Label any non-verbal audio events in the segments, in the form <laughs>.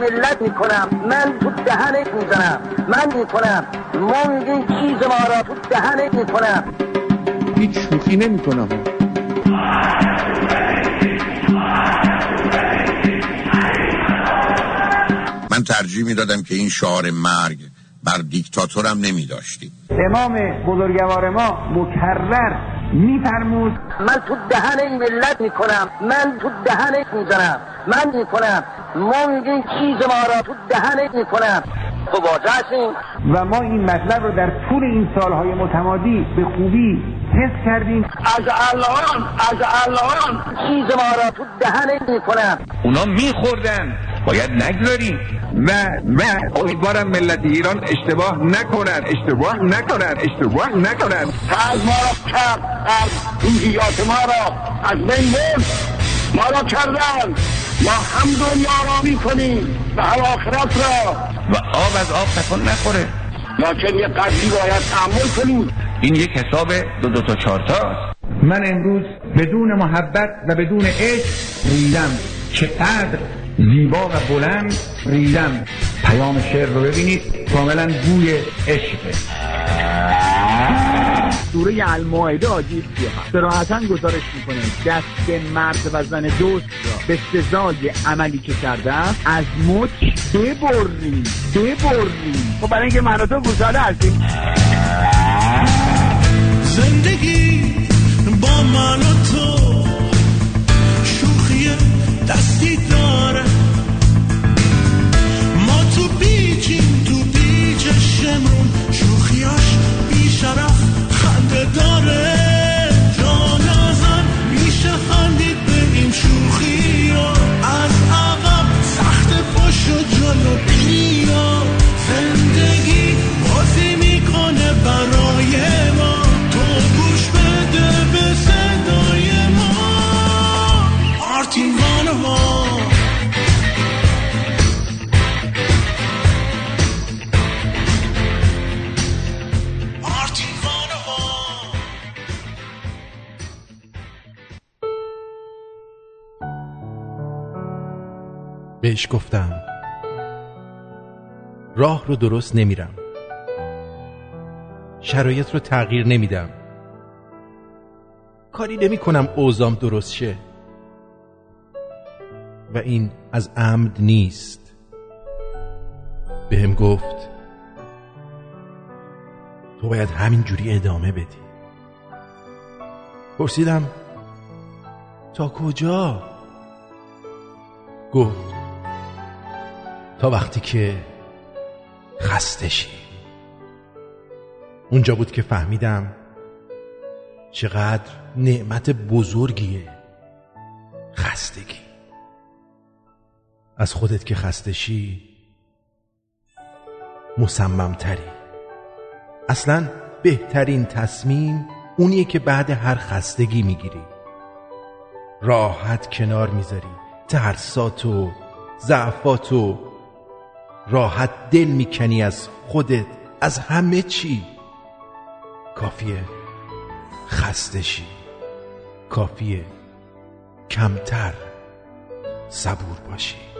ملت می‌کنم. من تو دهن می‌زنم. من می‌کنم. مونگ این چیز ما را تو دهن می‌کنم. هیچ شوخی نمی کنم من ترجیح می‌دادم که این شعار مرگ بر دیکتاتورم نمی داشتیم امام بزرگوار ما مکرر میفرمود من تو دهن این ملت می‌کنم من تو دهن می‌زنم من می‌کنم. مونگ این چیز ما را تو دهن می‌کنم. تو واجه هستیم. و ما این مطلب رو در طول این سالهای متمادی به خوبی حس کردیم. از الان از الان چیز ما را تو دهن می‌کنم. اونا میخوردن. باید نگذاریم. و و امیدوارم ملت ایران اشتباه نکنن اشتباه نکنن اشتباه نکنن از ما را کرد. از ما را. از بین برد ما را کردن. ما هم دنیا را می‌کنیم. و هم آخرت را. و آب از آب تکان نخوره. لکن یه قدری باید تحمل کنیم. این یک حساب دو دو تا چهار تاست من امروز بدون محبت و بدون عشق ریدم. چقدر زیبا و بلند ریدم پیام شعر رو ببینید. کاملا بوی عشقه. سوره المائده آیه هست. سراحتا گزارش می‌کنه دست مرد و زن دوست را به سزای عملی که کرده از مچ ببریم. ببریم. خب برای اینکه من تو گوساله هستیم. زندگی با من و تو دستی داره ما تو بیجیم تو بیج شمرون شوخیاش بیشرف خنده داره. بهش گفتم راه رو درست نمیرم. شرایط رو تغییر نمیدم. کاری نمی کنم اوزام درست شه. و این از عمد نیست. بهم گفت تو باید همین جوری ادامه بدی. پرسیدم تا کجا؟ گفت وقتی که خسته شی اونجا بود که فهمیدم چقدر نعمت بزرگیه خستگی. از خودت که خسته شی مصممتری. اصلا بهترین تصمیم اونیه که بعد هر خستگی می‌گیری. راحت کنار می‌ذاری. ترساتو ضعفاتو راحت دل می‌کنی از خودت از همه چی. کافیه خسته شی. کافیه کمتر صبور باشی.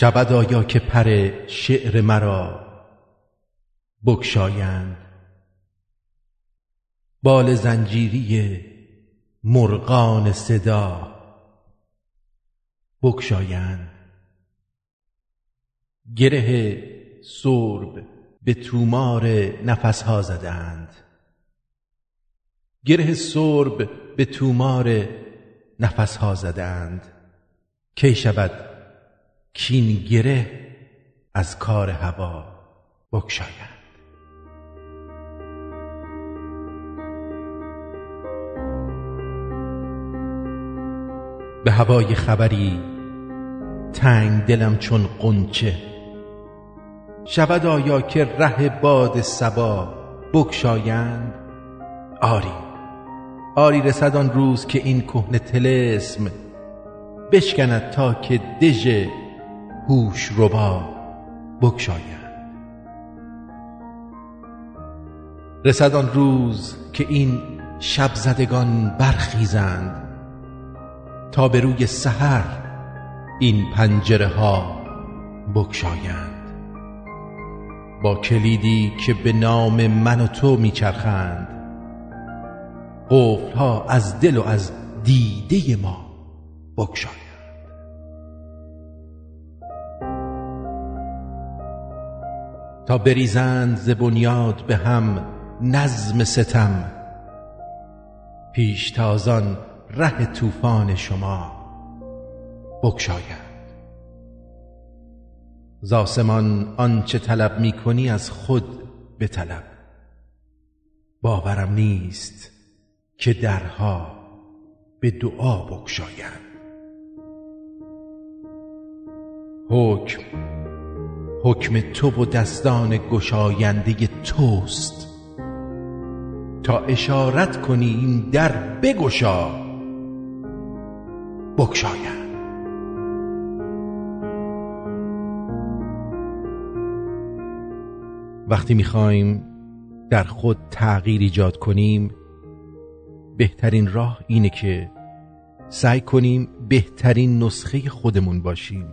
شبد آیا که پر شعر مرا بگشایند؟ بال زنجیری مرغان صدا بگشایند. گره سرب به تومار نفسها زدند. گره سرب به تومار نفسها زدند. کی شود کین گره از کار هوا بگشایند به هوای خبری تنگ دلم چون قنچه شود آیا که ره باد سبا بگشایند؟ آری آری رسد آن روز که این کهنه تلسم بشکند تا که دژ هوش ربا بگشایند رسد آن روز که این شب زدگان برخیزند تا به روی سحر این پنجره ها بگشایند. با کلیدی که به نام من و تو میچرخند قفل ها از دل و از دیده ما بگشایند. تا بریزند ز بنیاد به هم نظم ستم. پیشتازان ره طوفان شما بگشایند زاسمان آنچه طلب می کنی از خود به طلب باورم نیست که درها به دعا بگشایند حکم حکم تو و دستان گشاینده توست. تا اشارت کنی این در بگشا. بگشایند وقتی می‌خوایم در خود تغییر ایجاد کنیم بهترین راه اینه که سعی کنیم بهترین نسخه خودمون باشیم.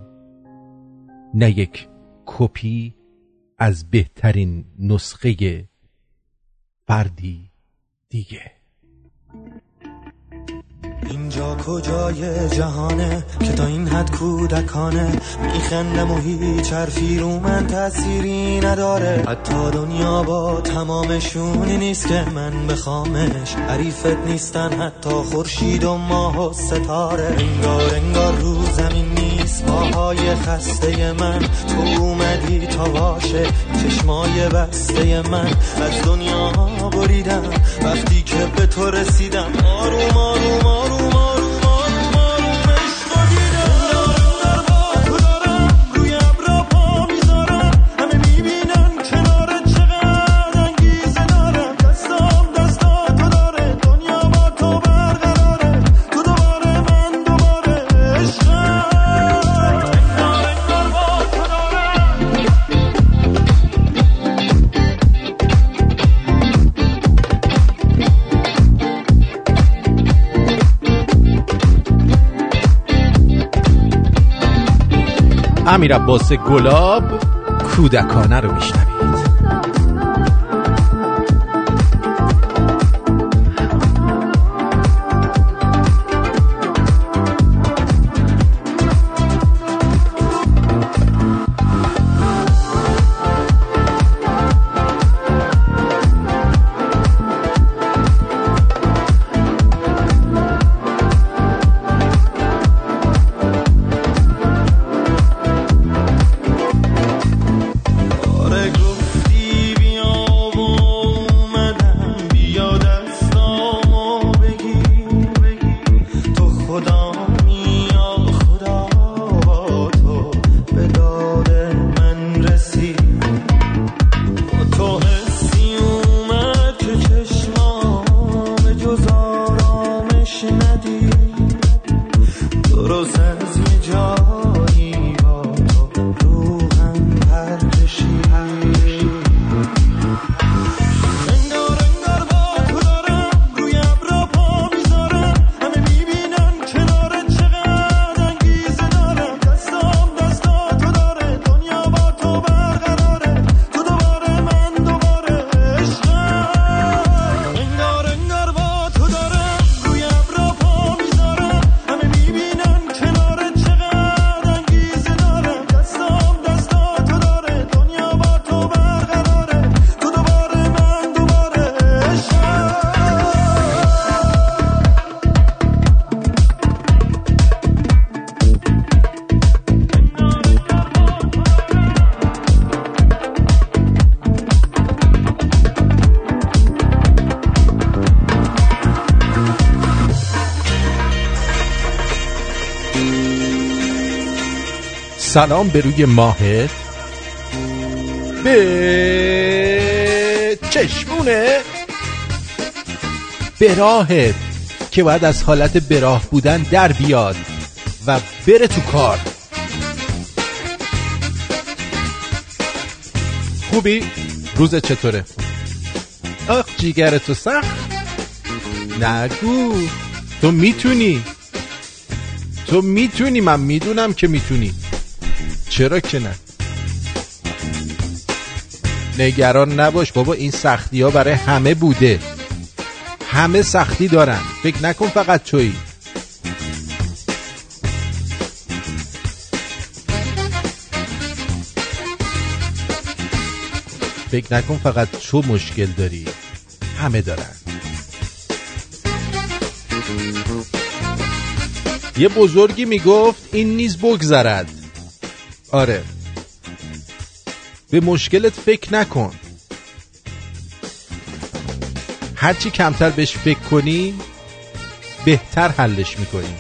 نه یک کپی از بهترین نسخه فردی دیگه. اینجا کجای جهانه که تا این حد کودکانه میخندم و هیچ حرفی رو من تأثیری نداره. حتی دنیا با تمامشونی نیست که من بخوامش. عریفت نیستن حتی خورشید و ماه و ستاره. انگار انگار رو زمین پاهای خسته من تو اومدی تا باشه. چشمای بسته من از دنیا بریدم. وقتی که به تو رسیدم آروم آروم آروم. امیر عباس گلاب کودکانه رو میشنوید. سلام به روی ماهت به چشمونه به راهت که باید از حالت براه بودن در بیاد و بره تو کار. خوبی؟ روز چطوره؟ آخ جیگر تو سخت. نگو. تو می‌تونی. تو می‌تونی من می‌دونم که می‌تونی. چرا که نه؟ نگران نباش بابا این سختی ها برای همه بوده. همه سختی دارن. فکر نکن فقط تویی. فکر نکن فقط تو مشکل داری. همه دارن. یه بزرگی می‌گفت این نیز بگذرد. آره. به مشکلت فکر نکن. هرچی کمتر بهش فکر کنی بهتر حلش می‌کنی.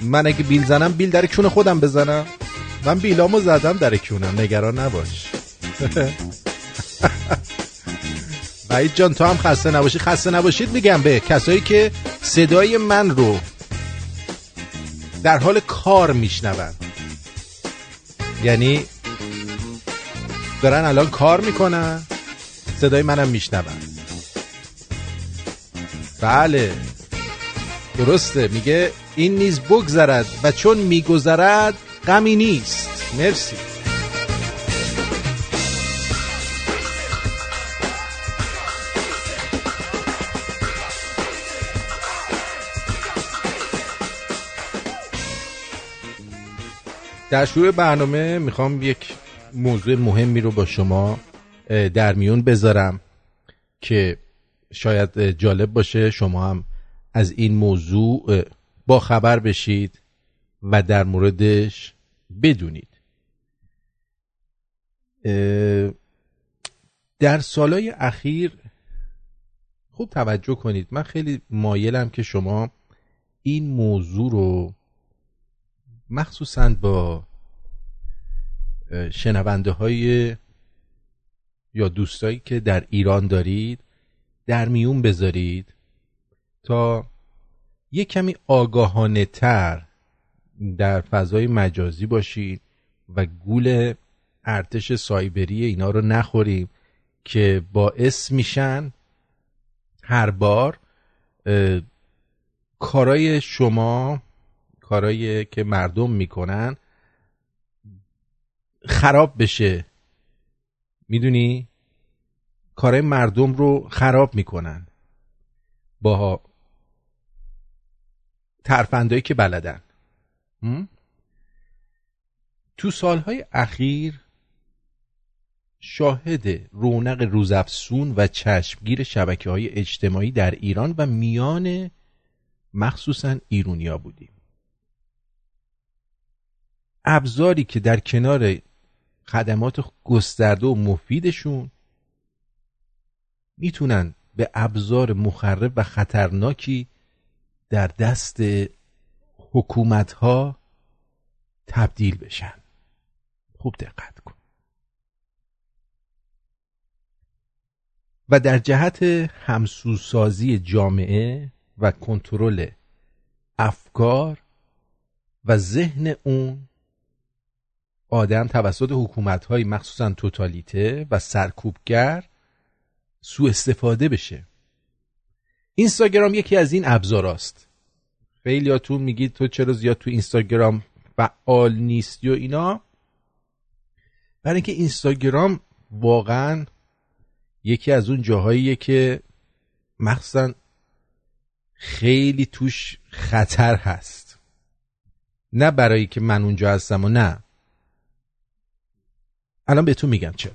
من اگه بیل زنم بیل در کون خودم بزنم. من بیلامو زدم در کونم. نگران نباش. <laughs> وحید جان تو هم خسته نباشی. خسته نباشید میگم به کسایی که صدای من رو در حال کار میشنون. یعنی دارن الان کار می‌کنن صدای منم میشنون. بله درسته. میگه این نیز بگذرد و چون میگذرد غمی نیست. مرسی. در شروع برنامه می‌خوام یک موضوع مهمی رو با شما در میون بذارم که شاید جالب باشه شما هم از این موضوع با خبر بشید و در موردش بدونید. در سالهای اخیر خوب توجه کنید. من خیلی مایلم که شما این موضوع رو مخصوصا با شنونده های یا دوستایی که در ایران دارید در میون بذارید تا یک کمی آگاهانه تر در فضای مجازی باشید و گول ارتش سایبری اینا رو نخوریم که باعث میشن هر بار کارای شما کارایی که مردم می‌کنن خراب بشه. می‌دونی؟ کارای مردم رو خراب می‌کنن. با ترفندایی که بلدن. تو سالهای اخیر شاهد رونق روزافسون و چشمگیر شبکه های اجتماعی در ایران و میان مخصوصا ایرونیا بودیم. ابزاری که در کنار خدمات گسترده و مفیدشون می‌تونن به ابزار مخرب و خطرناکی در دست حکومت ها تبدیل بشن. خوب دقت کن. و در جهت همسوسازی جامعه و کنترل افکار و ذهن اون آدم توسط حکومت های مخصوصا توتالیته و سرکوبگر سوء استفاده بشه. اینستاگرام یکی از این ابزاراست خیلیاتون میگید تو چرا زیاد تو اینستاگرام فعال نیستی و اینا؟ برای اینکه اینستاگرام واقعا یکی از اون جاهاییه که مخصوصا خیلی توش خطر هست. نه برای که من اونجا هستم و نه. الان بهتون میگم چرا.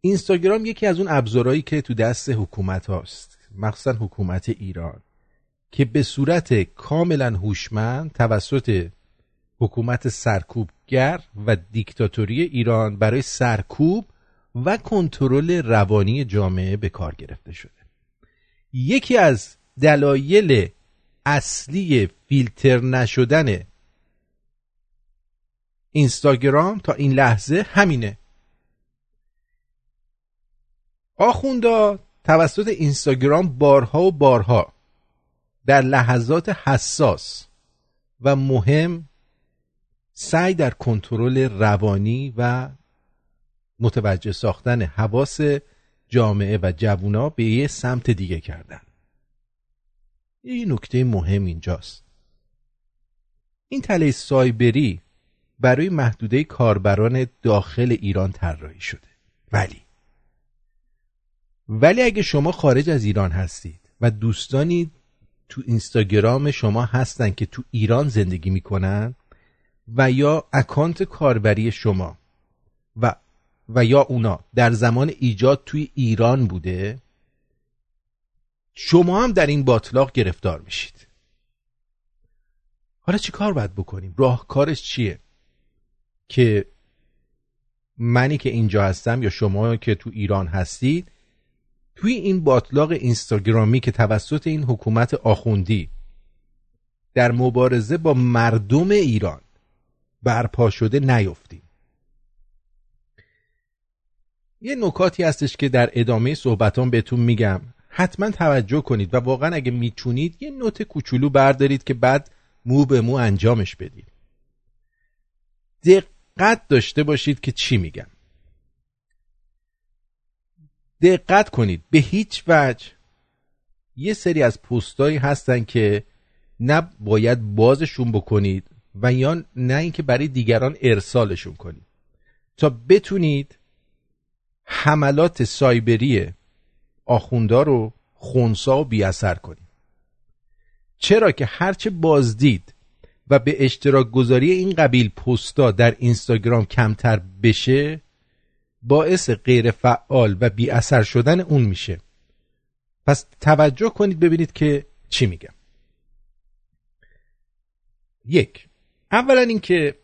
اینستاگرام یکی از اون ابزارهایی که تو دست حکومت هاست مخصوصا حکومت ایران که به صورت کاملا هوشمند توسط حکومت سرکوبگر و دیکتاتوری ایران برای سرکوب و کنترل روانی جامعه به کار گرفته شده. یکی از دلایل اصلی فیلتر نشدن اینستاگرام تا این لحظه همینه. آخوندا توسط اینستاگرام بارها و بارها در لحظات حساس و مهم سعی در کنترل روانی و متوجه ساختن حواس جامعه و جوونا به یه سمت دیگه کردن. یه نکته مهم اینجاست. این تله سایبری برای محدوده کاربران داخل ایران طراحی شده. ولی ولی اگه شما خارج از ایران هستید و دوستانی تو اینستاگرام شما هستن که تو ایران زندگی می‌کنن و یا اکانت کاربری شما و و یا اونا در زمان ایجاد توی ایران بوده شما هم در این باطلاق گرفتار میشید. حالا چی کار باید بکنیم؟ راهکارش چیه؟ که منی که اینجا هستم یا شما که تو ایران هستید توی این باطلاق اینستاگرامی که توسط این حکومت آخوندی در مبارزه با مردم ایران برپا شده نیفتیم. یه نکاتی هستش که در ادامه صحبتان بهتون میگم. حتما توجه کنید و واقعا اگه می‌تونید یه نوت کوچولو بردارید که بعد مو به مو انجامش بدید. دقت داشته باشید که چی میگم. دقت کنید. به هیچ وجه یه سری از پستایی هستن که نه باید بازشون بکنید و یا نه اینکه برای دیگران ارسالشون کنید. تا بتونید حملات سایبری آخوندا رو خونسا و بیاثر کنید. چرا که هرچه بازدید و به اشتراک گذاری این قبیل پستا در اینستاگرام کمتر بشه باعث غیر فعال و بی اثر شدن اون میشه. پس توجه کنید ببینید که چی میگم. یک اولا اینکه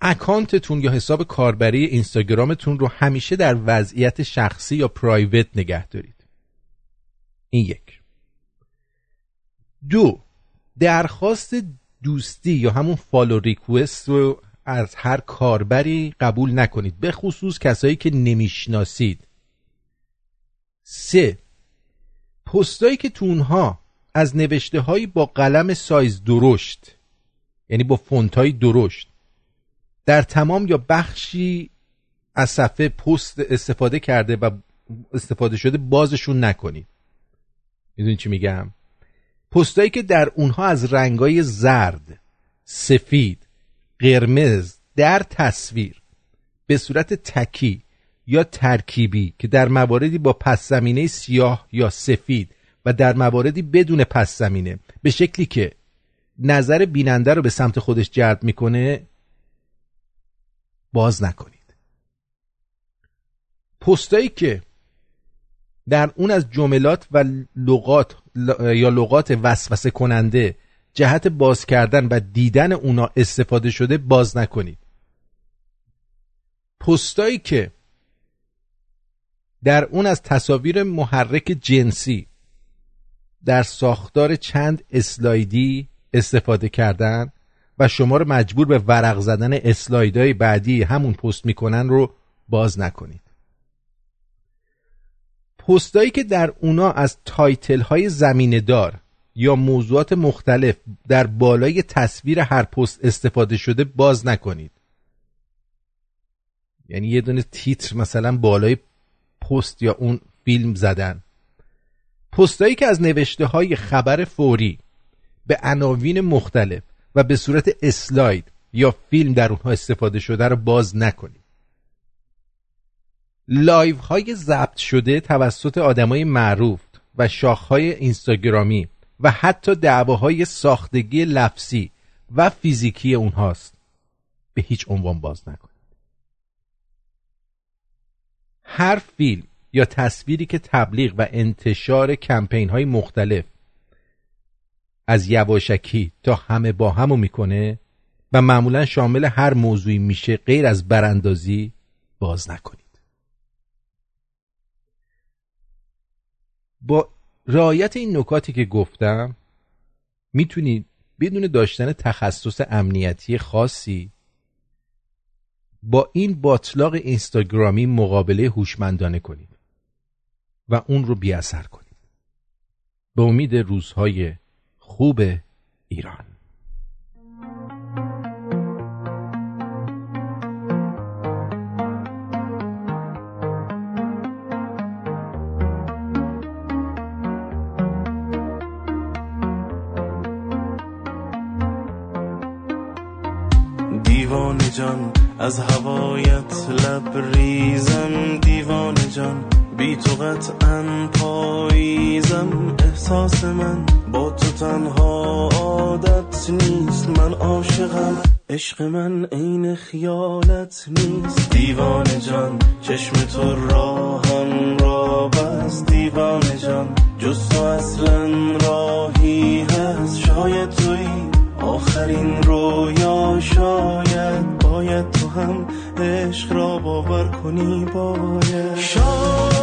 اکانتتون یا حساب کاربری اینستاگرامتون رو همیشه در وضعیت شخصی یا پرایوت نگه دارید. این یک. دو درخواست دوستی یا همون follow request رو از هر کاربری قبول نکنید به خصوص کسایی که نمی‌شناسید. سه پستایی که تو اونها از نوشته هایی با قلم سایز درشت یعنی با فونت های درشت در تمام یا بخشی از صفحه پست استفاده کرده و استفاده شده بازشون نکنید. می‌دونی چی میگم؟ پستایی که در اونها از رنگای زرد سفید قرمز در تصویر به صورت تکی یا ترکیبی که در مواردی با پس زمینه سیاه یا سفید و در مواردی بدون پس زمینه به شکلی که نظر بیننده رو به سمت خودش جلب می‌کنه باز نکنید. پستایی که در اون از جملات و لغات یا لغات وسوسه کننده جهت باز کردن و دیدن اونا استفاده شده باز نکنید. پستایی که در اون از تصاویر محرک جنسی در ساختار چند اسلایدی استفاده کردن و شما رو مجبور به ورق زدن اسلایدهای بعدی همون پست می‌کنن رو باز نکنید. پستایی که در اونا از title های زمینه دار یا موضوعات مختلف در بالای تصویر هر پست استفاده شده باز نکنید. یعنی یه دونه تیتر مثلا بالای پست یا اون فیلم زدن. پستایی که از نوشته های خبر فوری به عناوین مختلف و به صورت اسلاید یا فیلم در اونها استفاده شده رو باز نکنید. live های ضبط شده توسط آدمای معروف و شاخهای اینستاگرامی و حتی دعواهای ساختگی لفظی و فیزیکی اونهاست. به هیچ عنوان باز نکنید. هر فیلم یا تصویری که تبلیغ و انتشار کمپین های مختلف از یواشکی تا همه با همو می‌کنه و معمولا شامل هر موضوعی میشه غیر از براندازی باز نکنید. با رعایت این نکاتی که گفتم می‌تونید بدون داشتن تخصص امنیتی خاصی با این باطلاق اینستاگرامی مقابله هوشمندانه کنید و اون رو بیاثر کنید به امید روزهای خوب ایران. از هوایت لبریزم دیوانه جان. بی تو قطعا پاییزم احساس من. با تو تنها عادت نیست من عاشقم. عشق من عین خیالت نیست. دیوانه جان چشم تو راهم را بست. دیوانه جان جز تو اصلا راهی هست. شاید توی آخرین رویا شاید باید تو هم عشق را باور کنی باید.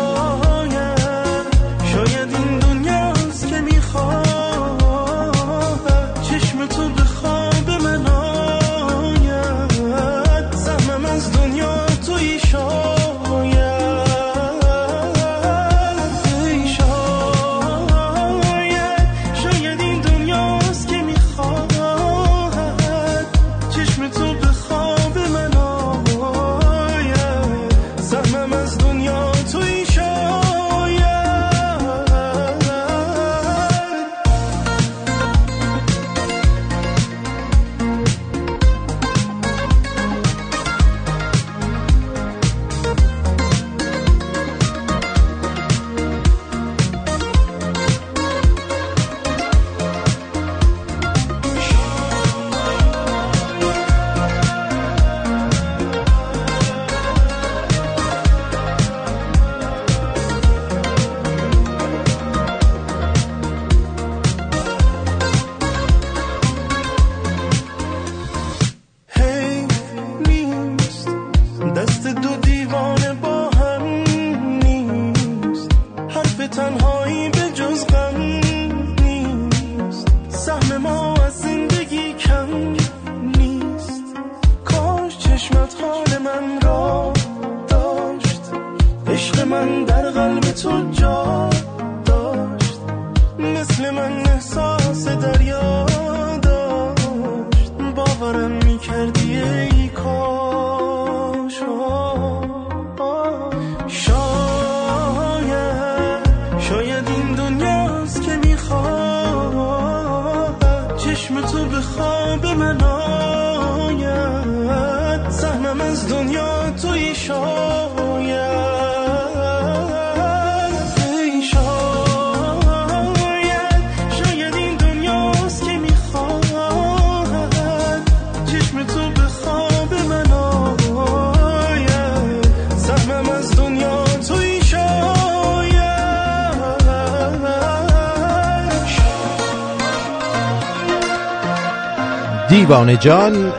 دیوانه جان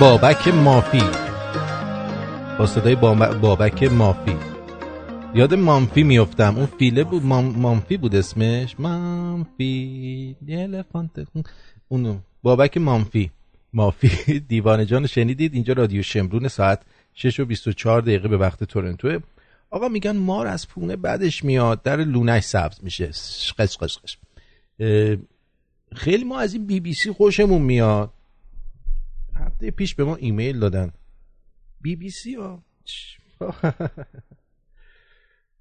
بابک مافی. با صدای بابک مافی. یاد مامفی میفتم اون فیله بود مام، بود اسمش. مامفی الفانت. اونو. بابک مامفی. مافی. <laughs> دیوانه جان شنیدید؟ اینجا رادیو شمرون ساعت 6 و 24 دقیقه به وقت تورنتو. آقا میگن مار از پونه بعدش میاد. در لونش سبز میشه. قش قش قش. خیلی ما از این بی بی سی خوشمون میاد. هفته پیش به ما ایمیل دادن. بی بی سی ها. <laughs>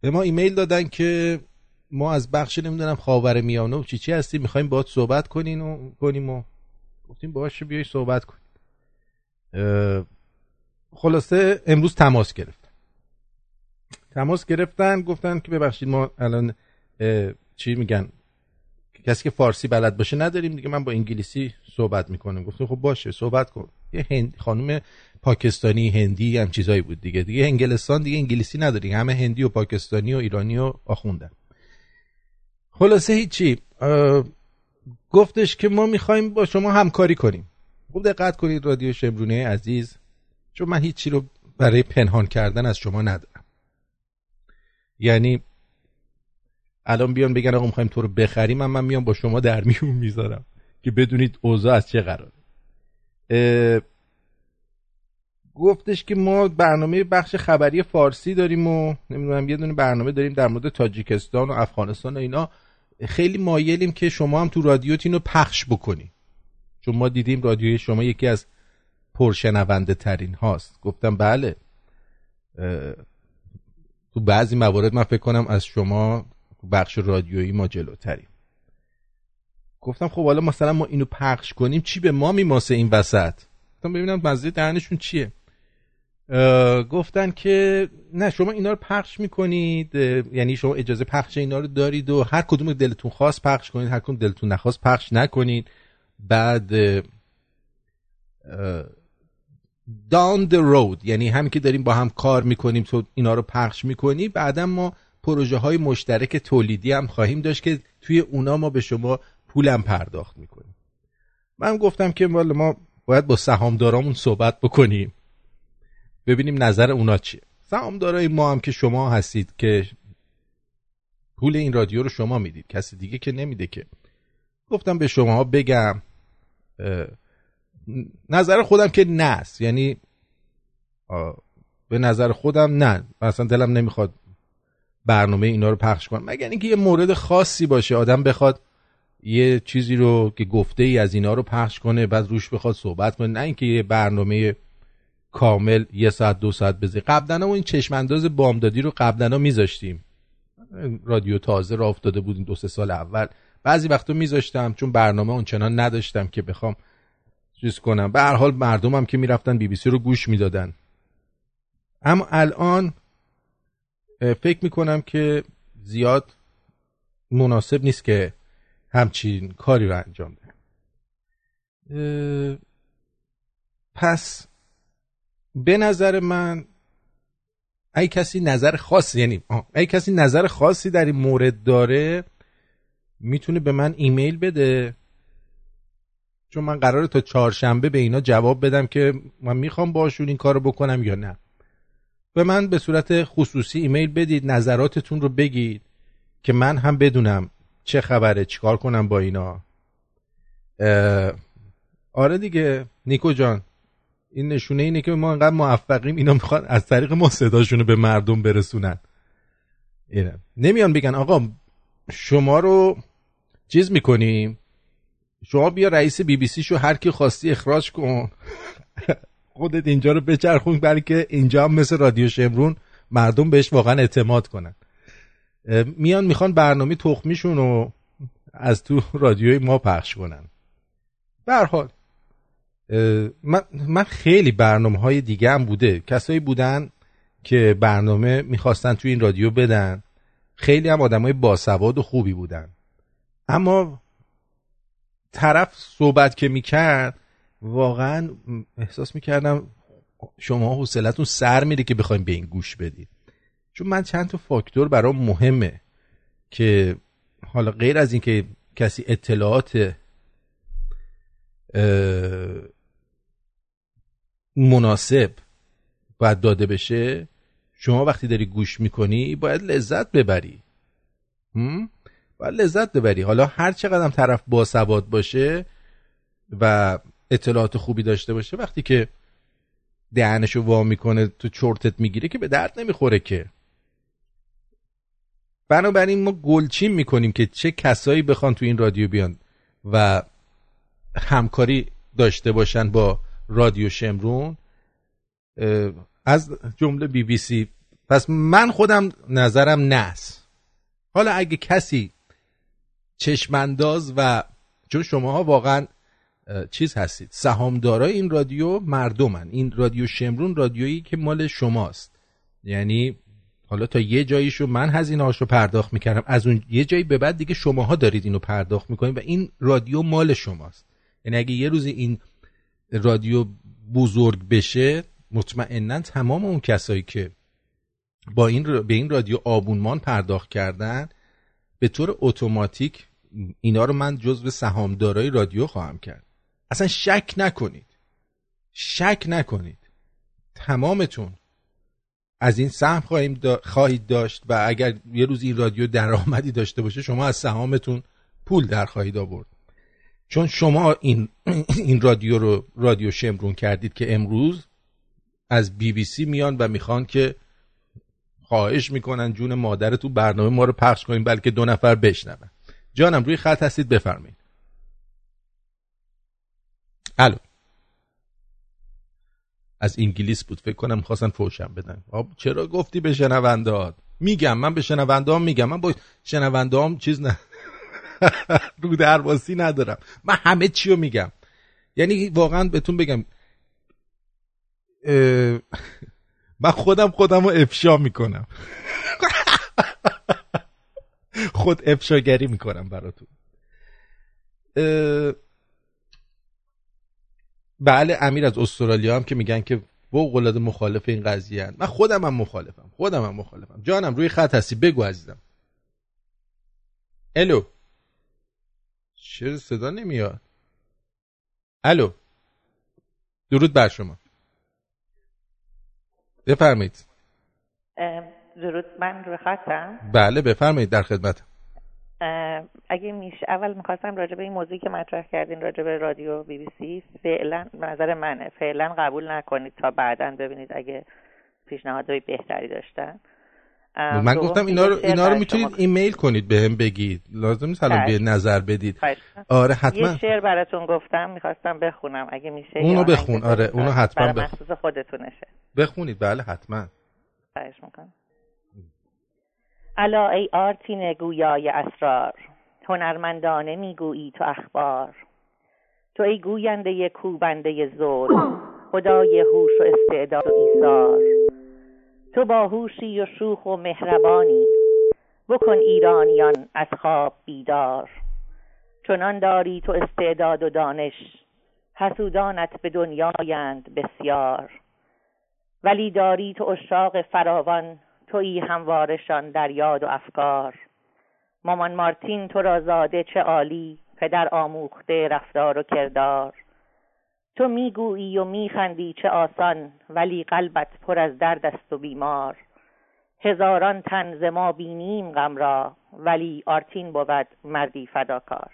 به ما ایمیل دادن که ما از بخش نمی‌دونم خاور میانه و چی چی هستیم می‌خوایم باهات صحبت کنین و کنیم و گفتیم باشه بیای صحبت اه، خلاصه امروز تماس گرفتن. تماس گرفتن گفتن که ببخشید ما الان چی میگن؟ کسی که فارسی بلد باشه نداریم دیگه من با انگلیسی صحبت می‌کنم گفتم خب باشه صحبت کن. یه هند خانم پاکستانی هندی هم چیزایی بود دیگه. دیگه انگلستان دیگه انگلیسی نداریم همه هندی و پاکستانی و ایرانی و آخوندن. خلاصه هیچی اه، گفتش که ما می‌خوایم با شما همکاری کنیم. خوب دقت کنید رادیو شمرونه عزیز. چون من هیچی رو برای پنهان کردن از شما ندارم. یعنی الان بیان بگن آقا می‌خوایم تو رو بخریم من, من میام با شما در میون می‌ذارم. که بدونید اوضاع از چه قراره. گفتش که ما برنامه بخش خبری فارسی داریم و نمی‌دونم یه دونه برنامه داریم در مورد تاجیکستان و افغانستان و اینا. خیلی مایلیم که شما هم تو رادیوت اینو پخش بکنی. چون ما دیدیم رادیوی شما یکی از پرشنونده ترین هاست. گفتم بله. تو بعضی موارد من فکر کنم از شما بخش رادیویی ما جلوتریم. گفتم خب حالا مثلا ما اینو پخش کنیم چی به ما میماسه این وسط؟ گفتم ببینم مزه دهنشون چیه. گفتن که نه شما اینا رو پخش می‌کنید یعنی شما اجازه پخش اینا رو دارید و هر کدوم دلتون خواست پخش کنید هر کدوم دلتون نخواست پخش نکنید. بعد down the road یعنی همین که داریم با هم کار می‌کنیم تو اینا رو پخش می‌کنی. بعدا ما پروژه های مشترک تولیدی هم خواهیم داشت که توی اونا ما به شما پولم پرداخت می‌کنیم من گفتم که ما باید با سهامدارامون صحبت بکنیم. ببینیم نظر اونا چیه. سهامدارای ما هم که شما هستید که پول این رادیو رو شما می‌دید. کسی دیگه که نمیده که. گفتم به شما بگم نظر خودم که نه است. یعنی به نظر خودم نه. اصلا دلم نمی‌خواد برنامه اینا رو پخش کنم. مگر اینکه یه مورد خاصی باشه. آدم بخواد یه چیزی رو که گفته ای از اینا رو پخش کنه بعد روش بخواد صحبت کنه. نه اینکه یه برنامه کامل یه ساعت دو ساعت بزنی قبلا این چشمانداز بامدادی رو قبلا میذاشتیم. رادیو تازه را افتاده بودیم دو سه سال اول. بعضی وقتا میذاشتم چون برنامه اونچنان نداشتم که بخوام چیز کنم. به هر حال مردمم که می‌رفتن بی بی سی رو گوش می‌دادن. اما الان فکر می‌کنم که زیاد مناسب نیست که همچین کاری رو انجام ده. پس به نظر من ای کسی نظر خاصی یعنی ای کسی نظر خاصی در این مورد داره می‌تونه به من ایمیل بده. چون من قراره تا چهارشنبه به اینا جواب بدم که من می‌خوام باشون این کارو بکنم یا نه. به من به صورت خصوصی ایمیل بدید نظراتتون رو بگید که من هم بدونم چه خبره چیکار کنم با اینا؟ آره دیگه. نیکو جان این نشونه اینه که ما انقدر موفقیم اینا می‌خوان از طریق ما صداشون رو به مردم برسونن. اینه. نمیان بگن آقا شما رو چیز می‌کنیم؟ شما بیا رئیس بی بی سی شو هر کی خواستی اخراج کن. <laughs> خودت اینجا رو بچرخون برای که اینجا هم مثل رادیو شمرون مردم بهش واقعا اعتماد کنن. میان می‌خوان برنامه تخمیشون رو از تو رادیوی ما پخش کنن. حال من, من خیلی برنامه های دیگه هم بوده. کسایی بودن که برنامه می‌خواستن توی این رادیو بدن. خیلی هم آدم های باسواد و خوبی بودن. اما طرف صحبت که می‌کرد واقعا احساس می‌کردم شما حوصلتون سر میره که بخوایم به این گوش بدید. چون من چند تا فاکتور برام مهمه که حالا غیر از اینکه کسی اطلاعات مناسب باید داده بشه شما وقتی داری گوش می‌کنی باید لذت ببری. باید لذت ببری. حالا هر چقدر طرف باسواد باشه و اطلاعات خوبی داشته باشه وقتی که دهنشو وا می‌کنه تو چرتت می‌گیره که به درد نمی‌خوره که. بنابراین ما گلچین می‌کنیم که چه کسایی بخوان تو این رادیو بیان و همکاری داشته باشن با رادیو شمرون از جمله بی بی سی. پس من خودم نظرم نس. حالا اگه کسی چشمانداز و چون شماها واقعا چیز هستید سهامدارای این رادیو مردمن. این رادیو شمرون رادیویی که مال شماست. یعنی حالا تا یه جاییشو من هزینه هاشو پرداخت می‌کردم. از اون یه جایی به بعد دیگه شماها دارید اینو پرداخت می‌کنید و این رادیو مال شماست. یعنی اگه یه روزی این رادیو بزرگ بشه مطمئنا تمام اون کسایی که با این به این رادیو آبونمان پرداخت کردن به طور اتوماتیک اینا رو من جزو سهامدارای رادیو خواهم کرد. اصلا شک نکنید. شک نکنید. تمامتون از این سهم خواهیم خواهید داشت و اگر یه روز این رادیو درآمدی داشته باشه شما از سهامتون پول در خواهید آورد. چون شما این <clears throat> این رادیو رو رادیو شمرون کردید که امروز از بی بی سی میان و می‌خوان که خواهش می‌کنن جون مادر تو برنامه ما رو پخش کنیم بلکه دو نفر بشنون. جانم روی خط هستید بفرمایید. الو. از انگلیس بود. فکر کنم خواستن فوشم بدن. آب چرا گفتی به شنونده میگم من به شنونده میگم. من با شنونده چیز نه <laughs> رو درواسی ندارم. من همه چی رو میگم. یعنی واقعا بهتون بگم من خودم خودم رو افشا می‌کنم. <laughs> خود افشاگری می‌کنم براتون. بله امیر از استرالیا هم که میگن که فوق العاده مخالف این قضیه من خودم هم مخالفم خودم هم مخالفم. جانم روی خط هستی. بگو عزیزم. الو. چرا صدا نمیاد؟ الو. درود بر شما. بفرمایید. درود من روی خطم. بله بفرمایید در خدمت اگه میشه اول می‌خواستم راجع به این موضوعی که مطرح کردین راجع به رادیو بی بی سی فعلا نظر منه. فعلا قبول نکنید تا بعدا ببینید اگه پیشنهادهای بهتری داشتن. من گفتم اینا رو اینا رو می‌تونید ایمیل کنید بهم به بگید. لازم نیست الان به نظر بدید. آره حتما. یه شعر براتون گفتم می‌خواستم بخونم. اگه میشه اونو بخون. آره اونو حتما بخون. خودتونشه. بخونید. بله حتما. خواهش می‌کنم. الا ای آرتین گویای اسرار هنرمندانه می‌گویی تو اخبار. تو ای گوینده کوبنده زور خدای هوش و استعداد و ایثار. تو باهوشی و شوخ و مهربانی بکن ایرانیان از خواب بیدار. چنان داری تو استعداد و دانش حسودانت به دنیایند بسیار. ولی داری تو اشاق فراوان تویی هموارشان در یاد و افکار. مامان مارتین تو را زاده چه عالی پدر آموخته رفتار و کردار. تو می‌گویی و میخندی چه آسان ولی قلبت پر از درد است و بیمار. هزاران تن ز ما بینیم غم را ولی آرتین بود مردی فداکار.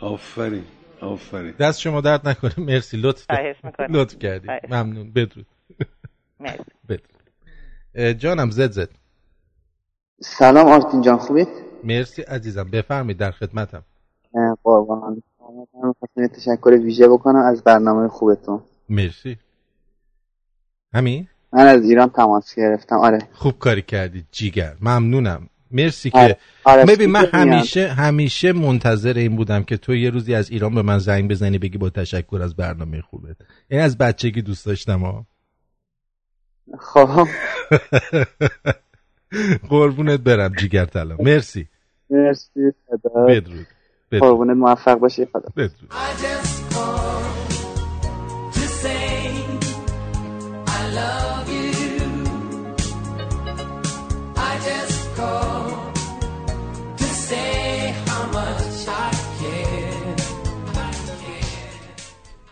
آفرین آفرین. دست شما درد نکنه مرسی. لطف لطف کردی. ممنون. بدرود. مرسی. جانم زد زد. سلام آرتین جان خوبی؟ مرسی عزیزم. بفرمایید در خدمتم. قربان. می‌خواستم تشکر ویژه بکنم از برنامه خوبتون. مرسی. همین؟ من از ایران تماس گرفتم. آره. خوب کاری کردی جیگر. ممنونم. مرسی آره. که آره. ببین من همیشه همیشه منتظر این بودم که تو یه روزی از ایران به من زنگ بزنی بگی با تشکر از برنامه خوبت. این از بچگی دوست داشتم ها خب. <laughs> قربونت برم جیگر طلا. مرسی. مرسی بدرود قربونت موفق باشی خدا. بدرود.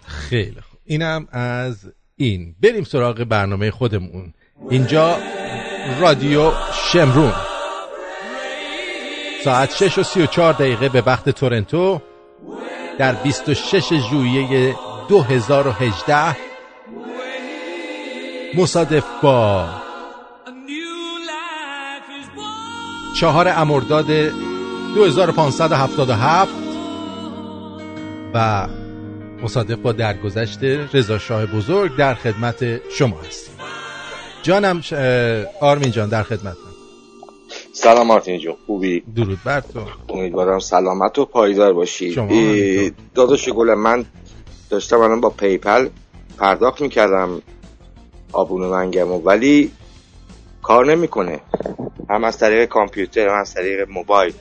خیلی خوب. اینم از این. بریم سراغ برنامه خودمون. اینجا رادیو شمرون. ساعت 6 و 34 دقیقه به وقت تورنتو در 26 ژوئیه 2018 مصادف با چهار امرداد 2577 و مصادف با درگذشت رضا شاه بزرگ در خدمت شما هستیم. جانم آرمین جان در خدمت. سلام مارتین جون خوبی؟ درود بر تو. امیدوارم سلامت و پایدار باشی. داداش گل من داشتم الان با PayPal پرداخت می‌کردم Abonnement مو ولی کار نمی‌کنه. هم از طریق کامپیوتر هم از طریق موبایل.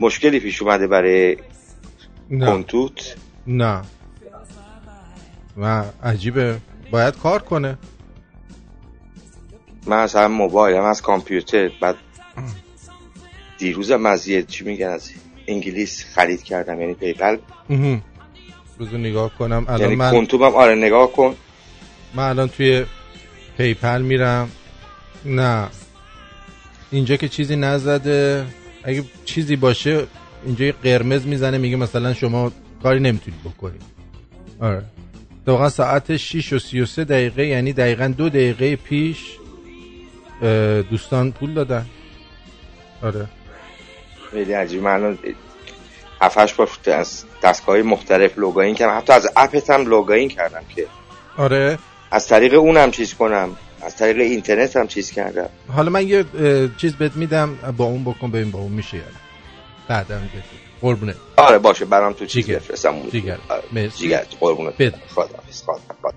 مشکلی پیش اومده برای کنتوت نه. و عجیبه. باید کار کنه. من از هم موبایل هم از کامپیوتر بعد دیروز مزیه چی میگن از انگلیس خرید کردم یعنی پیپل. بذار نگاه کنم. الان یعنی من کنتوبم آره نگاه کن. من الان توی پیپل میرم. نه. اینجا که چیزی نزده. اگه چیزی باشه اینجا یه قرمز می‌زنه میگه مثلا شما کاری نمی‌تونید بکنید. آره. واقعا ساعت 6 و 33 دقیقه یعنی دقیقا دو دقیقه پیش دوستان پول دادن. آره. خیلی عجیب. من هفتش بار از دستگاه مختلف لوگاین کردم. حتی از اپت هم لوگاین کردم که آره. از طریق اونم چیز کنم. از طریق اینترنت هم چیز کردم. حالا من یه چیز بهت میدم. با اون بکن ببین با اون میشه بعدا بهت قربونه. آره باشه برام تو چیز بفرستم. جیگر. آره. جیگر قربونه بد خدا خدا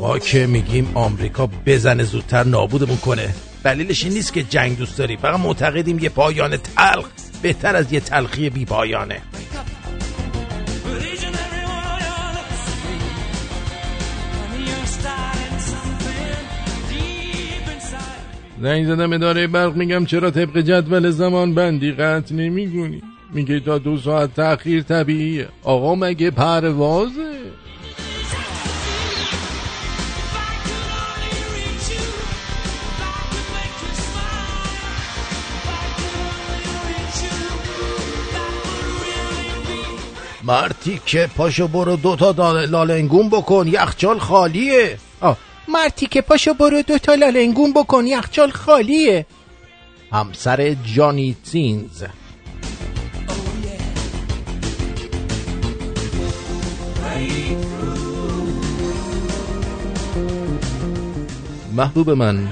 ما که میگیم آمریکا بزنه زودتر نابودمون کنه. دلیلش این نیست که جنگ دوست داری. فقط معتقدیم یه پایان تلخ بهتر از یه تلخی بی پایانه زنگ زدم اداره برق میگم چرا طبق جدول زمان بندی قطع نمیگونی میگه تا دو ساعت تاخیر طبیعیه. آقا مگه پروازه؟ مرتی که پاشو برو دوتا لالنگون بکن یخچال خالیه. مرتی که پاشو برو دوتا لالنگون بکن یخچال خالیه. همسر جانی تینز محبوب من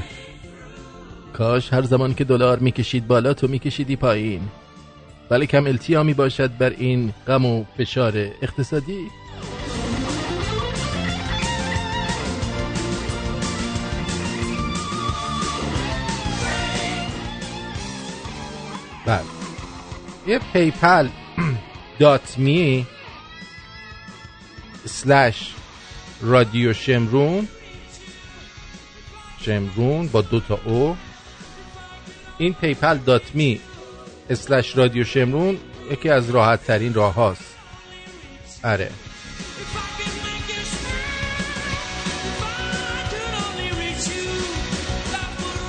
کاش هر زمان که دلار می‌کشید بالا تو میکشیدی پایین. ولی کم التیامی باشد بر این غم و فشار اقتصادی. بله. یه PayPal dot me slash رادیو شمرون شمرون با دو تا او. این PayPal dot me slash رادیو شمرون یکی از راحت ترین راه هاست. اره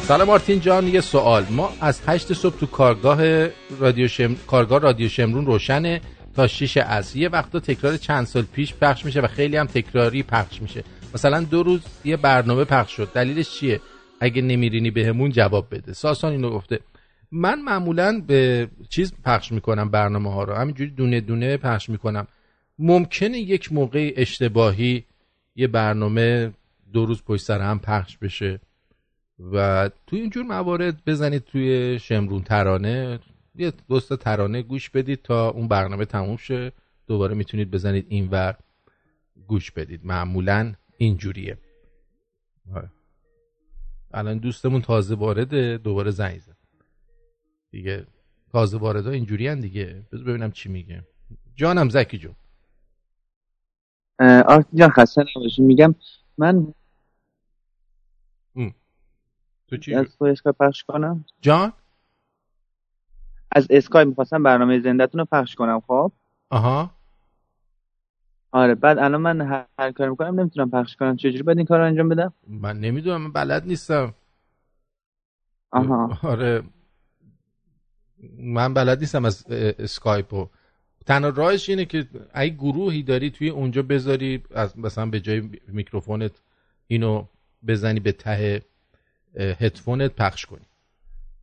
سلام آرتین جان یه سوال. ما از هشت صبح تو کارگاه رادیو شم... کارگاه رادیو شمرون روشنه تا 6 از یه وقتا تکرار چند سال پیش پخش میشه و خیلی هم تکراری پخش میشه. مثلا دو روز یه برنامه پخش شد. دلیلش چیه؟ اگه نمیرینی بهمون جواب بده. ساسان اینو گفته. من معمولا به چیز پخش می‌کنم برنامه ها رو. همینجوری دونه دونه پخش می‌کنم. ممکنه یک موقع اشتباهی یه برنامه دو روز پشت سر هم پخش بشه. و توی اینجور موارد بزنید توی شمرون ترانه. یه دوست ترانه گوش بدید تا اون برنامه تموم شه. دوباره می‌تونید بزنید اینور گوش بدید. معمولا اینجوریه. آره. الان دوستمون تازه وارده دوباره زنگ زد. دیگه تازه واردا اینجوری هن دیگه. بذار ببینم چی میگه. جانم زکی جون. آرتی جان خسته نباشی. میگم من تو چی؟ از اسکای پخش کنم؟ جان؟ از اسکای می‌خواستم برنامه زندتون رو پخش کنم خب؟ آها. آره بعد الان من هر, هر کار می‌کنم نمی‌تونم پخش کنم. چجوری باید این کار رو انجام بدم؟ من نمی‌دونم من بلد نیستم. آها. آره. من بلد نیستم از اسکایپو. تنها راهش اینه که اگه گروهی داری توی اونجا بذاری از مثلا به جای میکروفونت اینو بزنی به ته هدفونت پخش کنی.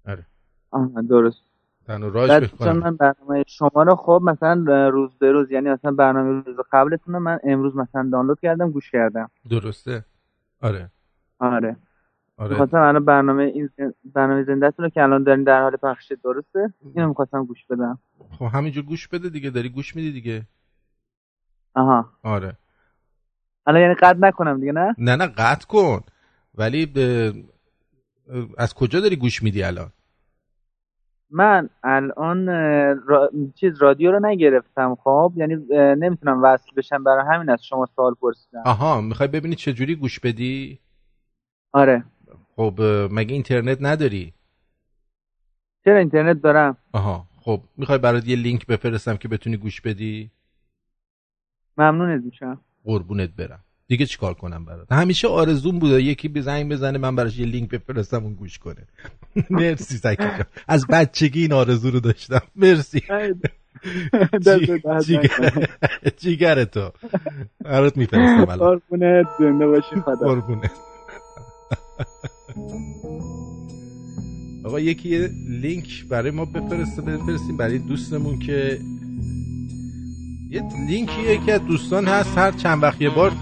آره. آها درست. تنها راهش بکنم من برنامه شما رو خب مثلا روز به روز یعنی مثلا برنامه روز قبلتون من امروز مثلا دانلود کردم گوش کردم. درسته. آره. آره. آره. می‌خواستم الان برنامه این برنامه زندهتون رو که الان دارین در حال پخش درسته؟ اینو می‌خواستم گوش بدم. خب همینجور گوش بده دیگه داری گوش میدی دیگه. آها. آره. الان یعنی قطع نکنم دیگه نه؟ نه نه قطع کن. ولی ب... از کجا داری گوش میدی الان؟ من الان را... چیز رادیو رو نگرفتم خب یعنی نمی‌تونم وصل بشم برای همین از شما سوال پرسیدم. آها می‌خوای ببینی چه جوری گوش بدی؟ آره. خب مگه اینترنت نداری؟ چرا اینترنت دارم؟ آها خب می‌خوای برات یه لینک بفرستم که بتونی گوش بدی؟ ممنونت میشم. قربونت برم. دیگه چیکار کنم برات؟ همیشه آرزوم بوده یکی به زنگ بزنه من براش یه لینک بفرستم اون گوش کنه. <laughs> مرسی سکی از بچگی این آرزو رو داشتم. مرسی. <laughs> <laughs> جیگر تو. برات میفرستم قربونت. زنده باشی خدا. قربونت. آقا یکی یه لینک برای ما بفرسته بفرستیم برای دوستمون که یه لینکی یکی از دوستان هست هر چند وقت یه بار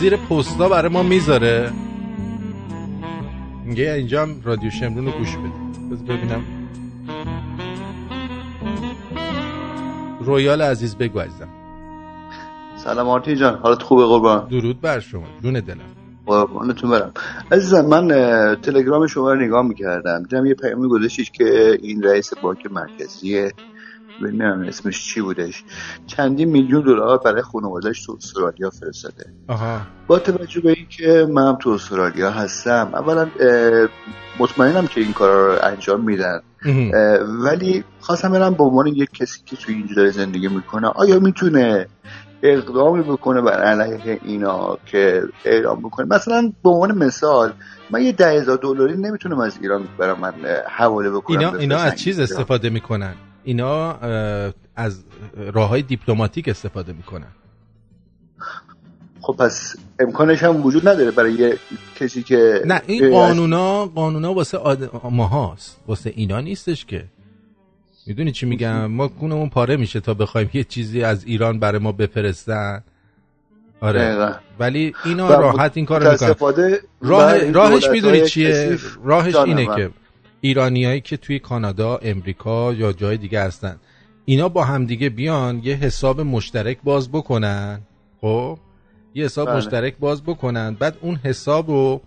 زیر پستا برای ما می‌ذاره. میگه اینجا هم رادیو شمرون رو گوش بده بذار ببینم. رویال عزیز بگو عزیزم. سلام آرتین جان حالت خوبه؟ قربان. درود بر شما. جون دلم. قربانتون برم. عزیزم من تلگرام شما رو نگاه می‌کردم. دیدم یه پیامی گذاشتید که این رئیس بانک مرکزی نمی‌دونم اسمش چی بودش. چندین میلیون دلار برای خانوادهش تو استرالیا فرستاده. با توجه به اینکه من هم تو استرالیا هستم اولا مطمئنم که این کارا رو انجام میدن. ولی خواستم برم به عنوان یک کسی که توی اینجا داره زندگی می‌کنه آیا می‌تونه اقدامی بکنه بر علیه اینا که اعلام بکنه؟ مثلا به عنوان مثال من یه ده هزار دلاری نمی‌تونم از ایران برام من حواله بکنم اینا, اینا از چیز استفاده می‌کنن؟ اینا از راه های دیپلماتیک استفاده می‌کنن. خب پس امکانش هم وجود نداره برای کسی که نه این قانونا قانونا واسه ماهاست واسه اینا نیستش که. می‌دونی چی میگم؟ ما کونمون پاره میشه تا بخوایم یه چیزی از ایران برای ما بفرستن. آره. ولی اینا راحت این کارو می‌کنن. راه راهش می‌دونی چیه؟ راهش اینه که ایرانیایی که توی کانادا امریکا یا جای دیگه هستن. اینا با همدیگه بیان یه حساب مشترک باز بکنن. خب؟ یه حساب بله. مشترک باز بکنن. بعد اون حساب رو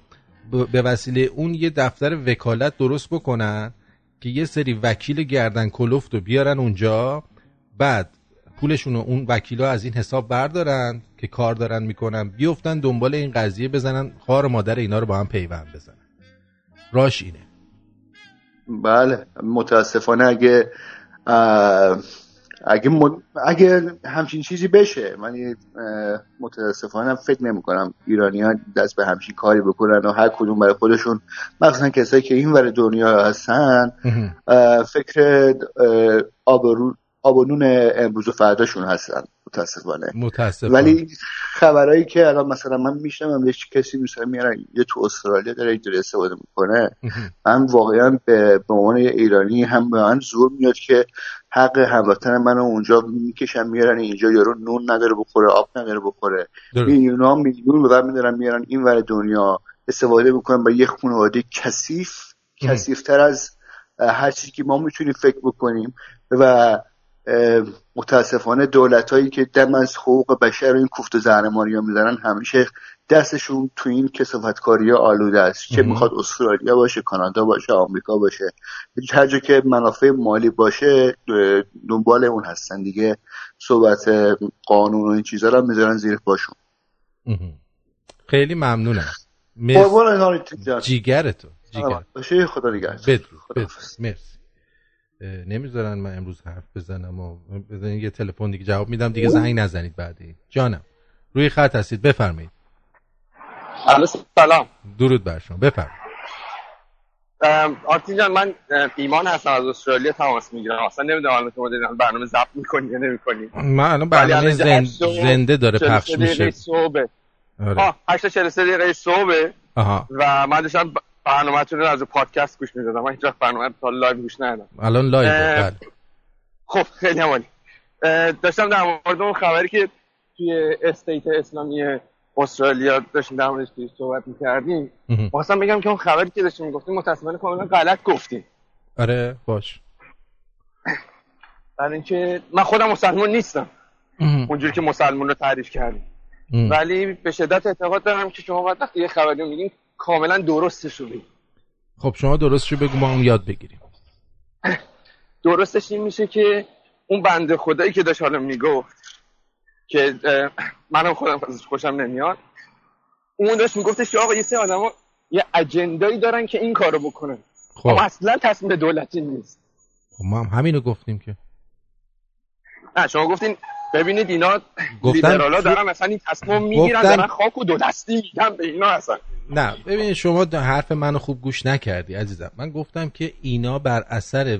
به وسیله اون یه دفتر وکالت درست بکنن که یه سری وکیل گردن کلفت رو بیارن اونجا. بعد پولشون رو اون وکیلا از این حساب بردارن که کار دارن می‌کنن. بیفتن دنبال این قضیه بزنن خار مادر اینا رو با هم پیوند بزنن. راش اینه. بله متاسفانه اگه اگه, اگه همچین چیزی بشه من متاسفانه فکر نمی کنم ایرانی ها دست به همچین کاری بکنن و هر کدوم برای خودشون مخصوصا کسایی که این ور دنیا هستن فکر آبرو آبانون امروز و فرداشون هستن. متاسفانه. متاسفانه. ولی خبرایی که الان مثلا من میشنم یه کسی مثلا میارن یه تو استرالیا داره اینجوری استفاده می‌کنه. من واقعا به عنوان ایرانی هم به من زور میاد که حق هموطن منو اونجا می‌کشن میارن اینجا یارو نون نداره بخوره آب نداره بخوره. میلیون ها میلیون به میدارن میارن این ور دنیا استفاده می‌کنن با یه خانواده کثیف کثیفتر از هر چیزی که ما می‌تونیم فکر بکنیم و متاسفانه دولت هایی که دم از حقوق بشر و این کوفت و زهرماری ها می‌زنن همیشه دستشون تو این کسافتکاری آلوده است. که می‌خواد استرالیا باشه کانادا باشه آمریکا باشه هر جا که منافع مالی باشه دنبال اون هستن. دیگه صحبت قانون و این چیزا رو می‌ذارن زیر پاشون. خیلی ممنونم. جیگر. تو جیگر خدا دیگر مرسی. نمی‌ذارن من امروز حرف بزنم و بزنین یه تلفن دیگه جواب میدم دیگه زنگ نزنید بعدی. جانم روی خط هستید بفرمایید. سلام. درود بر شما بفرمایید. آرتین جان من ایمان هستم از استرالیا تماس می‌گیرم. اصلا نمی‌دونم تو برنامه ضبط می‌کنی یا نمی‌کنی. من الان برنامه زند... زنده داره پخش میشه. صبح آره. 8 43 دقیقه صبح و من داشتم برنامه‌تون رو از پادکست گوش می‌دادم. من هیچ برنامه تا live گوش ندادم. الان live بله. خب خیلی عالی. داشتم در مورد اون خبری که توی استیت اسلامی استرالیا داشتیم در موردش صحبت می‌کردیم خواستم بگم که اون خبری که داشتیم می‌گفتیم متاسفانه کاملا غلط گفتیم. آره باش. برای اینکه من خودم مسلمان نیستم. اونجوری که مسلمان رو تعریف کردیم. ولی به شدت اعتقاد دارم که شما وقتی یه خبری میگین کاملا درستش رو بگیم. خب شما درستش رو بگو ما هم یاد بگیریم. درستش این میشه که اون بنده خدایی که داشت حالا می‌گفت که منم خودم ازش خوشم نمیاد اون داشت میگفتش که آقا یه سه آدم یه اجندایی دارن که این کارو بکنن. خب. اصلا تصمیم دولتی نیست. خب ما هم همینو گفتیم که. نه شما گفتین ببینید اینا لیبرالا دارن مثلا این تصمیم می‌گیرن. دارن خاک و دو دستی میگن به اینا اصلا. نه ببینید شما حرف منو خوب گوش نکردی عزیزم. من گفتم که اینا بر اثر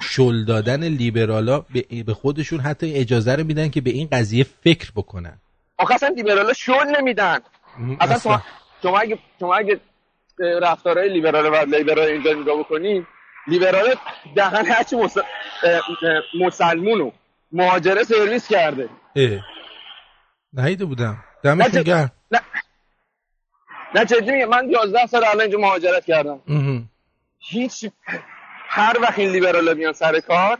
شل دادن لیبرالا به خودشون حتی اجازه رو میدن که به این قضیه فکر بکنن. آخه اصلا لیبرالا شل نمیدن. اصلا شما شما اگه شما اگه رفتارهای لیبرال و لیبرال اینجا نگاه بکنی لیبرال دهن هرچی مسلمونو مهاجره سرویس کرده. اه. نهیده بودم. دمشون گرم. نه. نه جدی میگم من 11 سال الان اینجا مهاجرت کردم. هیچ هر وقت این لیبرال میان سر کار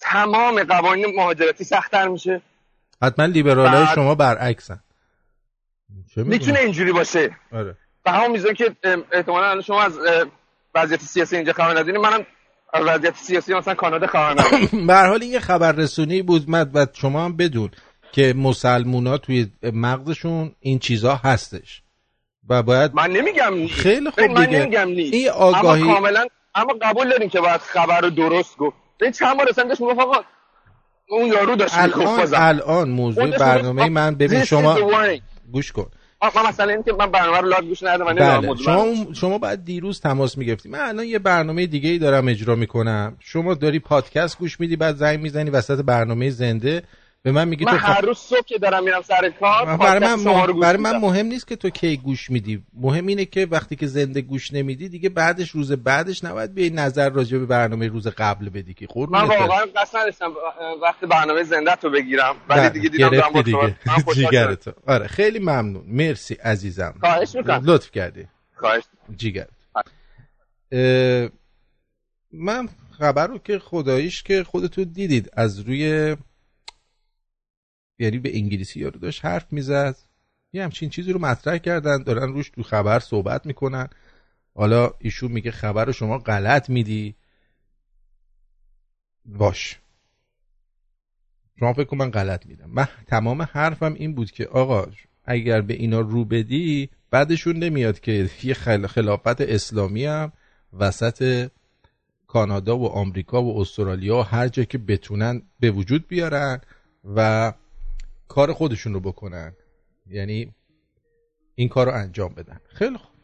تمام قوانین مهاجرتی سختتر میشه. حتما لیبرال های شما برعکسن. می‌تونه اینجوری باشه. آره. به همون میزان که احتمالا شما از وضعیت سیاسی اینجا خبر ندونید منم از وضعیت سیاسی مثلا کانادا خبر ندارم. <coughs> به حال این یه خبررسونی بود. مد و شما هم بدون که مسلمونا توی مغزشون این چیزا هستش. و باید من نمیگم خیلی خوب من نمیگم نیست. این آگاهی اما کاملا اما قبول داریم که باید خبر رو درست گفت. این چند بار اصلا می‌گفت آقا اون یارو داشت الان الان موضوع برنامه من ببین شما گوش کن. من مثلا این که من برنامه رو لاگ گوش ندادم بله. شما شما باید دیروز تماس می‌گرفتی. من الان یه برنامه دیگه ای دارم اجرا می‌کنم. شما داری پادکست گوش میدی بعد زنگ می‌زنی وسط برنامه زنده. به من میگی من تو هر روز صبح که دارم میرم سر کار برای من, مهم... برای من مهم نیست که تو کی گوش میدی. مهم اینه که وقتی که زنده گوش نمیدی دیگه بعدش روز بعدش نباید بیای نظر راجع به برنامه روز قبل بدی که خور من واقعا قصد نداشتم وقتی برنامه زنده تو بگیرم. ولی دیگه دیدم دارم دیگه. جیگرتو. آره خیلی ممنون. مرسی عزیزم. خواهش می‌کنم. لطف کردی. خواهش جیگر. من خبر رو که خداییش که خودتون دیدید از روی یعنی به انگلیسی یارو داشت حرف می‌زد. یه همچین چیزی رو مطرح کردن دارن روش تو خبر صحبت می‌کنن. حالا ایشون میگه خبر رو شما غلط میدی. باش. شما فکر کن من غلط میدم. من تمام حرفم این بود که آقا اگر به اینا رو بدی بعدشون نمیاد که یه خلافت اسلامی هم وسط کانادا و آمریکا و استرالیا و هر جا که بتونن به وجود بیارن و کار خودشون رو بکنن. یعنی این کار رو انجام بدن. خیلی خوب.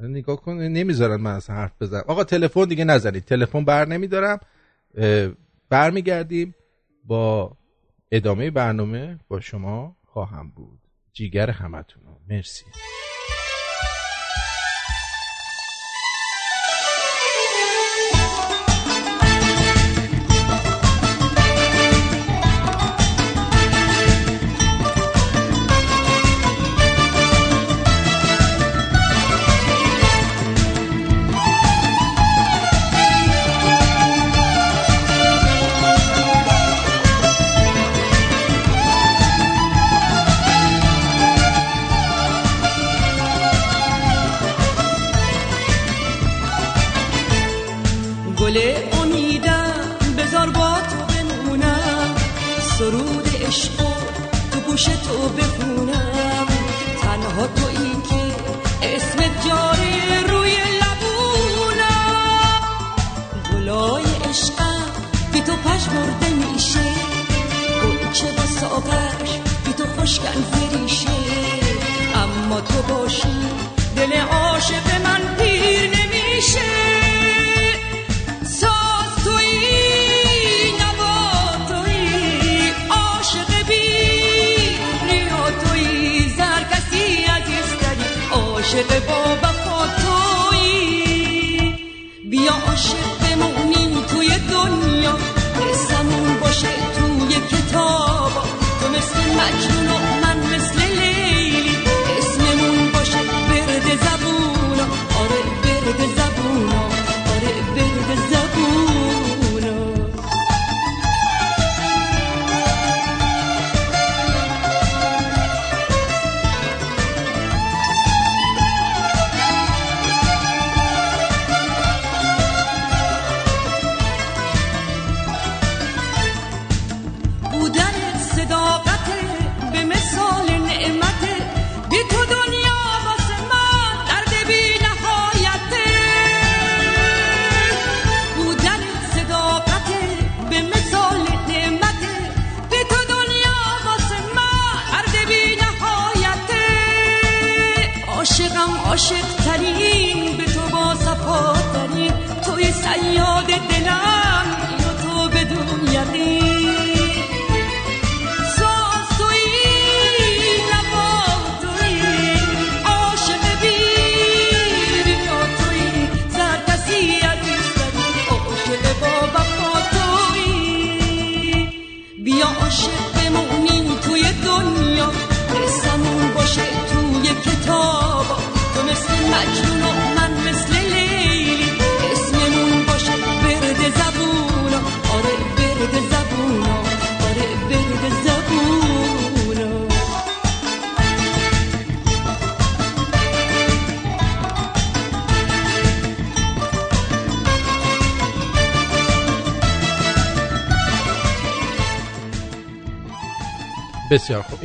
نگاه کن نمی‌ذارن من اصلا حرف بزنم. آقا تلفن دیگه نزنید. تلفن بر نمیدارم. برمیگردیم با ادامه برنامه با شما خواهم بود. جیگر همتون مرسی. خوشگل فریشه اما تو باشی دل عاشق من پیر نمیشه. بی عاشق با وفا توی بیا عاشق مثل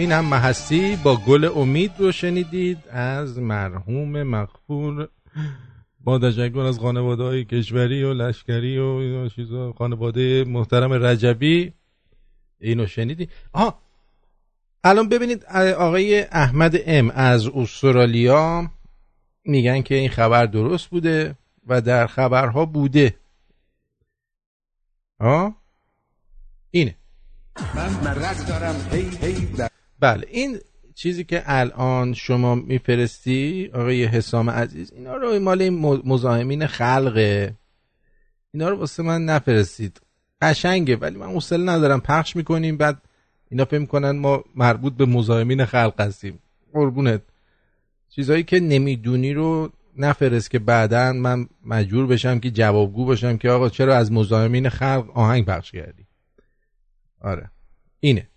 این هم محسی با گل امید رو شنیدید از مرحوم مغفور با تشکر از خانواده های کشوری و لشکری و چیزا. خانواده محترم رجبی. اینو شنیدید آها الان ببینید آقای احمد ام از استرالیا میگن که این خبر درست بوده و در خبرها بوده. آه اینه. من مرض دارم. هی هی در... بله این چیزی که الان شما میفرستی آقای حسام عزیز اینا رو مال این مزاحمین خلقه. اینا رو واسه من نفرستید. قشنگه ولی من حوصله ندارم. پخش می‌کنیم بعد اینا فکر کنن ما مربوط به مزاحمین خلق هستیم. قربونت. چیزایی که نمی‌دونی رو نفرست که بعدا من مجبور بشم که جوابگو باشم که آقا چرا از مزاحمین خلق آهنگ پخش کردی؟ آره. اینه.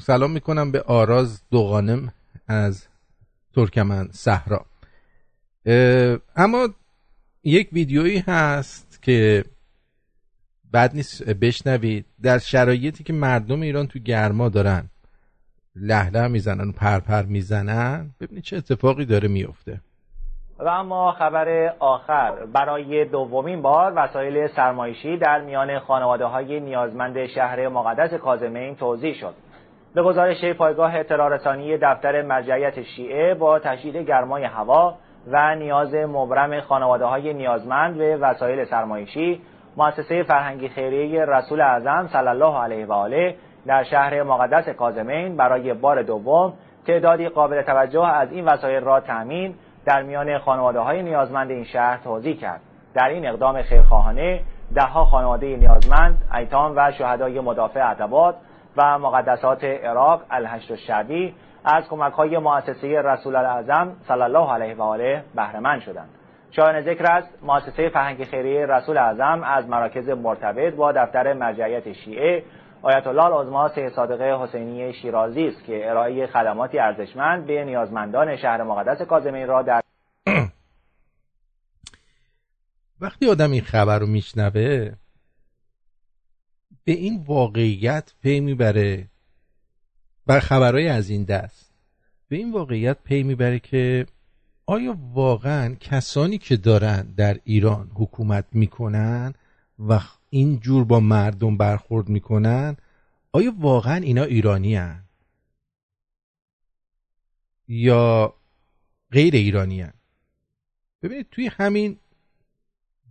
سلام می‌کنم به آراز دوغانم از ترکمن صحرا. اما یک ویدیویی هست که بد نیست بشنوید. در شرایطی که مردم ایران تو گرما دارن لهله می‌زنن و پرپر می‌زنن ببینید چه اتفاقی داره میفته و اما خبر آخر. برای دومین بار وسایل سرمایشی در میان خانواده های نیازمند شهر مقدس کازمین توضیح شد. به گزارش پایگاه اطلاع دفتر مرجعیت شیعه با تشدید گرمای هوا و نیاز مبرم خانواده های نیازمند به وسایل سرمایشی مؤسسه فرهنگی خیریه رسول اعظم صلی الله علیه و آله در شهر مقدس کازمین برای بار دوم تعدادی قابل توجه از این وسایل را تأمین در میان خانواده های نیازمند این شهر توضیح کرد. در این اقدام خیرخواهانه دهها خانواده نیازمند ایتام و شهدای مدافع عتبات و مقدسات عراق الهشت الشعبی از کمک های مؤسسه رسول الاعظم صلی الله علیه و آله بهره شدند. شایان ذکر است مؤسسه فرهنگ خیریه رسول اعظم از مراکز مرتبط با دفتر مرجعیت شیعه آیت الله العظما صادقه حسینی شیرازی است که ارائه خدماتی ارزشمند به نیازمندان شهر مقدس کاظمین را در <clears throat> وقتی آدم این خبر رو میشنوه به این واقعیت پی می‌بره بر خبرهای از این دست. به این واقعیت پی می‌بره که آیا واقعا کسانی که دارن در ایران حکومت می‌کنن و این جور با مردم برخورد می‌کنن آیا واقعا اینا ایرانی هن؟ یا غیر ایرانی هن؟ ببینید توی همین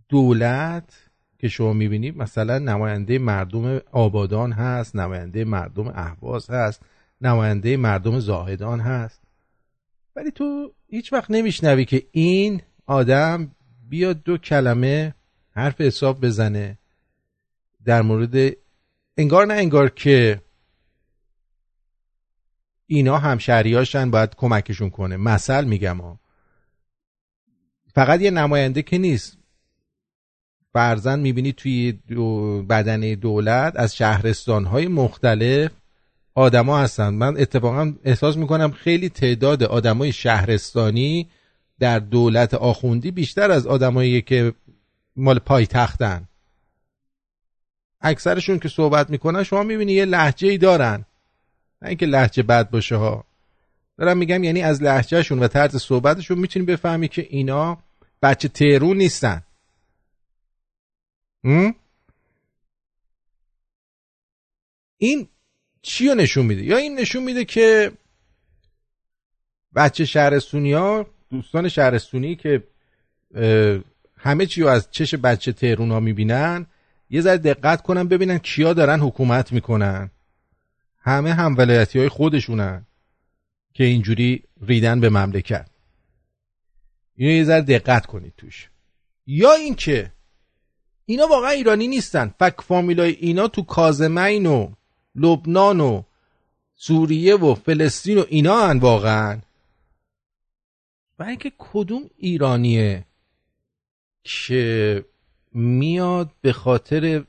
دولت که شما می‌بینید مثلا نماینده مردم آبادان هست نماینده مردم اهواز هست نماینده مردم زاهدان هست ولی تو هیچ وقت نمیشنوی که این آدم بیاد دو کلمه حرف حساب بزنه. در مورد انگار نه انگار که اینا همشهریاشن باید کمکشون کنه. مثل میگم ها. فقط یه نماینده که نیست. فرزن می‌بینی توی دو بدن دولت از شهرستان های مختلف آدما هستن. من اتفاقا احساس می‌کنم خیلی تعداد آدمای شهرستانی در دولت آخوندی بیشتر از آدمایی که مال پایتختن. اکثرشون که صحبت می‌کنن شما می‌بینی یه لحجه ای دارن. نه اینکه لحجه بد باشه ها. دارم میگم یعنی از لحجهشون و طرز صحبتشون می‌تونی بفهمی که اینا بچه تهرون نیستن. این چی نشون میده؟ یا این نشون میده که بچه شهرستونی ها دوستان شهرستونی که همه چی رو از چش بچه تهرون ها می‌بینن یه ذره دقت کنن ببینن کیا دارن حکومت می‌کنن. همه هم ولایتی های خودشونن که اینجوری ریدن به مملکت. اینو یه ذره دقت کنید توش. یا اینکه اینا واقعا ایرانی نیستن. فک فامیلای اینا تو کازمین و لبنان و سوریه و فلسطین و اینا هن واقعا. و اینکه کدوم ایرانیه که میاد به خاطر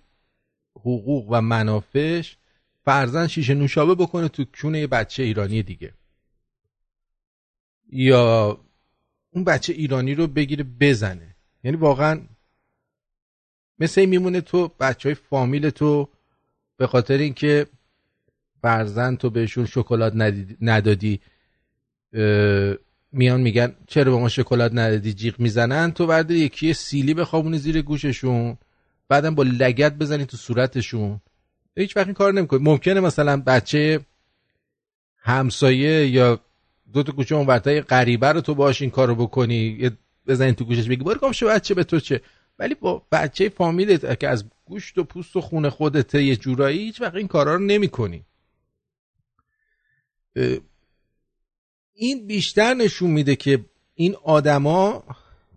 حقوق و منافش فرزن شیشه نوشابه بکنه تو کونه یه بچه ایرانی دیگه. یا اون بچه ایرانی رو بگیره بزنه. یعنی واقعا مثل میمونه تو بچه های فامیل تو به خاطر اینکه فرزن تو بهشون شکلات ندادی میان میگن چرا به ما شکلات ندادی؟ جیغ می‌زنن. تو بعد یکی سیلی بخوابونی زیر گوششون. بعدم با لگت بزنی تو صورتشون. هیچ وقت این کار نمی‌کنی. ممکنه مثلا بچه همسایه یا دو تا کوچه اون غریبه رو تو باش این کارو بکنی. بزنی تو گوشش بگی برو شو بچه به تو چه؟ ولی با بچه فامیلت که از گوشت و پوست و خونه خودت یه جورایی هیچ وقت این کارا رو نمی‌کنی. این بیشتر نشون میده که این آدما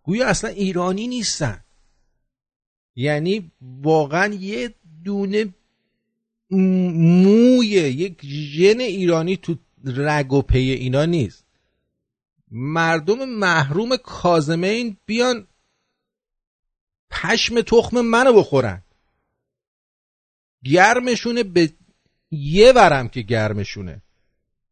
گویا اصلا ایرانی نیستن. یعنی واقعا یه دونه موی یک ژن ایرانی تو رگ و پی اینا نیست. مردم محروم کازمین بیان پشم تخم منو بخورن. گرمشونه به یه ورم که گرمشونه.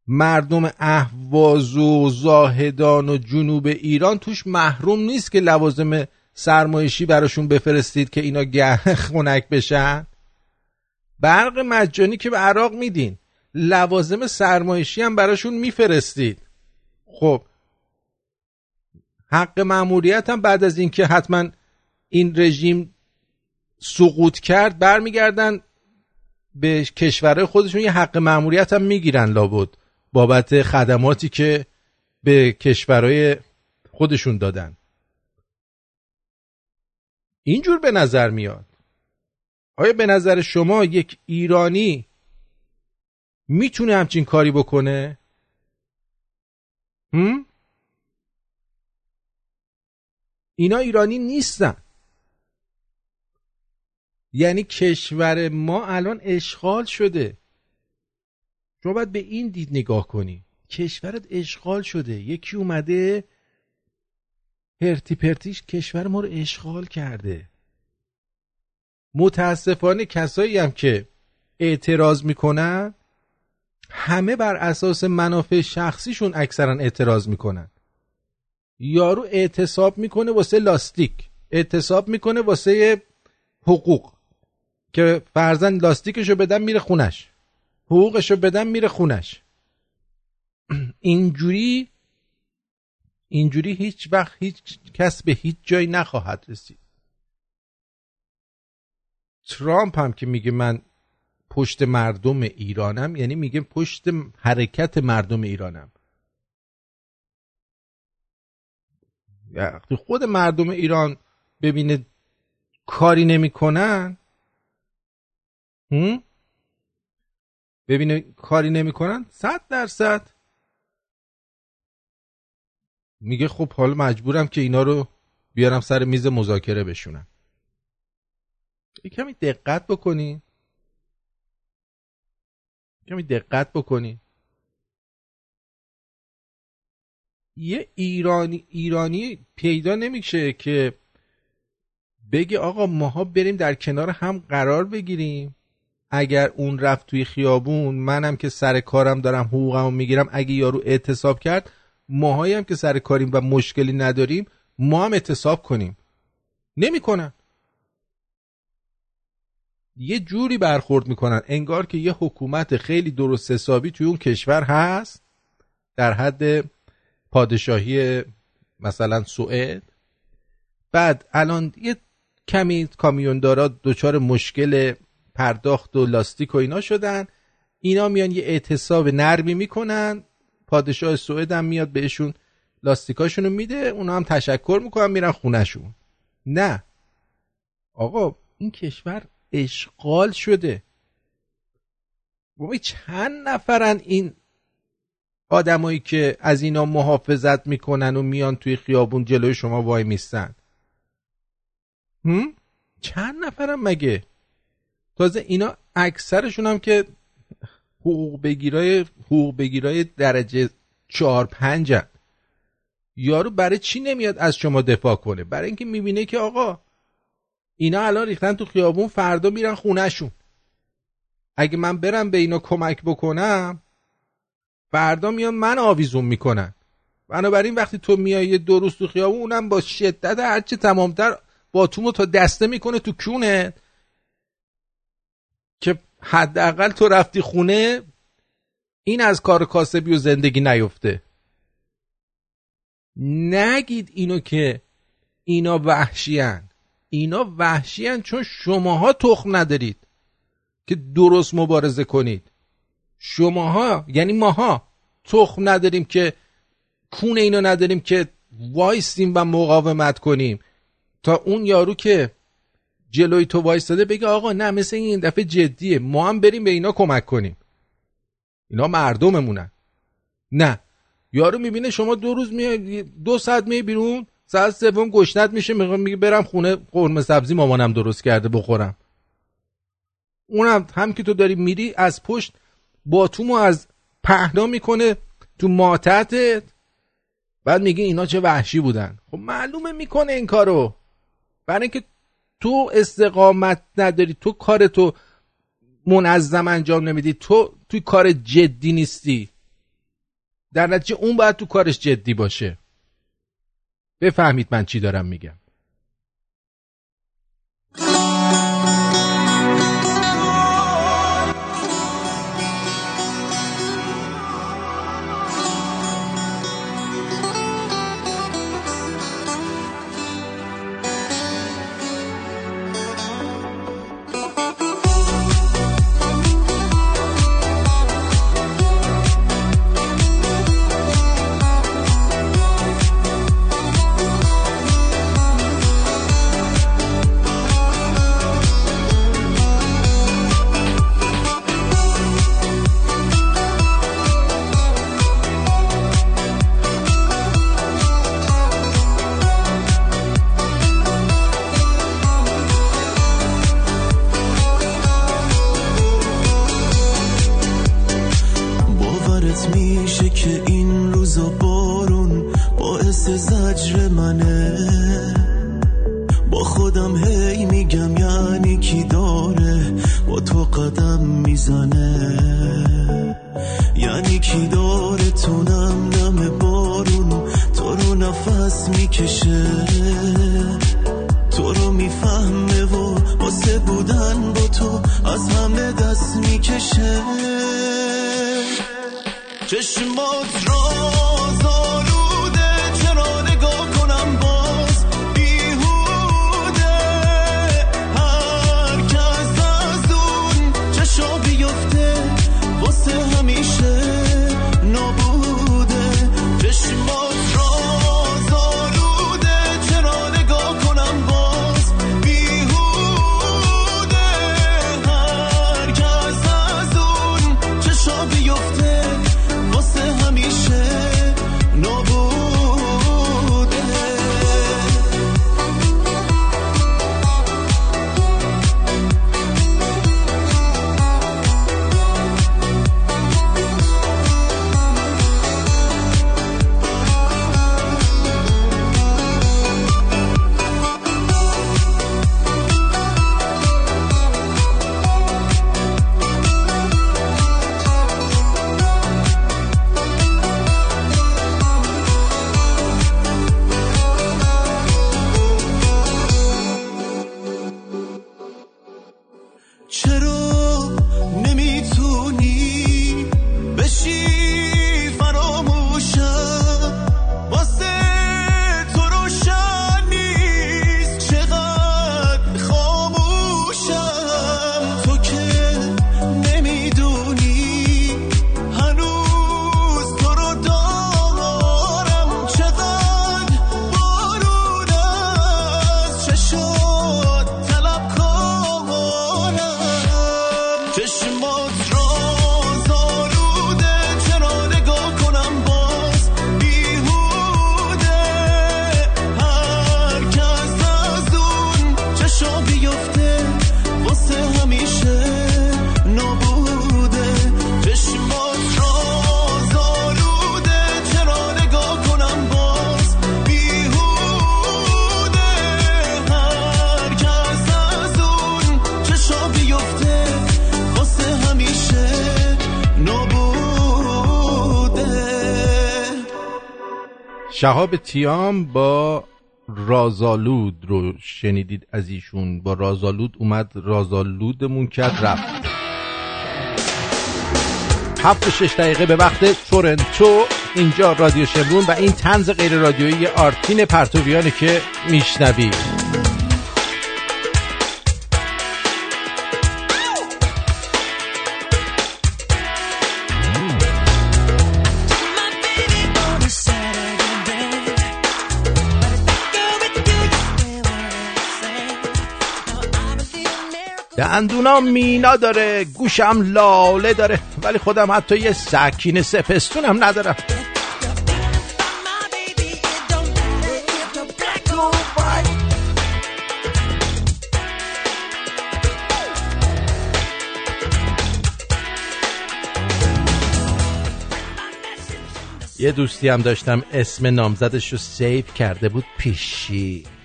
مردم اهواز و زاهدان و جنوب ایران توش محروم نیست که لوازم سرمایشی براشون بفرستید که اینا گه <laughs> خونک بشن؟ برق مجانی که به عراق میدین. لوازم سرمایشی هم براشون میفرستید. خب. حق معمولیت هم بعد از اینکه حتما این رژیم سقوط کرد برمیگردن به کشورهای خودشون یه حق معمولیت هم می‌گیرن لابد. بابت خدماتی که به کشورهای خودشون دادن اینجور به نظر میاد آیا به نظر شما یک ایرانی می‌تونه همچین کاری بکنه؟ هم؟ اینا ایرانی نیستن یعنی کشور ما الان اشغال شده شما باید به این دید نگاه کنی. کشورت اشغال شده. یکی اومده پرتی پرتیش کشور ما رو اشغال کرده. متاسفانه کسایی هم که اعتراض می‌کنن همه بر اساس منافع شخصیشون اکثرا اعتراض می‌کنن. یارو اعتصاب می‌کنه واسه لاستیک. اعتصاب می‌کنه واسه حقوق. که فرزن لاستیکشو بدن میره خونش. حقوقشو بدن میره خونش. اینجوری اینجوری هیچ وقت هیچ کس به هیچ جایی نخواهد رسید. ترامپ هم که میگه من پشت مردم ایرانم یعنی میگه پشت حرکت مردم ایرانم. وقتی خود مردم ایران ببینه کاری نمی‌کنن ببینه کاری نمی‌کنن؟ صد درصد. میگه خب حالا مجبورم که اینا رو بیارم سر میز مذاکره بشونم. یه کمی دقت بکنی. کمی دقت بکنی. یه ایرانی ایرانی پیدا نمیشه که بگه آقا ماها بریم در کنار هم قرار بگیریم. اگر اون رفت توی خیابون منم که سر کارم دارم حقوقمو می‌گیرم اگه یارو اعتصاب کرد ماهایی هم که سر کاریم و مشکلی نداریم ما هم اعتصاب کنیم. نمی‌کنن. یه جوری برخورد می‌کنن. انگار که یه حکومت خیلی درست حسابی توی اون کشور هست در حد پادشاهی مثلا سوئد. بعد الان یه کمی کامیوندارا دچار مشکل پرداخت و لاستیک و اینا شدن. اینا میان یه اعتصاب نرمی می‌کنن. پادشاه سوئد هم میاد بهشون لاستیکاشونو میده. اونا هم تشکر می‌کنن میرن خونهشون. نه. آقا این کشور اشغال شده. بابا چند نفرن این آدمایی که از اینا محافظت می‌کنن و میان توی خیابون جلوی شما وای میستن؟ چند نفرم مگه؟ تازه اینا اکثرشون هم که حقوق بگیرای حقوق بگیرای درجه چهار پنجن یارو برای چی نمیاد از شما دفاع کنه؟ برای اینکه می‌بینه که آقا اینا الان ریختن تو خیابون فردا میرن خونهشون. اگه من برم به اینا کمک بکنم فردا میان من آویزون می‌کنن. بنابراین وقتی تو میای دو روز تو خیابون اونم با شدت هرچه تمامتر باتومو تا دسته می‌کنه تو کونه حداقل تو رفتی خونه این از کار کاسبی و زندگی نیفته. نگید اینو که اینا وحشیان. اینا وحشیان چون شماها تخم ندارید که درست مبارزه کنید. شماها یعنی ماها تخم نداریم که کون اینو نداریم که وایستیم و مقاومت کنیم. تا اون یارو که جلوی تو وایستاده بگه آقا نه مثل این دفعه جدیه. ما هم بریم به اینا کمک کنیم. اینا مردممونن. نه. یارو می‌بینه شما دو روز می دو ساعت می بیرون ساعت سوم گشنت میشه میگه برم خونه قرمه سبزی مامانم درست کرده بخورم. اونم هم که تو داری میری از پشت باتومو از پهنا می‌کنه تو ماتتت بعد میگه اینا چه وحشی بودن. خب معلومه می‌کنه این کارو. برای اینکه تو استقامت نداری تو کار تو منظم انجام نمیدی تو توی کار جدی نیستی. در نتیجه اون باید تو کارش جدی باشه. بفهمید من چی دارم میگم. شهاب تیام با رازالود رو شنیدید از ایشون با رازالود اومد رازالودمون کرد رفت. هفت و شش دقیقه به وقت تورنتو اینجا رادیو شمرون و این تنز غیر رادیویی آرتین پرتویانه که میشنوید. دندونام مینا داره گوشم لاله داره ولی خودم حتی یه سکین سپستونم ندارم. یه دوستی هم داشتم اسم نامزدش رو سیف کرده بود پیشی.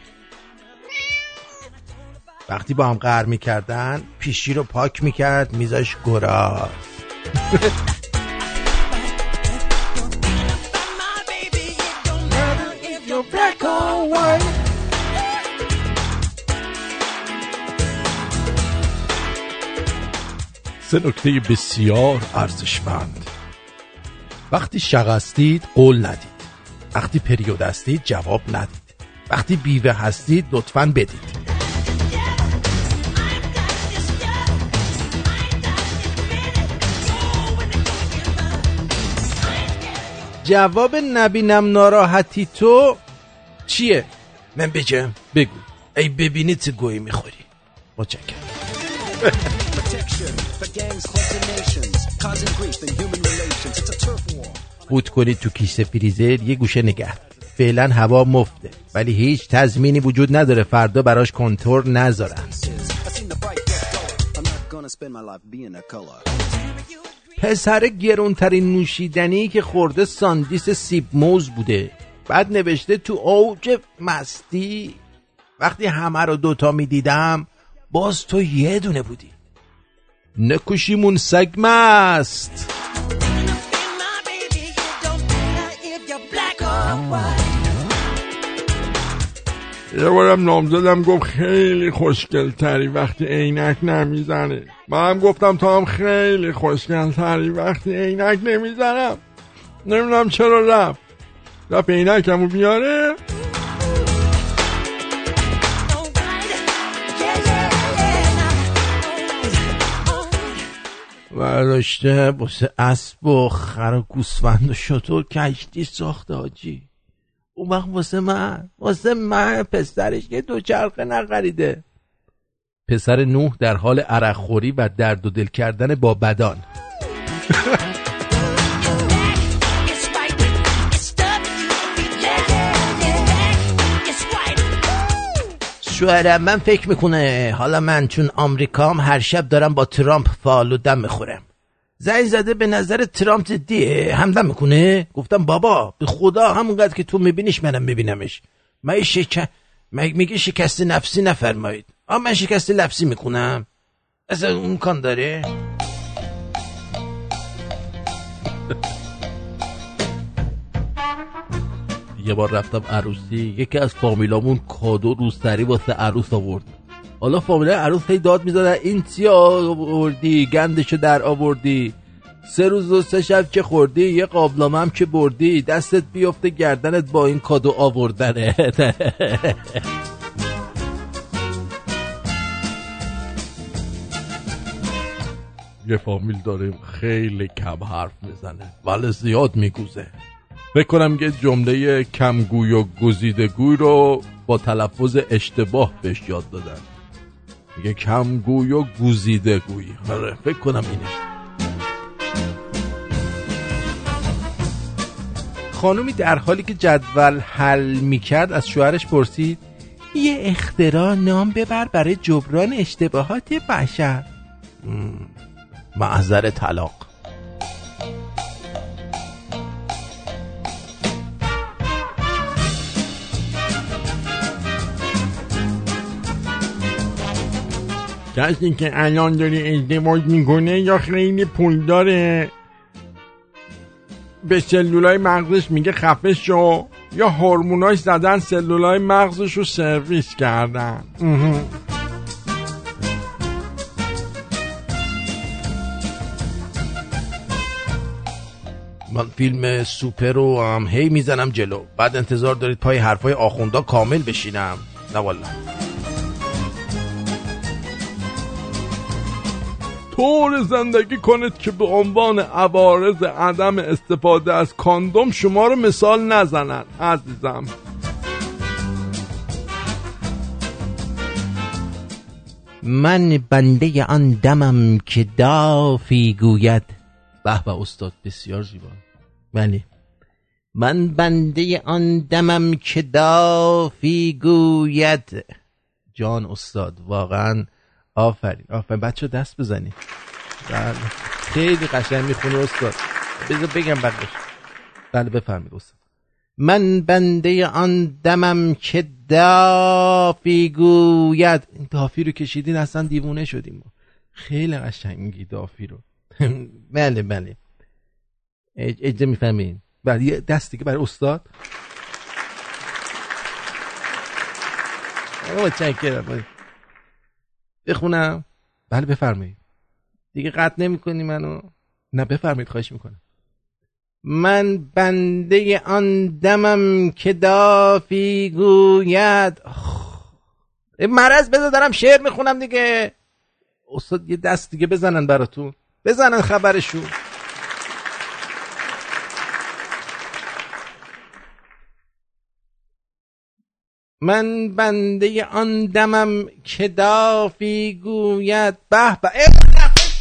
وقتی با هم قهر می‌کردن پیشی رو پاک می‌کرد میذاش گراز سه نکته بسیار ارزشمند. وقتی شغستید قول ندید. وقتی پریود هستید جواب ندید. وقتی بیوه هستید لطفا بدید. جواب نبینم ناراحتی تو چیه؟ من بگم. بگو. ای ببینی چه گویی می‌خوری. متشکرم. بود کنید تو کیسه فریزر یه گوشه نگه. فعلا هوا مفته ولی هیچ تضمینی وجود نداره. فردا براش کنتور نذارن. پسر گرونترین نوشیدنی که خورده ساندیس سیب موز بوده. بعد نوشته تو اوج مستی وقتی همه رو دوتا می‌دیدم باز تو یه دونه بودی. نکوشیمون سگ مست. یه بارم نامزدم گفت خیلی خوشگل تری وقتی عینک نمی‌زنه. من هم گفتم تو هم خیلی خوشگل تری وقتی عینک نمی‌زنم. نمی‌دونم چرا رفت. رفت عینکمو بیاره. برداشته بسه اسب و خر و گوسفند و شطور کشتی ساخته آجی. اون وقت واسه من واسه من پسرش یه دوچرخه نخریده. پسر نوح در حال عرق خوری و درد و دل کردن با بدان. شوهرم من فکر می‌کنه حالا من چون آمریکام هر شب دارم با ترامپ فالو دم می‌خورم. زنگ زده به نظر ترامپ جدیه همدم می‌کنه؟ گفتم بابا به خدا همونقدر که تو میبینیش منم میبینمش. من شک... میگه شکست نفسی نفرمایید. آ من شکست لفظی می‌کنم اصلا امکان داره. یه بار رفتم عروسی یکی از فامیلامون کادو روستری واسه عروس آورد. حالا فامیلای عروس هی داد می‌زدن این چی آوردی؟ گندشو در آوردی. سه روز و سه شب که خوردی یه قابلامه هم که بردی. دستت بیفته گردنت با این کادو آوردنه. <laughs> یه فامیل داریم خیلی کم حرف می‌زنه ولی زیاد میگوزه بکنم یه جمله کمگوی و گزیدگوی رو با تلفظ اشتباه بهش یاد دادن. میگه کمگوی و گوزیدگوی آره فکر کنم اینه. خانومی در حالی که جدول حل می‌کرد از شوهرش پرسید یه اختراع نام ببر برای جبران اشتباهات بشر. معذر طلاق کسی که الان داره ازدواج می‌کنه یا خیلی پول داره. به سلولای مغزش میگه خفه شو. یا هورموناش زدن سلولای مغزش رو سرویس کردن. من فیلم سوپر رو هم هی می‌زنم جلو. بعد انتظار دارید پای حرفای آخوندا کامل بشینم. نه والا طور زندگی کنید که به عنوان عوارض عدم استفاده از کاندوم شما رو مثال نزنن عزیزم. من بنده آن دمم که دافی گوید. به به استاد بسیار زیبا. بله. من بنده آن دمم که دافی گوید. جان استاد واقعا آفرین. آفرین. بچه دست بزنید. بله. خیلی قشنگ می‌خونه استاد. بذار بگم بعدش. بله بفرمید استاد. من بنده آن دمم که دافی گوید. این دافی رو کشیدین اصلا دیوونه شدیم خیلی قشنگی دافی رو. <laughs> بله بله. اجده می‌فهمین بله یه دست دیگه برای استاد. <laughs> متشکرم بخونم. بله بفرمایید. دیگه قطع نمی کنی منو. نه بفرمایید خواهش می‌کنم. من بنده آن دمم که دافی گوید. مرض بذار دارم شعر می‌خونم دیگه. استاد یه دست دیگه بزنن براتون. بزنن خبرشون. من بنده آن دمم که دافی گوید به به. ای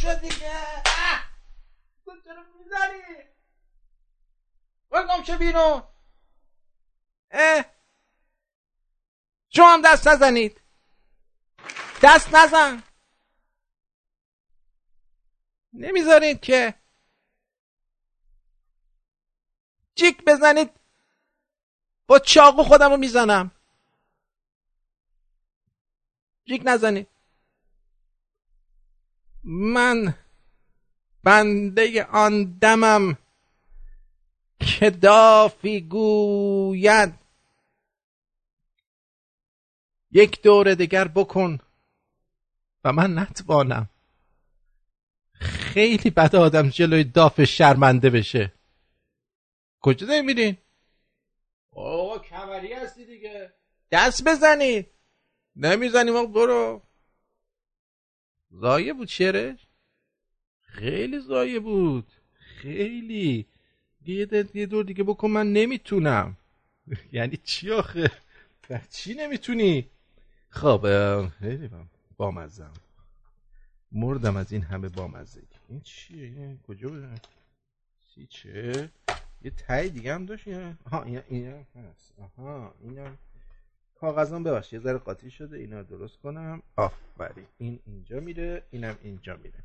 شد دیگه. تو چرا بگم چه بیرون. اه. شما هم دست نزنید. دست نزن. نمی‌ذارید که جیک بزنید. با چاقو خودم رو می‌زنم. جیک نزنید. من بنده آن دمم که دافی گوید. یک دور دیگر بکن و من نتوانم. خیلی بد آدم جلوی داف شرمنده بشه. کجا نمیرین؟ اوه کمری هستی دیگه. دست بزنید. نمی‌زنیم برو زایه بود شعرش خیلی زایه بود خیلی یه, دور دیگه بکن من نمی‌تونم یعنی چی آخه چی نمی‌تونی خب خیلی بامزم مردم از این همه بامزه این چیه این کجا بودن چی چه یه تای دیگه هم داشت ها این هست آها اینم کاغذم ببخش یه ذره قاطی شده اینا درست کنم. آفرین. این اینجا میره اینم اینجا میره.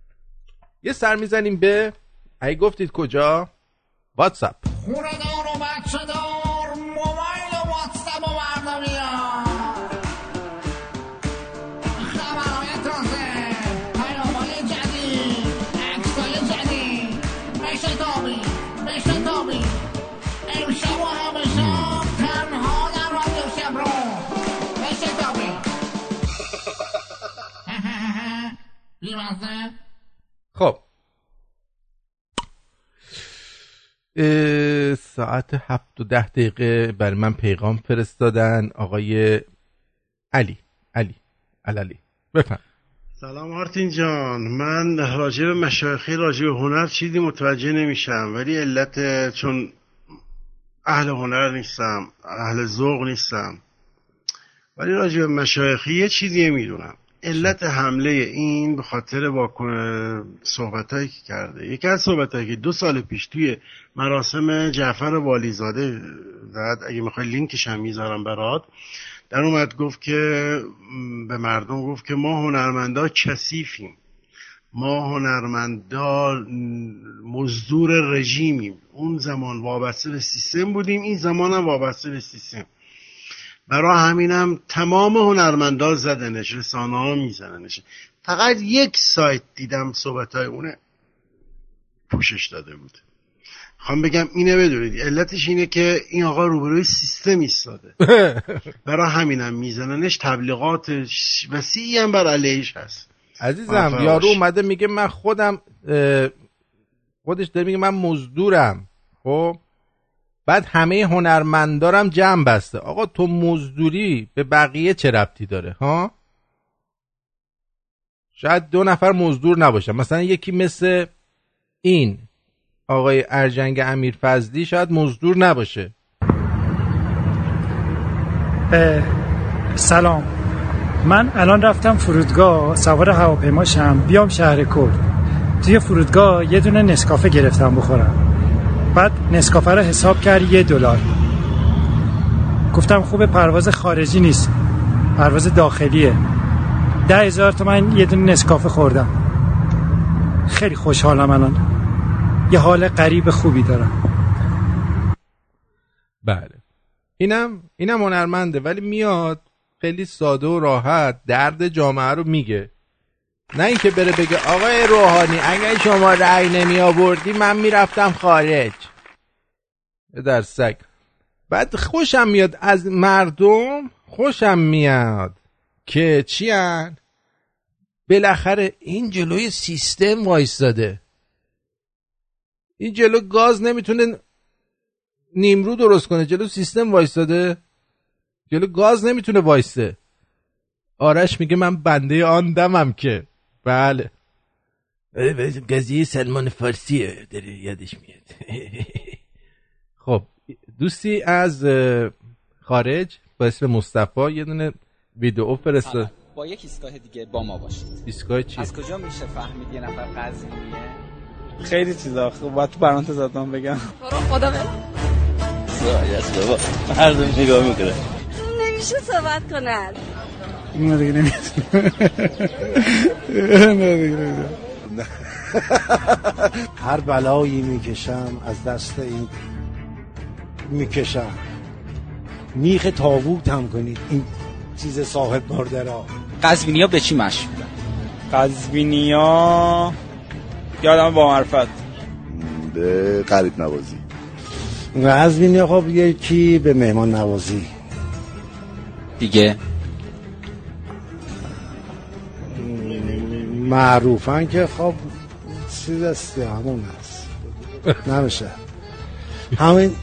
یه سر می‌زنیم به ای گفتید کجا؟ واتساپ. خونه دار و بچه دار موبایل واتساپ و برداریم خب. ساعت هفت و ده دقیقه برای من پیغام فرستادن آقای علی. علی. علی بفهم. سلام آرتین جان. من راجع به مشایخی راجع به هنر چیزی متوجه نمیشم. ولی علت چون اهل هنر نیستم اهل ذوق نیستم. ولی راجع به مشایخی یه چیزی می‌دونم. علت حمله این به خاطر واکن صحبتهایی که کرده. یکی از صحبتهایی که دو سال پیش توی مراسم جعفر والیزاده زد اگه می‌خوای لینکش هم می‌ذارم برات در اومد گفت که به مردم گفت که ما هنرمندا کثیفیم ما هنرمندا مزدور رژیمیم. اون زمان وابسته به سیستم بودیم این زمان هم وابسته به سیستم. برای همینم تمام هنرمندا زدنش رسانه ها میزننش. فقط یک سایت دیدم صحبت های اونه. پوشش داده بود. خوام بگم اینه بدونید علتش اینه که این آقا روبروی سیستم ایستاده. <laughs> برای همینم میزننش تبلیغاتش وسیعی هم بر علیهش هست. عزیزم یارو اومده میگه من خودم خودش داره میگه من مزدورم. خب؟ بعد همه هنرمندارم جمع بسته. آقا تو مزدوری به بقیه چه ربطی داره ها؟ شاید دو نفر مزدور نباشن. مثلا یکی مثل این آقای ارجنگ امیر فضلی شاید مزدور نباشه. سلام. من الان رفتم فرودگاه سوار هواپیماشم بیام شهر کرد. توی فرودگاه یه دونه نسکافه گرفتم بخورم. بعد نسکافه رو حساب کرد یه دلار. گفتم خوب پرواز خارجی نیست. پرواز داخلیه. ده هزار تومن یه دونه نسکافه خوردم. خیلی خوشحالم الان. یه حال قریب خوبی دارم. بله. اینم اینم هنرمنده ولی میاد خیلی ساده و راحت درد جامعه رو میگه. نه اینکه بره بگه آقای روحانی اگر شما رأی نمی آوردی من می‌رفتم خارج. در سگ. بعد خوشم میاد از مردم خوشم میاد که چی هن؟ بالاخره این جلوی سیستم وایستاده. این جلو گاز نمی‌تونه نیمرو درست کنه جلو سیستم وایستاده. جلو گاز نمی‌تونه وایسته. آرش میگه من بنده آن دمم که. بله. قضیه سلمان فارسیه داره یادش میاد. <laughs> خب دوستی از خارج با اسم مصطفی یه دونه ویدیو فرسته با یک ایستگاه دیگه با ما باشید. ایستگاه چی؟ از کجا میشه فهمید یه نفر قزوینیه خیلی چیزا. خب باید تو برانت زدم بگم. خدا بابا مردم نگاه می‌کنه. نمیشه صحبت کنن. دیگه نمی‌تونه هر بلایی می‌کشم از دست این می‌کشم. میخ تاووت هم کنید این چیز صاحب مردرا. قزوینی ها به چی مشهورن قزوینی ها یادم با معرفت به قریب نوازی. قزوینی ها خب یکی به مهمان نوازی. دیگه؟ معروفن که خب چیز است همون هست نمیشه. همین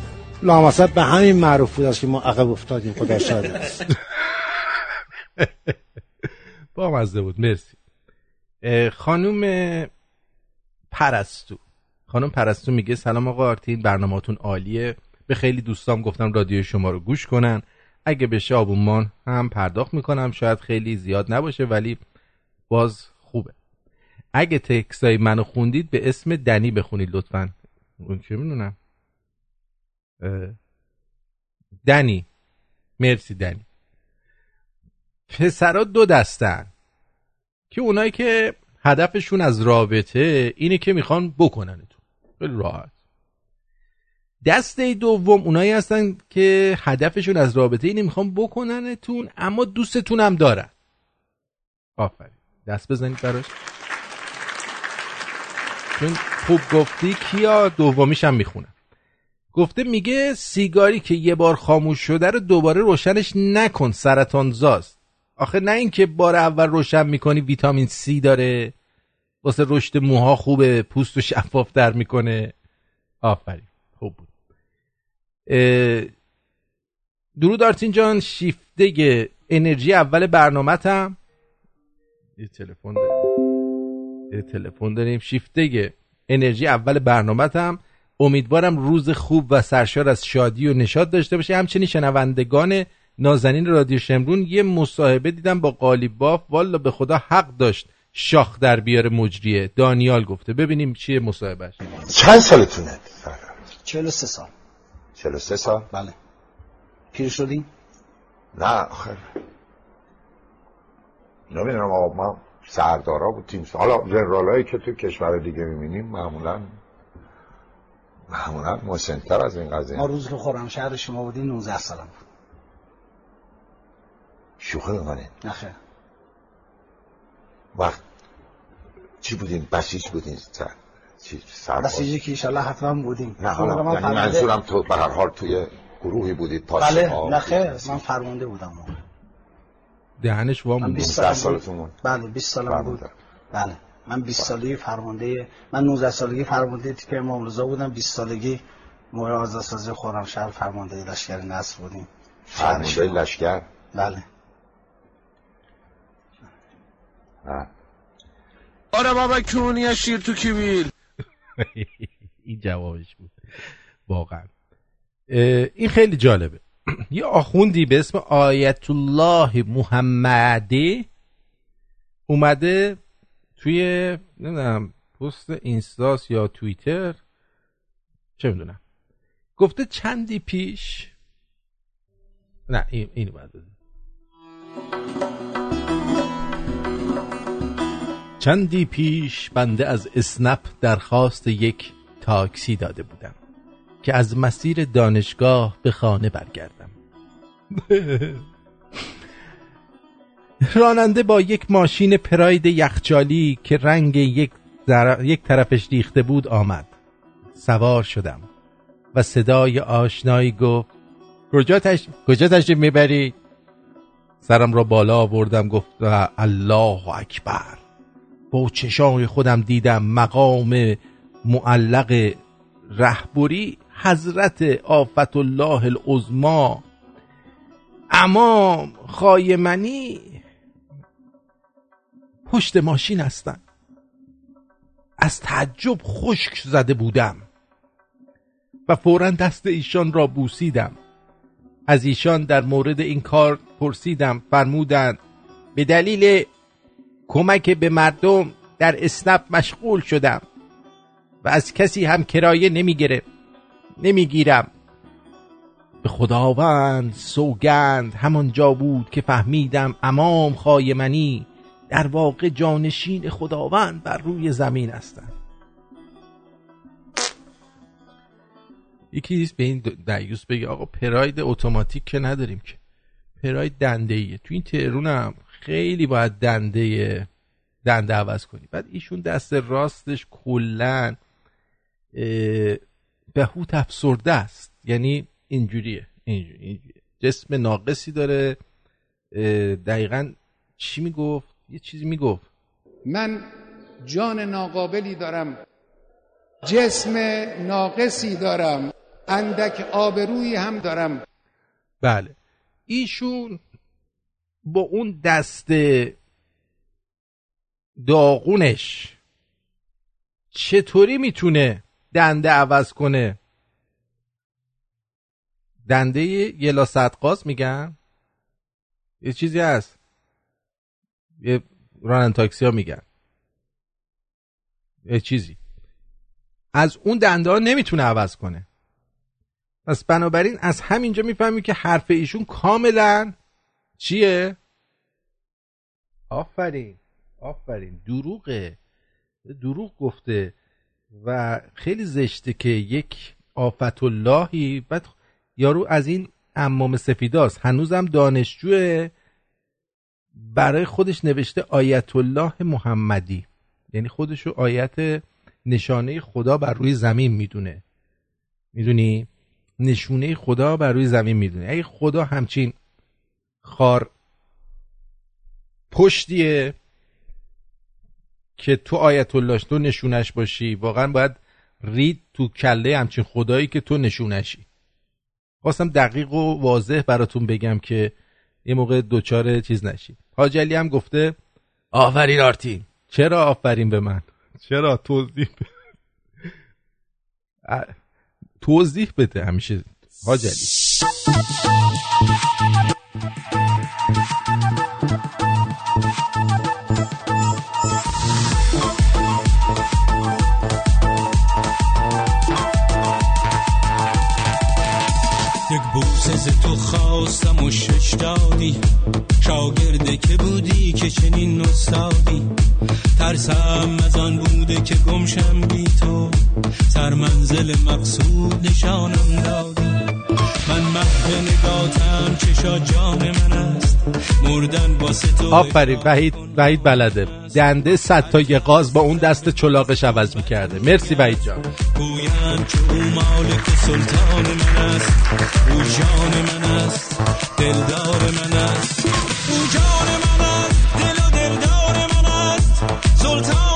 لامصب به همین معروف بود است که ما عقب افتادیم خدا شاید است. <laughs> با مزده بود مرسی. خانوم پرستو. خانم پرستو میگه سلام آقا آرتین برنامهاتون عالیه. به خیلی دوستام گفتم رادیو شما رو گوش کنن. اگه بشه آبونمان هم پرداخت می‌کنم. شاید خیلی زیاد نباشه ولی باز خوبه. اگه تکسای منو خوندید به اسم دنی بخونید لطفا. اون چه می‌دونم؟ دنی. مرسی دنی. پسرا دو دستن. که اونایی که هدفشون از رابطه اینه که می‌خوان بکننتون. خیلی راحت. دسته دوم اونایی هستن که هدفشون از رابطه اینه می‌خوان بکننتون اما دوستتون هم دارن. آفرین. دست بزنید براش. چون خوب گفتی کیا دومیش هم می‌خونن گفته میگه سیگاری که یه بار خاموش شده رو دوباره روشنش نکن سرطان زاست. آخه نه اینکه بار اول روشن می‌کنی ویتامین سی داره واسه رشد موها خوبه پوست و شفاف در می‌کنه. آفرین خوب بود. درود آرتین جان شیفته انرژی اول برنامهتم. یه تلفن داریم. یه تلفن داریم. شیفته انرژی اول برنامهتم امیدوارم روز خوب و سرشار از شادی و نشاد داشته باشه. همچنین شنوندگان نازنین رادیو شمرون یه مصاحبه دیدم با قالیباف والا به خدا حق داشت شاخ در بیار مجریه دانیال گفته. ببینیم چیه مصاحبهش. چند سالتونه؟ 43 سال. 43 سال؟ بله. پیر شدی؟ نه آخر. نمی‌دونم آقا ما سردارا بودیم حالا جنرال که تو کشور دیگه می‌بینیم معمولا معمولا مسنتر از این قضیه. ما روز که خورم شهر شما بودیم 19 سالم بود. شوخه بکنه نخیر وقت چی بودین؟ بسیج بودین؟ بسیجی که ایشالله حتما بودیم. نه حالا من یعنی منظورم تو به هر حال توی گروهی بودید بله خیر. من فرمانده بودم موقع دهنش وام بود. 20 سالتون بله 20 سالم بود. بله من 20 سالگی فرمانده من 19 سالگی فرمانده تیپ امام رضا بودم. 20 سالگی مورد آزادسازی خرمشهر فرمانده لشکر نصر بودیم. فرمانده لشکر؟ بله. آره بابا کونی شیر تو کیویل <laughs> این جوابش بود. واقعا. این خیلی جالبه. یه آخوندی به اسم آیت الله محمدی اومده توی نمی‌دونم پست اینستاس یا توییتر؟ چه می‌دونم. گفته چندی پیش؟ نه این این چندی پیش بنده از اسنپ درخواست یک تاکسی داده بودم. که از مسیر دانشگاه به خانه برگردم. <laughs> راننده با یک ماشین پراید یخچالی که رنگ یک, یک طرفش ریخته بود آمد. سوار شدم و صدای آشنایی گفت کجا تش... کجا تشریف می‌بری؟ سرم را بالا آوردم گفت الله اکبر. با چشای خودم دیدم مقام معلق رهبری حضرت آفت الله العظما امام خایمنی پشت ماشین هستن. از تعجب خشک زده بودم و فورا دست ایشان را بوسیدم. از ایشان در مورد این کار پرسیدم فرمودند به دلیل کمک به مردم در اسنپ مشغول شدم و از کسی هم کرایه نمی‌گیره نمی‌گیرم. به خداوند سوگند همانجا بود که فهمیدم امام خایمنی در واقع جانشین خداوند بر روی زمین هستند. یکی به این دیوس بگه آقا پراید اتوماتیک که نداریم که. پراید دنده ایه تو این تهرون هم خیلی باید دنده دنده عوض کنی. بعد ایشون دست راستش کلا بهوت افسرده است. یعنی اینجوریه اینجوری جسم ناقصی داره. دقیقا چی می‌گفت؟ یه چیزی می‌گفت. من جان ناقابلی دارم. جسم ناقصی دارم. اندک آبرویی هم دارم. بله. ایشون با اون دست داغونش چطوری می‌تونه دنده عوض کنه. دنده یلا صدقاز میگن؟ یه چیزی هست. یه رانن تاکسی ها میگن. یه چیزی. از اون دنده ها نمی‌تونه عوض کنه. پس بنابراین از همینجا می‌فهمی که حرف ایشون کاملا چیه؟ آفرین. آفرین. دروغه. دروغ گفته. و خیلی زشته که یک آفت اللهی بعد یارو از این امام سفیداست. هنوزم دانشجوه. برای خودش نوشته آیت الله محمدی. یعنی خودشو آیت نشانه خدا بر روی زمین می‌دونه. می‌دونی؟ نشونه خدا بر روی زمین می‌دونه. اگه خدا همچین خار پشتیه. که تو آیت الله تو نشونش باشی. واقعا باید رید تو کله همچین خدایی که تو نشونشی. خواستم دقیق و واضح براتون بگم که یه موقع دوچار چیز نشی حاجلی هم گفته آفرین آرتین چرا آفرین به من؟ چرا توضیح ب... توضیح بده همیشه حاجلی یک ز تو خواستم و شش دادی. شاگرده که بودی که چنین استادی. ترسم از آن بوده که گمشم بی تو. سر منزل مقصود نشانم دادی. من محو نگاتم چشا جان من است. مردن واسه تو آفرین وحید وحید بلده. دنده صد تا قاز با اون دست چلاقش عوض می‌کرده. مرسی وحید جان. گویم که او مالک سلطان من است. او جان من است. دلدار من است. او جان من است. دل و دلدار من است. سلطان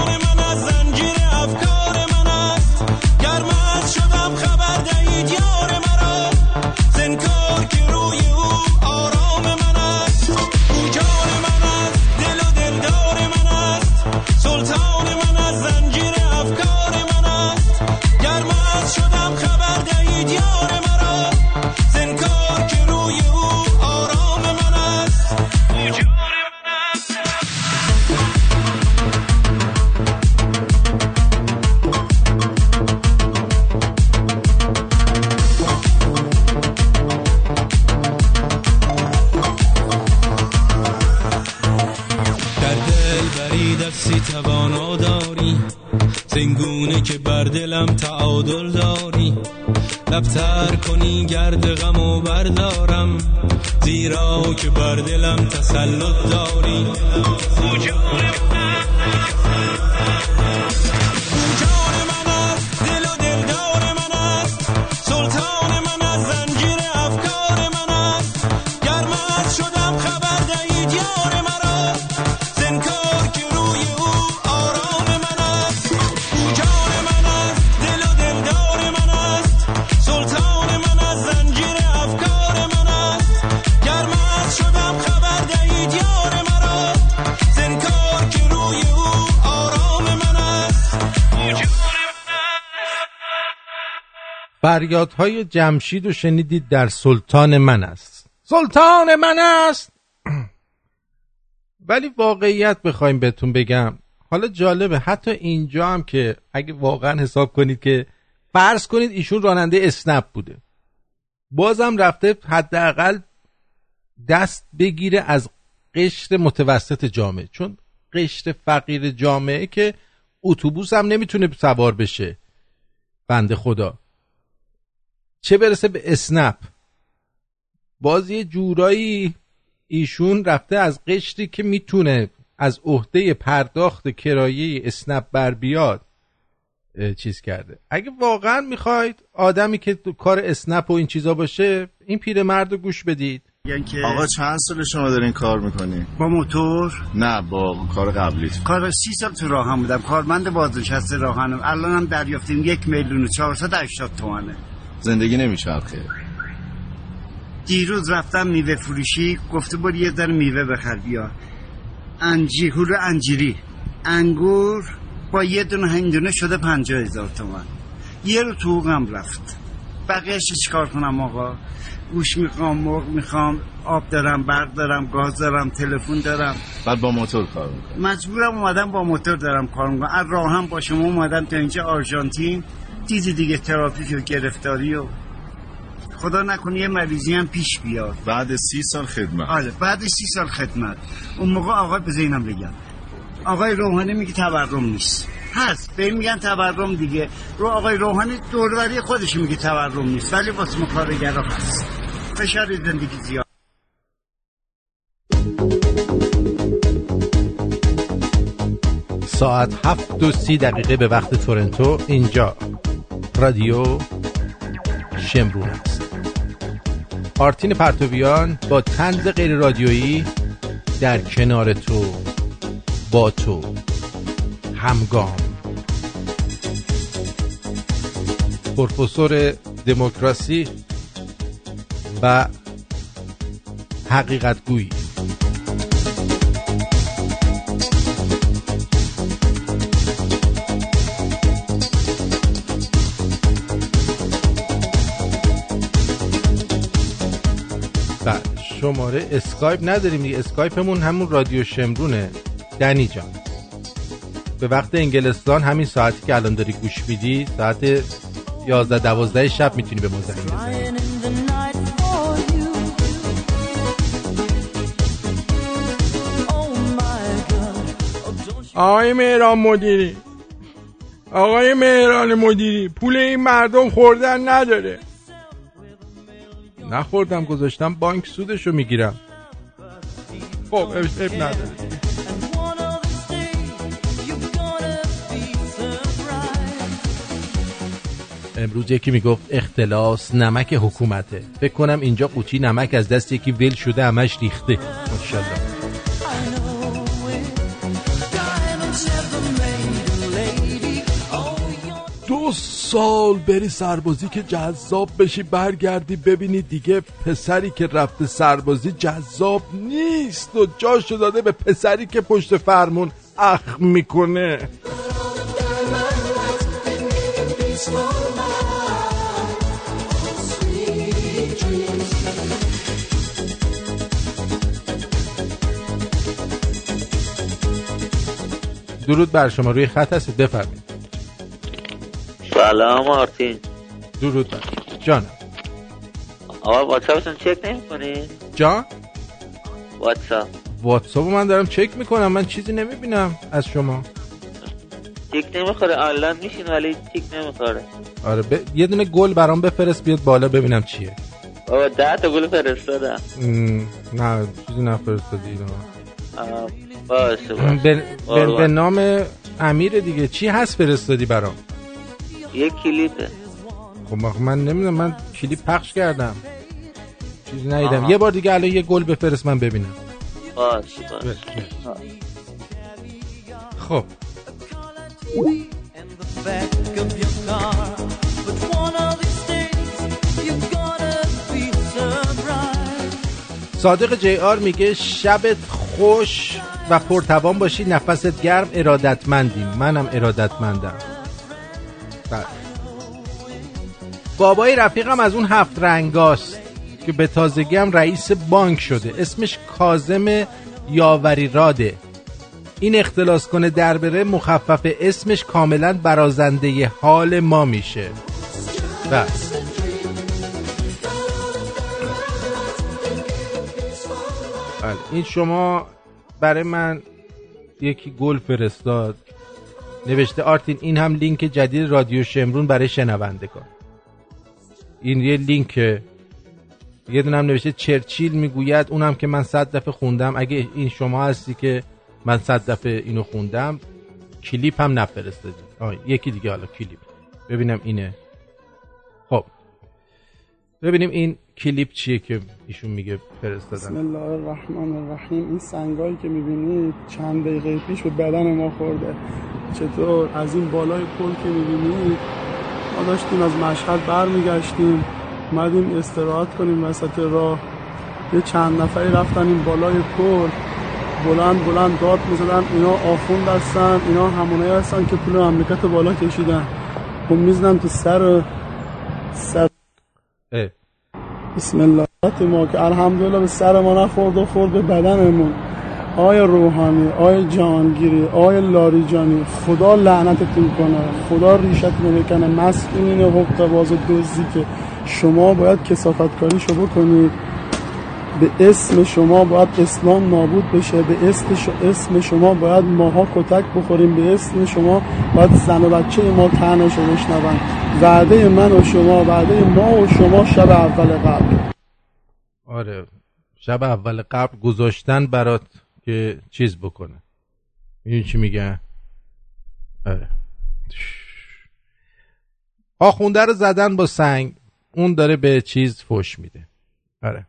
فریادهای جمشید رو شنیدید در سلطان من است. سلطان من است! <clears throat> ولی واقعیت بخوایم بهتون بگم. حالا جالبه حتی اینجا هم که اگه واقعا حساب کنید که فرض کنید ایشون راننده اسنپ بوده. بازم رفته حداقل دست بگیره از قشر متوسط جامعه. چون قشر فقیر جامعه که اتوبوس هم نمی‌تونه سوار بشه. بنده خدا. چه برسه به اسنپ؟ باز یه جورایی ایشون رفته از قشری که می‌تونه از عهده پرداخت کرایه اسنپ بر بیاد چیز کرده. اگه واقعا می‌خواید آدمی که تو کار اسنپ و این چیزا باشه این پیرمرد رو گوش بدید. آقا چند سال شما دارین کار می‌کنی؟ با موتور؟ نه با کار قبلیت. کار سی سال تو راهن بودم. کارمند بازنشسته راهنم. الان هم دریافتیم یک میلیون و چهارصد هشتاد تومنه. زندگی نمیچرخه دیروز رفتم میوه فروشی گفته برو یه در میوه بخر بیا. انجیر هلو انجیری. انگور با یه دونه هندونه شده پنجاه هزار تومن یه رو تو حقوقم رفت. بقیهش چیکار کنم آقا؟ گوش می‌خوام مرغ می‌خوام آب دارم برق دارم گاز دارم تلفن دارم. بعد با موتور کار می‌کنی مجبورم اومدم با موتور دارم کار می‌کنم. از راه هم با شما اومدم تا اینجا آرژانتین. دیدی دیگه ترافیک و گرفتاری و خدا نکنه یه مریضی هم پیش بیاد. بعد سی سال خدمت. آره بعد سی سال خدمت. اون موقع آقای بزینم بگم. آقای روحانی میگه تورم نیست. هست به میگن تورم دیگه. رو آقای روحانی دوروری خودش میگه تورم نیست ولی واسه ما کارگرا هست. فشار زندگی زیاد. ساعت هفت و سی دقیقه به وقت تورنتو اینجا. رادیو شمرون است. آرتین پرتویان با تنز غیر رادیویی در کنار تو با تو. همگام. پروفسور دموکراسی و حقیقت شماره اسکایپ نداریم دیگه. اسکایپمون همون رادیو شمرونه. دنی جان. به وقت انگلستان همین ساعتی که الان داری گوش میدی ساعت 11 12 شب می‌تونی به ما زنگ بزنی آقای مهران مدیری. آقای مهران مدیری پول این مردم خوردن نداره. نخوردم گذاشتم بانک سودشو می‌گیرم. خب اب نداره امروز یکی می‌گفت اختلاس نمک حکومته. فکر کنم اینجا قوطی نمک از دست یکی ول شده همش ریخته. ماشاءالله. سال بری سربازی که جذاب بشی برگردی ببینی دیگه پسری که رفته سربازی جذاب نیست و جاشو داده به پسری که پشت فرمون اخ می‌کنه. درود بر شما روی خط هستید بفرمایید. سلام آرتین درود بر. جانم. آقا واتساپتون چک نمی کنی؟ جان؟ واتساپ. واتساپ من دارم چک می‌کنم من چیزی نمی‌بینم از شما. چک نمی‌خوره آنلاین میشین ولی چک نمی‌خوره. آره ب... یه دونه گل برام بفرست بیاد بالا ببینم چیه. بابا ده تا گل فرستادم. نه چیزی نفرستادی اینا. باشه باشه. به... به... قربان. به نام امیر دیگه. چی هست فرستادی برام؟ یه کلیپه خب من- نمی‌دونم من کلیپ پخش کردم. چیزی ندیدم. آها. یه بار دیگه الان یه گل بفرست من ببینم. باشه باشه بله. خب. صادق جی آر میگه شبت خوش و پرتوان باشی نفست گرم ارادتمندیم. منم ارادتمندم. بله. بابای رفیقم از اون هفت رنگاست که به تازگی هم رئیس بانک شده. اسمش کازم یاوری راده. این اختلاس کنه در بره مخفف اسمش کاملا برازنده حال ما میشه. بله. بله. این شما برای من یکی گل فرستاد. نوشته آرتین این هم لینک جدید رادیو شمرون برای شنوندگان. این یه لینک یه دونه هم نوشته چرچیل می‌گوید اونم که من صد دفعه خوندم. اگه این شما هستی که من صد دفعه اینو خوندم کلیپ هم نفرستادی. آه یکی دیگه حالا کلیپ. ببینم اینه. خب. ببینیم این کلیپ چیه که ایشون میگه فرستادن؟ بسم الله الرحمن الرحیم. این سنگایی که می‌بینید چند دقیقه پیش به بدن ما خورده. چطور؟ از این بالای پل که می‌بینید ما داشتیم از مشهد برمیگشتیم. اومدیم استراحت کنیم وسط راه. یه چند نفری رفتن این بالای پل بلند بلند داد می‌زدن. اینا آخوند هستن اینا همونایی هستن که پول مملکت بالا کشیدن. خب می‌زنم تو سر سر اه. بسم الله. ما که الحمدلله به سر ما نخورد و خورد به بدنمون. آیا روحانی آیا جهانگیری آیا لاریجانی خدا لعنتتون کنه. خدا ریشتون بکنه مسئولین حقوق باز دزدی که شما باید کسافت کاریشو بکنید به اسم شما باید اسلام نابود بشه. به اسم, شما باید ماها کتک بخوریم. به اسم شما باید زن و بچه ما تنش رو بشنون وعده من و شما وعده ما و شما شب اول قبل. آره شب اول قبل گذاشتن برات که چیز بکنه. این چی میگه؟ آره. آخونده رو زدن با سنگ اون داره به چیز فش میده. آره.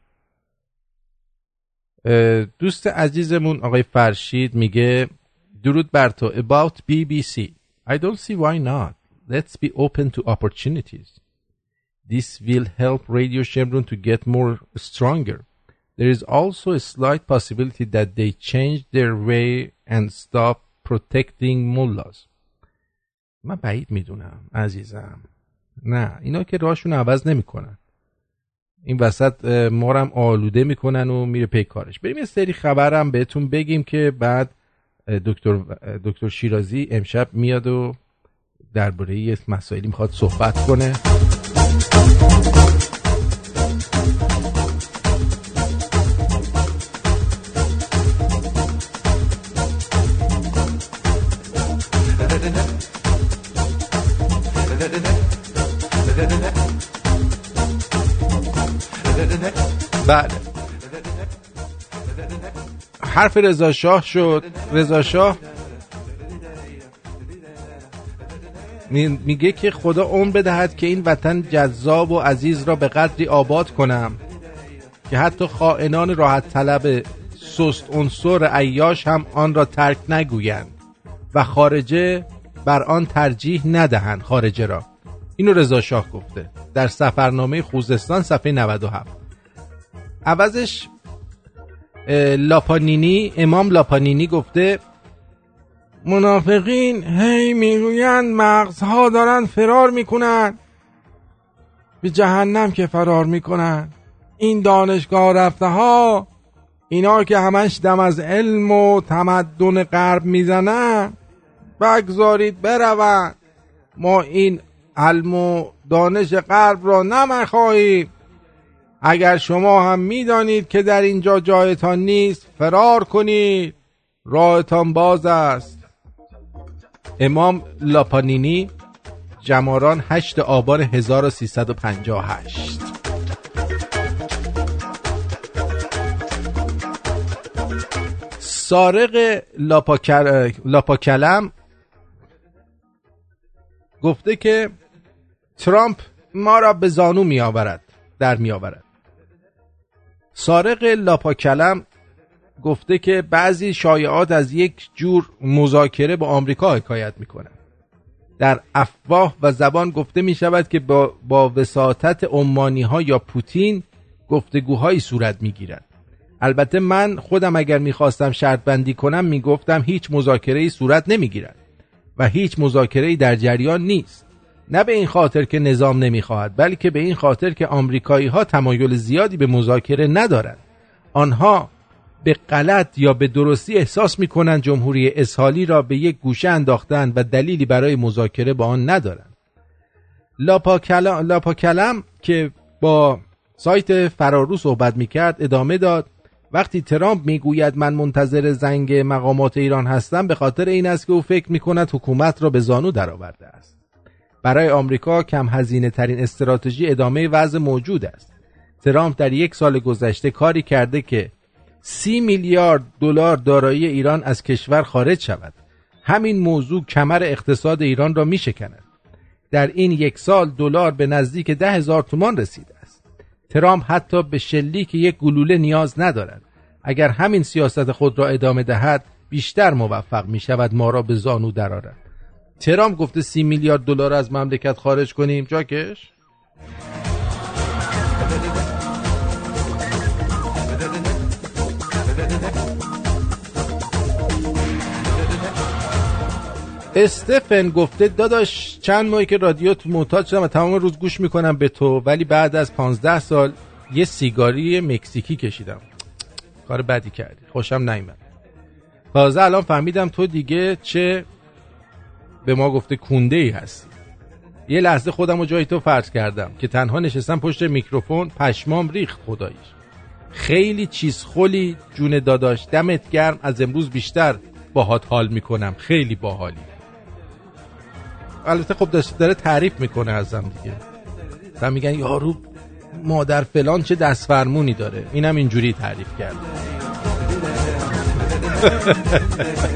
دوست عزیزمون آقای فرشید میگه درود بر تو. About BBC I don't see why not. Let's be open to opportunities This will help Radio Chevron to get more stronger. There is also a slight possibility that they change their way and stop protecting mullahs. من بعید می‌دونم عزیزم نه اینا که راهشون عوض نمی‌کنن این وسط اه، ما رو هم آلوده می‌کنن و میره پی کارش بریم یه سری خبرم بهتون بگیم که بعد دکتر دکتر شیرازی امشب میاد و درباره یه مسائلی می‌خواد صحبت کنه. بله. حرف رضا شاه شد. رضا شاه. میگه که خدا عمر بدهد که این وطن جذاب و عزیز را به قدری آباد کنم که حتی خائنان راحت طلب سست عنصر عیاش هم آن را ترک نگویند و خارجه بر آن ترجیح ندهند خارجه را. اینو رضا شاه گفته در سفرنامه خوزستان صفحه 97 عوضش لاپانینی امام لاپانینی گفته منافقین هی می‌گویند مغزها دارن فرار می‌کنن. به جهنم که فرار می‌کنن. این دانشگاه رفته ها اینا که همش دم از علم و تمدن غرب می‌زنن بگذارید برون ما این علم و دانش غرب را نمی‌خواهیم اگر شما هم می‌دانید که در اینجا جایتان نیست فرار کنید. راهتان باز است. امام لاپانینی جماران 8 آبان 1358 سارق لاپاکر... لاپاکلم گفته که ترامپ ما را به زانو می آورد در می آورد سارق لاپاکلم گفته که بعضی شایعات از یک جور مذاکره با آمریکا حکایت می در افواه و زبان گفته می شود که با, با وساطت عمانی ها یا پوتین گفتگوهایی صورت می گیرد. البته من خودم اگر می‌خواستم شرط بندی کنم می‌گفتم هیچ مذاکره صورت نمی‌گیرد و هیچ مذاکره در جریان نیست. نه به این خاطر که نظام نمی‌خواهد بلکه به این خاطر که آمریکایی ها تمایل زیادی به مذاکره ندارند. آنها به غلط یا به درستی احساس می‌کنند جمهوری اسحالی را به یک گوشه انداختند و دلیلی برای مذاکره با آن ندارند. لاپاکلم, لاپاکلم که با سایت فرارو صحبت می‌کرد ادامه داد وقتی ترامپ می‌گوید من منتظر زنگ مقامات ایران هستم به خاطر این است که او فکر می‌کند حکومت را به زانو درآورده است. برای آمریکا کم هزینه ترین استراتژی ادامه وضع موجود است. ترامپ در یک سال گذشته کاری کرده که سی میلیارد دلار دارایی ایران از کشور خارج شود. همین موضوع کمر اقتصاد ایران را میشکند. در این یک سال دلار به نزدیک ده هزار تومان رسیده است. ترامپ حتی به شلیک یک گلوله نیاز ندارد. اگر همین سیاست خود را ادامه دهد بیشتر موفق می شود ما را به زانو درآرد. ترامپ گفته سی میلیارد دلار از مملکت خارج کنیم. جاکش؟ استفن گفته داداش چند ماهی که رادیو معتاد شدم و تمام روز گوش می‌کنم به تو ولی بعد از پانزده سال یه سیگاری مکزیکی کشیدم. کار بدی کردی. خوشم نیمد تازه الان فهمیدم تو دیگه چه به ما گفته کونده ای هستی. یه لحظه خودم رو جای تو فرض کردم که تنها نشستم پشت میکروفون پشمام ریخت خداییش. خیلی چیز خلی جون داداش دمت گرم. از امروز بیشتر باهات حال می‌کنم. خیلی باحالی. البته خب داره تعریف می‌کنه ازم دیگه. و میگن یارو مادر فلان چه دست فرمونی داره. اینم اینجوری تعریف کرده <laughs>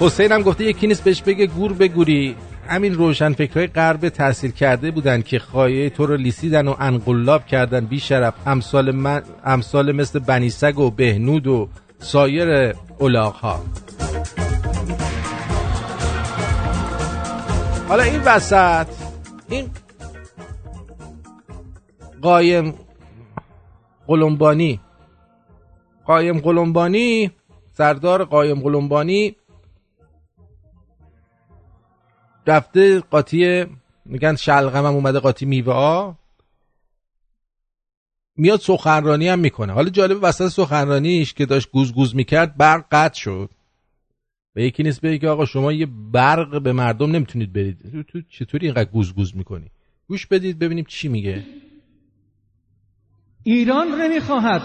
حسین هم گفته یکی نیست بهش بگه گور بگوری. همین روشن فکرهای غرب تحصیل کرده بودن که خایه تو رو لیسیدن و انقلاب کردن. بی شرف امثال, من امثال مثل بنیسگ و بهنود و سایر اولاغ ها حالا این وسط این قایم قلمبانی. قایم قلمبانی سردار قایم قلمبانی رفته قاطی میگن شلغم هم اومده قاطی میوه ها. میاد سخنرانی هم می‌کنه. حالا جالب وسط سخنرانیش که داشت گوز گوز می‌کرد برق قطع شد. و یکی نیست بگه آقا شما یه برق به مردم نمی‌تونید برید. تو چطوری اینقدر گوز گوز می‌کنی؟ گوش بدید ببینیم چی میگه. ایران نمی‌خواهد.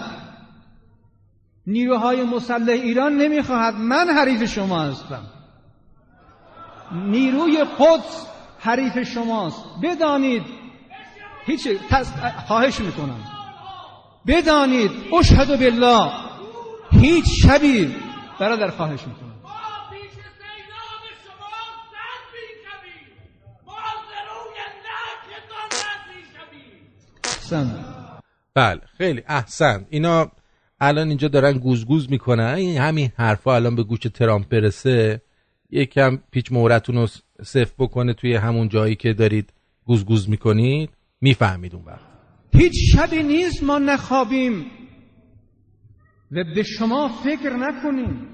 نیروهای مسلح ایران نمی‌خواهد. من حریف شما هستم. نیروی قدس حریف شماست. بدانید. هیچ تز... خواهش می‌کنم. بدانید. اشهد بالله. هیچ شبی برادر خواهش می‌کنم. احسن. بله خیلی احسن. اینا الان اینجا دارن گوزگوز می‌کنن. این همین حرفا الان به گوش ترامپ برسه. یکم پیچ مورتون رو صفر بکنه توی همون جایی که دارید گوزگوز می‌کنید. می‌فهمید اون وقت. هیچ شبی نیست ما نخوابیم. و به شما فکر نکنیم.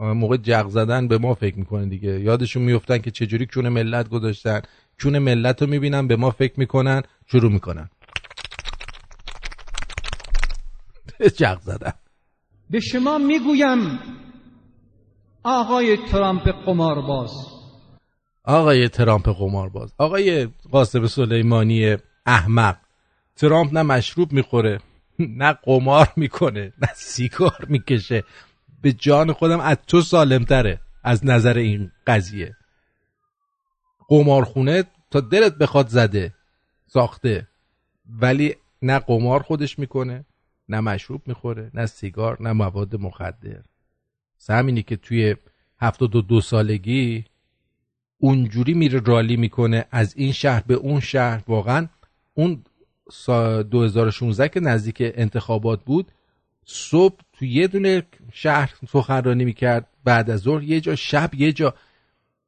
موقع جغ زدن به ما فکر می‌کنن دیگه. یادشون میفتن که چجوری کون ملت گذاشتن. کون ملت رو می‌بینن به ما فکر می‌کنن شروع می‌کنن. <laughs> جغ زدن به شما می‌گویم آقای ترامپ قمارباز آقای ترامپ قمارباز آقای قاسم سلیمانی احمق ترامپ نه مشروب می‌خوره <laughs> نه قمار می‌کنه نه سیگار می‌کشه. به جان خودم از تو سالمتره از نظر این قضیه. قمارخونه تا دلت بخواد زده ساخته. ولی نه قمار خودش می‌کنه نه مشروب می‌خوره نه سیگار نه مواد مخدر. همینی که توی هفتاد و دو سالگی اونجوری میره رالی می‌کنه از این شهر به اون شهر. واقعا اون سال 2016 که نزدیک انتخابات بود صبح تو یه دونه شهر سخنرانی می‌کرد بعد از ظهر یه جا شب یه جا.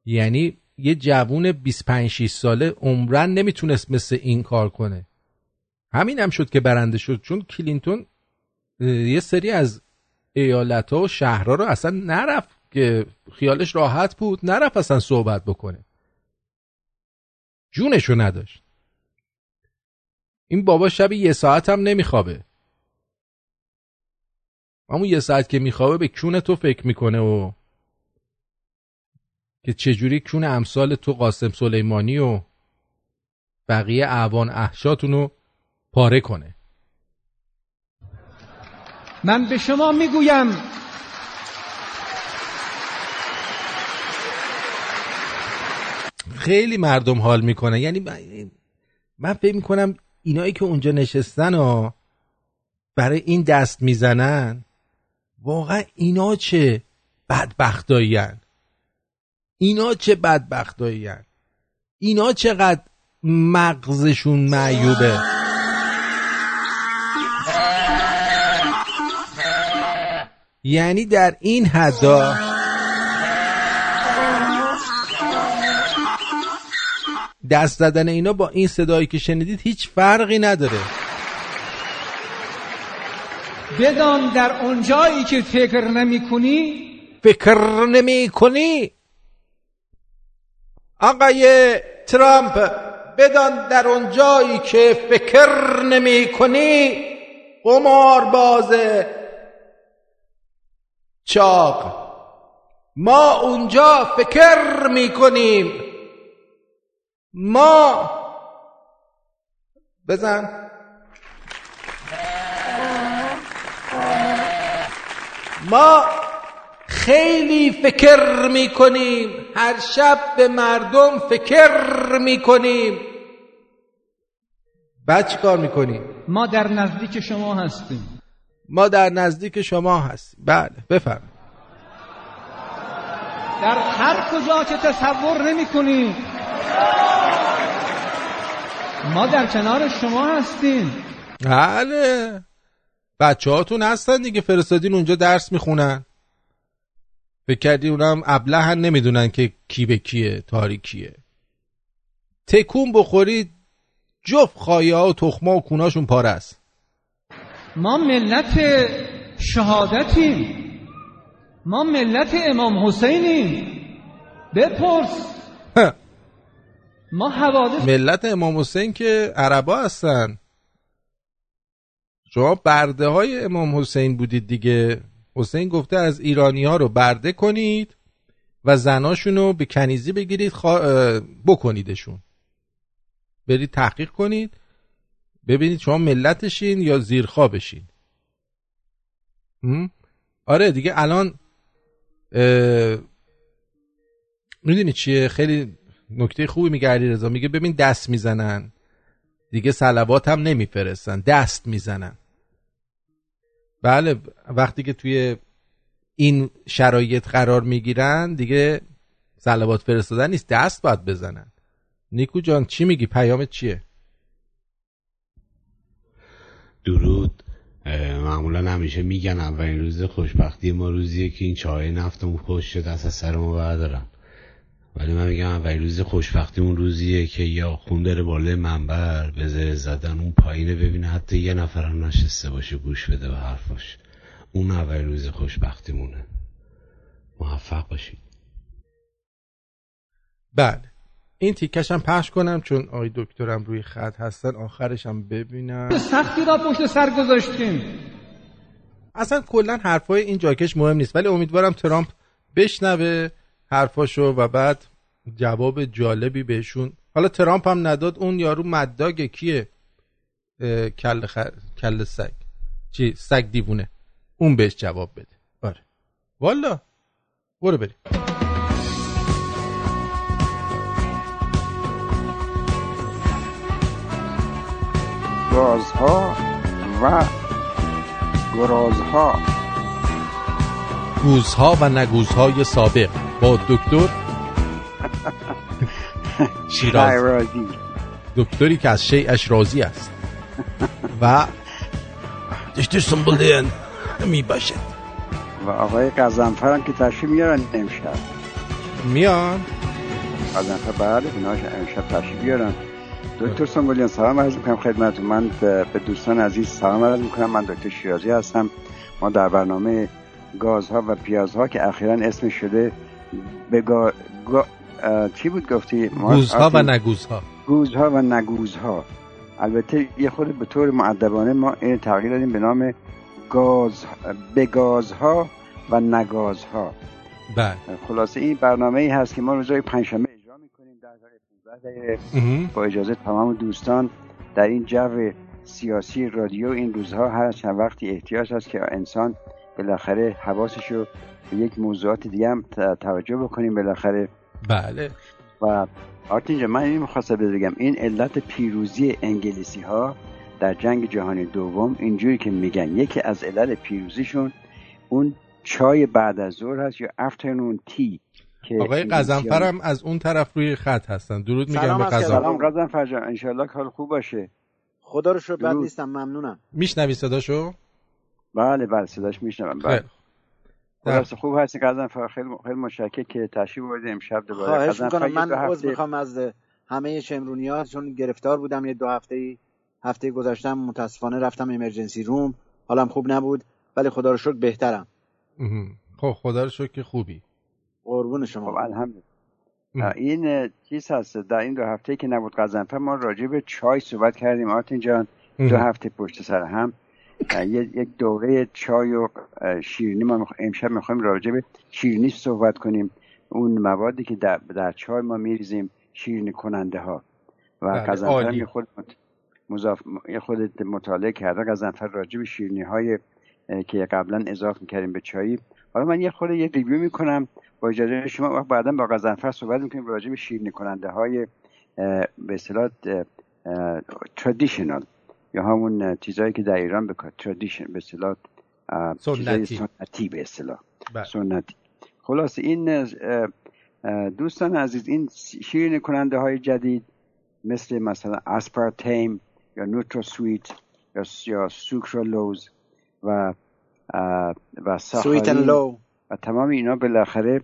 یعنی یه جوون 25 6 ساله عمرن نمی‌تونست مثل این کار کنه. همین هم شد که برنده شد چون کلینتون یه سری از ایالت ها و شهرها رو اصلا نرفت که خیالش راحت بود نرفت اصلا صحبت بکنه. جونشو نداشت. این بابا شب یه ساعت هم نمیخوابه. همون یه ساعت که میخوابه به کون تو فکر می‌کنه و که چجوری کون امثال تو قاسم سلیمانی و بقیه اعوان احشاتون رو پاره کنه؟ من به شما می‌گویم خیلی مردم حال می‌کنه. یعنی من- فکر می‌کنم اینایی که اونجا نشستن و برای این دست می‌زنن واقعا اینا چه بدبختایی اینا چه بدبختایی اینا چقدر مغزشون معیوبه؟ یعنی در این حدا دست زدن اینا با این صدایی که شنیدید هیچ فرقی نداره. بدان در اونجایی که فکر نمی کنی فکر نمی کنی آقای ترامپ بدان در اون جایی که فکر نمی کنی قمار باز چاق. ما اونجا فکر می کنیم ما بزن. ما خیلی فکر می‌کنیم. هر شب به مردم فکر می‌کنیم. بعد چی کار می‌کنیم. ما در نزدیک شما هستیم. ما در نزدیک شما هستیم. بله بفرم در هر کجا که تصور نمی کنی ما در کنار شما هستیم. بله. بچه هاتون هستن دیگه فرستادین اونجا درس می‌خونن. فکر کردی اونم ابلهن نمی‌دونن که کی به کیه تاریکیه تکون بخورید جفت خایه ها و تخما و کوناشون پاره است. ما ملت شهادتیم. ما ملت امام حسینیم. بپرس. ما حوادث ملت امام حسین که عربا هستن. شما برده های امام حسین بودید دیگه. حسین گفته از ایرانی ها رو برده کنید و زناشون رو به کنیزی بگیرید خوا... اه، بکنیدشون. برید تحقیق کنید ببینید شما ملتشین یا زیرخوابشین. هم؟ آره دیگه الان می‌دونی چیه؟ خیلی نکته خوبی میگه علی رضا میگه ببین دست می‌زنن. دیگه سلوات هم نمیفرستن دست می‌زنن. بله وقتی که توی این شرایط قرار می‌گیرن دیگه سلوات فرستادن نیست دست باید بزنن. نیکو جان چی میگی؟ پیامت چیه؟ درود. معمولا همیشه میگن اولین روز خوشبختی ما روزیه که این چای نفتمون خوش شد از سر ما بردارن. ولی من میگم اولین روز خوشبختی اون روزیه که یا خون داره بالای منبر به زر زدن اون پایینه ببینه حتی یه نفر هم نشسته باشه گوش بده به حرفاش. اون اولین روز خوشبختیمونه. موفق باشید. بله. این تیکش هم پخش کنم چون آقای دکترم روی خط هستن آخرش هم ببینم. سختی را پشت سر گذاشتیم. اصلا کلا حرفای این جاکش مهم نیست ولی امیدوارم ترامپ بشنوه. حرفاشو و بعد جواب جالبی بهشون. حالا ترامپ هم نداد اون یارو مداگ کیه؟ کل خر... کل سگ. چی؟ سگ دیوونه. اون بهش جواب بده. آره. والا. برو بریم. گازها و گرازها. گوزها و نگوزهای سابق. با دکتر <laughs> شیراز. شیرازی دکتری که از شیعش راضی است. <laughs> و دشتر سنبولیان می باشد و آقای قزنفر هم که تشریف میارن امشب. میان. قزنفر بله ایناش امشب تشریف بیارن دکتر سنبولیان سلام عرض می‌کنم خدمتتون. من به دوستان عزیز سلام عرض می‌کنم. من دکتر شیرازی هستم. ما در برنامه گازها و پیازها که اخیرا اسمش شده به گا... چی بود گفتی؟ گوزها و؟ نگوزها. گوزها و نگوزها. البته یه خود به طور معدبانه ما این تغییر دادیم به نام گاز به گازها و نگازها. بله. خلاصه این برنامه ای هست که ما روزهای پنجشنبه اجرا می‌کنیم. در دقیقه 15 دقیقه مهم. با اجازه تمام دوستان در این جو سیاسی رادیو این روزها هر چند وقتی احتیاج هست که انسان بالاخره حواسش رو یک موضوعات دیگه هم توجه بکنیم بالاخره. بله. و آرتین جان، من این می‌خواستم بگم این علت پیروزی انگلیسی ها در جنگ جهانی دوم اینجوری که میگن یکی از علل پیروزیشون اون چای بعد از ظهر هست یا افترنون تی که آقای قزنفر هم از اون طرف روی خط هستن. درود میگم به قزنفر سلام قزنفر جان انشالله کار خوب باشه. خدا رو شکر بد. نیستم ممنونم. میشنوی صداشو؟ بله بله صداش میشنوم. بله. خیلی در- خلاصه خوب هستی قزنفر خیلی خیلی متشکرم که تشریف بردی امشب دوباره. خواهش می‌کنم. من عذر می‌خوام از همه شمرونی ها چون گرفتار بودم یه دو هفته ای هفته گذاشتم متاسفانه رفتم امرجنسی روم حالم خوب نبود ولی خدا رو شکر بهترم. خب خدا رو شکر که خوبی. قربون شما. خب الحمدلله. این چیز هست. در این دو هفته که نبود قزنفر ما راجع به چای صحبت کردیم. آرتین جان. دو هفته پشت سر هم. یک دوره چای و شیرینی ما امشب می‌خوایم راجع به شیرینی صحبت کنیم. اون موادی که در, در چای ما میریزیم شیرینی کننده ها و بله، قزنفر. یه خود مت- مضاف... یه خود مطالعه کرده قزنفر راجع به شیرینی های که قبلا اضافه می‌کردیم به چایی. حالا من یه خورده یه review می‌کنم. با اجازه شما وقت بعدا با غضنفر صحبت می‌کنیم راجع به شیرینی کننده های به اصطلاح traditional یا همون چیزهایی که در ایران به tradition به اصطلاح سنتی. سنتی به اصطلاح. بله. سنتی. خلاص این دوستان عزیز این شیرین کننده های جدید مثل مثلا aspartame یا نوتروسویت یا یا سوکرالوز و و لو و تمام اینا بالاخره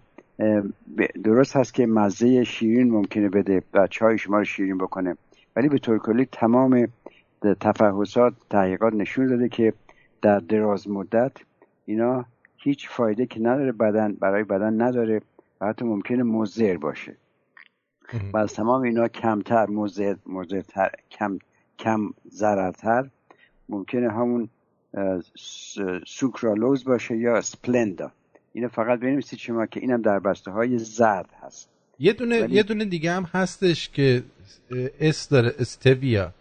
درست هست که مزه شیرین ممکنه بده و چای شما رو شیرین بکنه. ولی به طور کلی تمام تفحصات تحقیقات نشون داده که در دراز مدت اینا هیچ فایده که نداره بدن برای بدن نداره و حتی ممکنه مضر باشه. و از تمام اینا کمتر مضر مضرتر کم کم ضررتر ممکنه همون سوکرالوز باشه یا اسپلندا. اینو فقط بنویسید شما که اینم در بسته های زرد هست. یه دونه ولی- یه دونه دیگه هم هستش که اس داره استویا.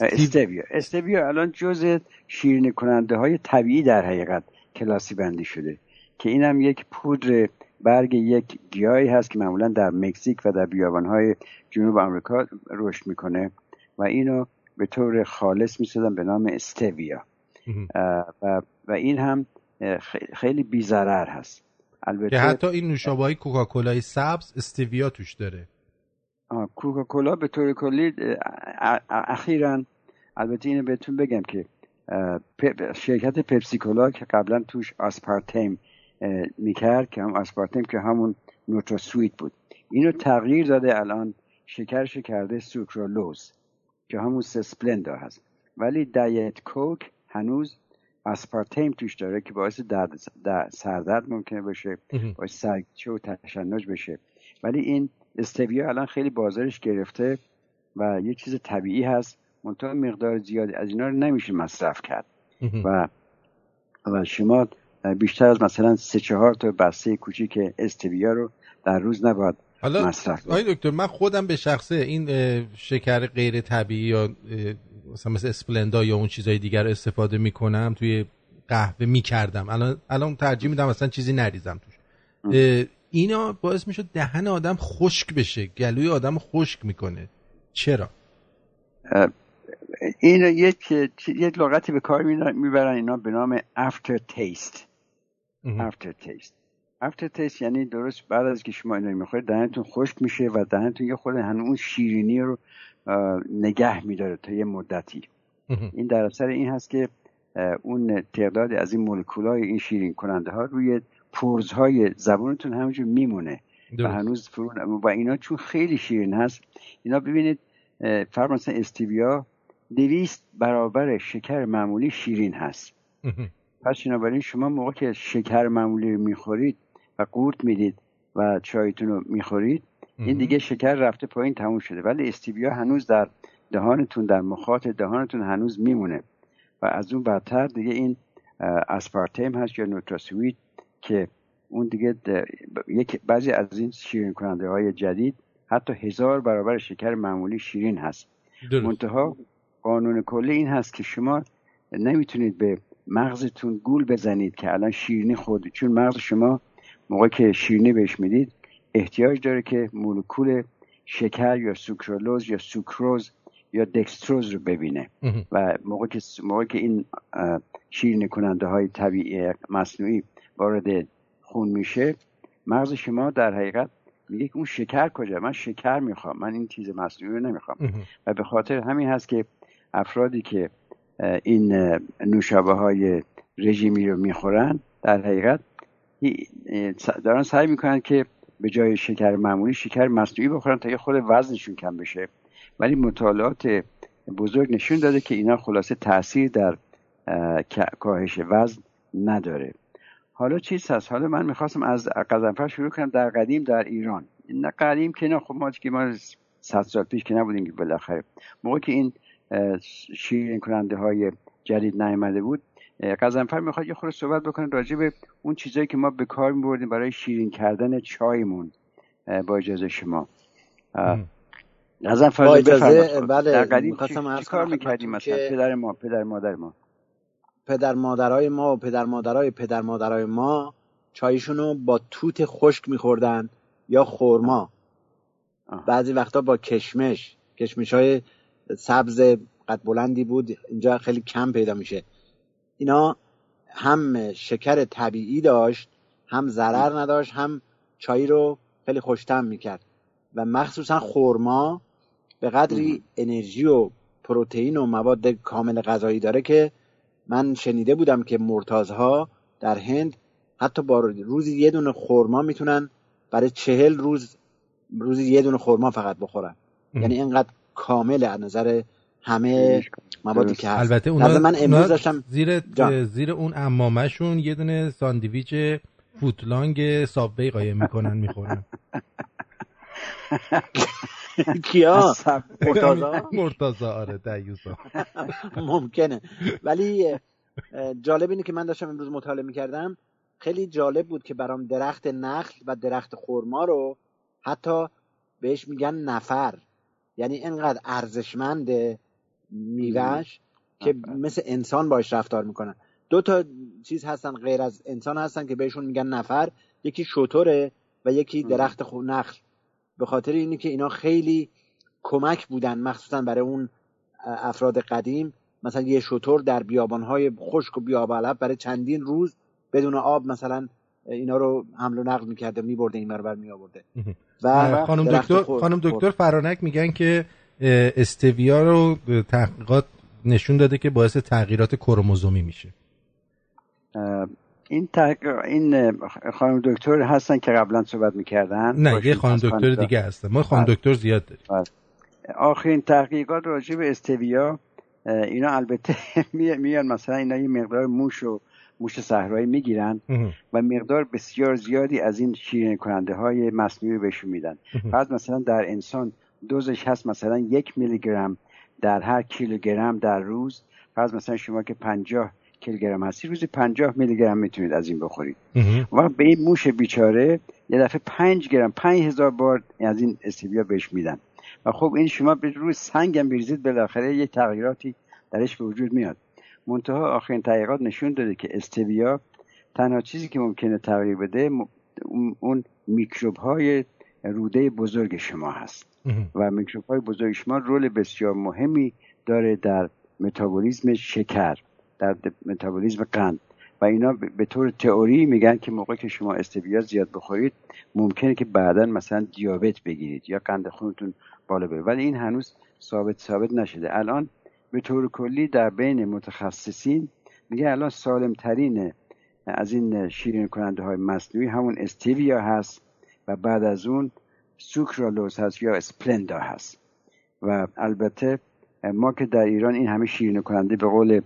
استویا استویا الان جز شیرین کننده های طبیعی در حقیقت کلاسی بندی شده که اینم یک پودر برگ یک گیاهی هست که معمولا در مکزیک و در بیابان های جنوب آمریکا رشد می‌کنه و اینو به طور خالص می‌سازن به نام استویا و, و این هم خیلی بیزرر هست. که البته حتی این نوشابه های کوکاکولای سبز استویا توش داره. کوکاکولا به طور کلی اخیرا البته اینو بهتون بگم که شرکت پپسیکولا که قبلا توش آسپارتیم می‌کرد که هم آسپارتیم که همون نوتروسویت بود. اینو تغییر داده الان شکرش کرده سوکرولوز که همون سسپلندا هست. ولی دایت کوک هنوز آسپارتیم توش داره که باعث درد در- سردرد ممکنه بشه باعث سرگیچه و تشنج بشه. ولی این استویا الان خیلی بازارش گرفته و یه چیز طبیعی هست. منتها مقدار زیادی از اینا رو نمیشه مصرف کرد. و و شما بیشتر از مثلا سه چهار تا بسته کوچیک استویا رو در روز نباید حالا مصرف آقای دکتر من خودم به شخصه این شکر غیر طبیعی یا مثلا مثل اسپلندا یا اون چیزهای دیگر رو استفاده می‌کنم توی قهوه می‌کردم. الان الان ترجیح میدم اصلا چیزی نریزم توش. اینا باعث می‌شد دهن آدم خشک بشه گلوی آدم خشک می‌کنه. چرا؟ این یک یک لغتی به کار می‌برن اینا به نام after taste after taste after taste یعنی درست بعد از که شما اینا رو می‌خورید دهنتون خشک میشه و دهنتون یه خود هنوز اون شیرینی رو نگه میداره تا یه مدتی. این در اثر این هست که اون تعداد از این مولکولای این شیرین کننده ها روی پرزهای زبانتون همینجور میمونه و. هنوز فرو و اینا چون خیلی شیرین هست اینا ببینید فرض مثلا استیویا دویست برابر شکر معمولی شیرین هست. پس بنابراین شما موقع که شکر معمولی رو می‌خورید و قورت می‌دید و چایتون رو می‌خورید این دیگه شکر رفته پایین تموم شده. ولی استیویا هنوز در دهانتون در مخاط دهانتون هنوز میمونه. و از اون بدتر دیگه این اسپارتیم هست یا نوتراسویت که اون دیگه یک بعضی از این شیرین کننده های جدید حتی هزار برابر شکر معمولی شیرین هست. درست. منتها قانون کلی این هست که شما نمی‌تونید به مغزتون گول بزنید که الان شیرینی خورد. چون مغز شما موقع که شیرینی بهش می‌دید احتیاج داره که مولکول شکر یا سوکرولوز یا سوکروز یا دکستروز رو ببینه. و موقع که موقع که این شیرین کننده های طبیعی مصنوعی وارد خون میشه. مغز شما در حقیقت میگه که اون شکر کجا؟ من شکر می‌خوام. من این چیز مصنوعی رو نمی‌خوام. و به خاطر همین هست که افرادی که این نوشابه های رژیمی رو می‌خورن در حقیقت دارن سعی می‌کنن که به جای شکر معمولی شکر مصنوعی بخورن تا یه خود وزنشون کم بشه. ولی مطالعات بزرگ نشون داده که اینا خلاصه تاثیر در کاهش وزن نداره. حالا چیز هست؟ حالا من می‌خواستم از قزنفر شروع کنم. در قدیم در ایران. نه قدیم که نه. خب ما که ما صد سال پیش که نبودیم که بالاخره. موقع که این شیرین کننده های جدید نیامده بود قزنفر می‌خواد یه خورده صحبت بکنه راجع به اون چیزایی که ما به کار میبردیم برای شیرین کردن چایمون با اجازه شما. قزنفر بفرمایید. بله در قدیم چی, کار می‌کردیم مثلا؟ که پدر ما پدر مادر ما. پدر مادرای ما و پدر مادرای پدر مادرای ما چایشونو با توت خشک میخوردن یا خورما بعضی وقتا با کشمش. کشمش های سبز قد بلندی بود اینجا خیلی کم پیدا میشه. اینا هم شکر طبیعی داشت هم ضرر نداشت هم چای رو خیلی خوشتم می‌کرد. و مخصوصا خورما به قدری انرژی و پروتئین و مواد کامل غذایی داره که من شنیده بودم که مرتازها در هند حتی با روزی یه دونه خورما می‌تونن برای چهل روز روزی یه دونه خورما فقط بخورن. یعنی اینقدر کامل از نظر همه موادی که هست. البته اونا, من اونا امروز داشتم زیر جان. زیر اون امامشون یه دونه ساندویچ فوتلانگ سابوی قایم می‌کنن می‌خورن. <laughs> <laughs> کیا؟ مرتضا مرتضا آره دیوسا <laughs> ممکنه. ولی جالب اینه که من داشتم امروز مطالعه می‌کردم. خیلی جالب بود که برام درخت نخل و درخت خرما رو حتی بهش میگن نفر. یعنی انقدر ارزشمند میوهش که مثل انسان باش رفتار می‌کنن. دو تا چیز هستن غیر از انسان هستن که بهشون میگن نفر. یکی شطوره و یکی درخت خو- نخل. به خاطر اینی که اینا خیلی کمک بودن مخصوصا برای اون افراد قدیم. مثلا یه شطور در بیابانهای خشک و بیابلب برای چندین روز بدون آب مثلا اینا رو حمل و نقل می‌کرده میبرده این برابر میآورده. و خانم دکتر خانم دکتر. فرانک میگن که استویا رو تحقیقات نشون داده که باعث تغییرات کروموزومی میشه. این تحقیق این خانم دکتر هستن که قبلا صحبت می‌کردن. نه یه خانم دکتر دیگه هستن. ما خانم بله. دکتر زیاد داریم. بله. آخرین تحقیقات راجع به استویا اینا البته <laughs> می- میان مثلا اینا یه مقدار موش و موش صحرایی می‌گیرن و مقدار بسیار زیادی از این شیرین کننده های مصنوعی بهشون میدن. فرض مثلا در انسان دوزش هست مثلا یک میلی گرم در هر کیلوگرم در روز. فرض مثلا شما که پنجاه کیلوگرم هستی روزی پنجاه میلی گرم می‌تونید از این بخورید. و به این موش بیچاره یه دفعه پنج گرم پنج هزار بار از این استویا بهش میدن. و خب این شما به روی سنگ هم بریزید بالاخره یه تغییراتی درش به وجود میاد. منتها آخرین تحقیقات نشون داده که استویا تنها چیزی که ممکنه تغییر بده اون میکروب های روده بزرگ شما هست. و میکروب های بزرگ شما رول بسیار مهمی داره در متابولیزم شکر. در متابولیزم قند. و اینا به به طور تئوری میگن که موقع که شما استویا زیاد بخورید ممکنه که بعدا مثلا دیابت بگیرید یا قند خونتون بالا بره. ولی این هنوز ثابت ثابت نشده. الان به طور کلی در بین متخصصین میگه الان سالم ترین از این شیرین کننده های مصنوعی همون استیویا هست و بعد از اون سوکرالوز هست یا اسپلندا هست. و البته ما که در ایران این همه شیرین کننده به قول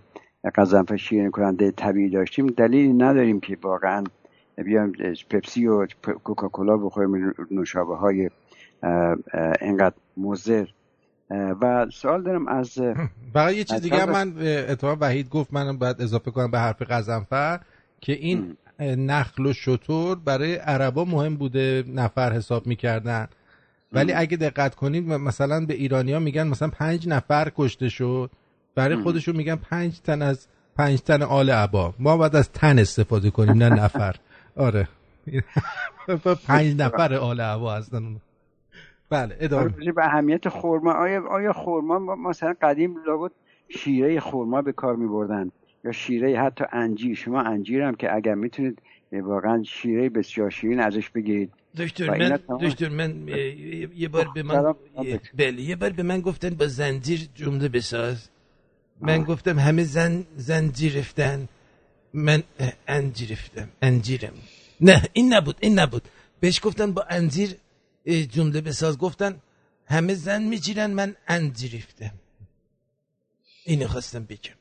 قزنفر شیرین کننده طبیعی داشتیم دلیلی نداریم که واقعا بیایم پپسی و کوکاکولا بخوریم نوشابه های اینقدر مضر. و سوال دارم از <laughs> فقط یه چیز دیگه من اتفاقا وحید گفت منم باید اضافه کنم به حرف قزنفر که این نخل و شطور برای عربا مهم بوده نفر حساب می‌کردن. ولی اگه دقت کنید مثلا به ایرانیا میگن مثلا پنج نفر کشته شد. برای خودشون میگن پنج تن از پنج تن آل عبا. ما باید از تن استفاده کنیم نه نفر. <laughs> آره. پنج نفر آل عبا هستن. اون. بله ادامه. راجع به اهمیت خورما آیا آیا خورما ما- مثلا قدیم لابد شیره خورما به کار می بردن یا شیره حتی انجیر شما انجیر هم که اگر می‌تونید واقعا شیره بسیار شیرین ازش بگیرید. دکتر من دکتر من یه بار به من بله یه بار به من گفتن با زنجیر جمله بساز. من گفتم همه زن زنجیر رفتن من اه، انجیر رفتم انجیرم. نه این نبود این نبود. بهش گفتن با انجیر جمله بساز گفتن همه زن میجیرن من انجیر رفتم اینو خواستم بگم.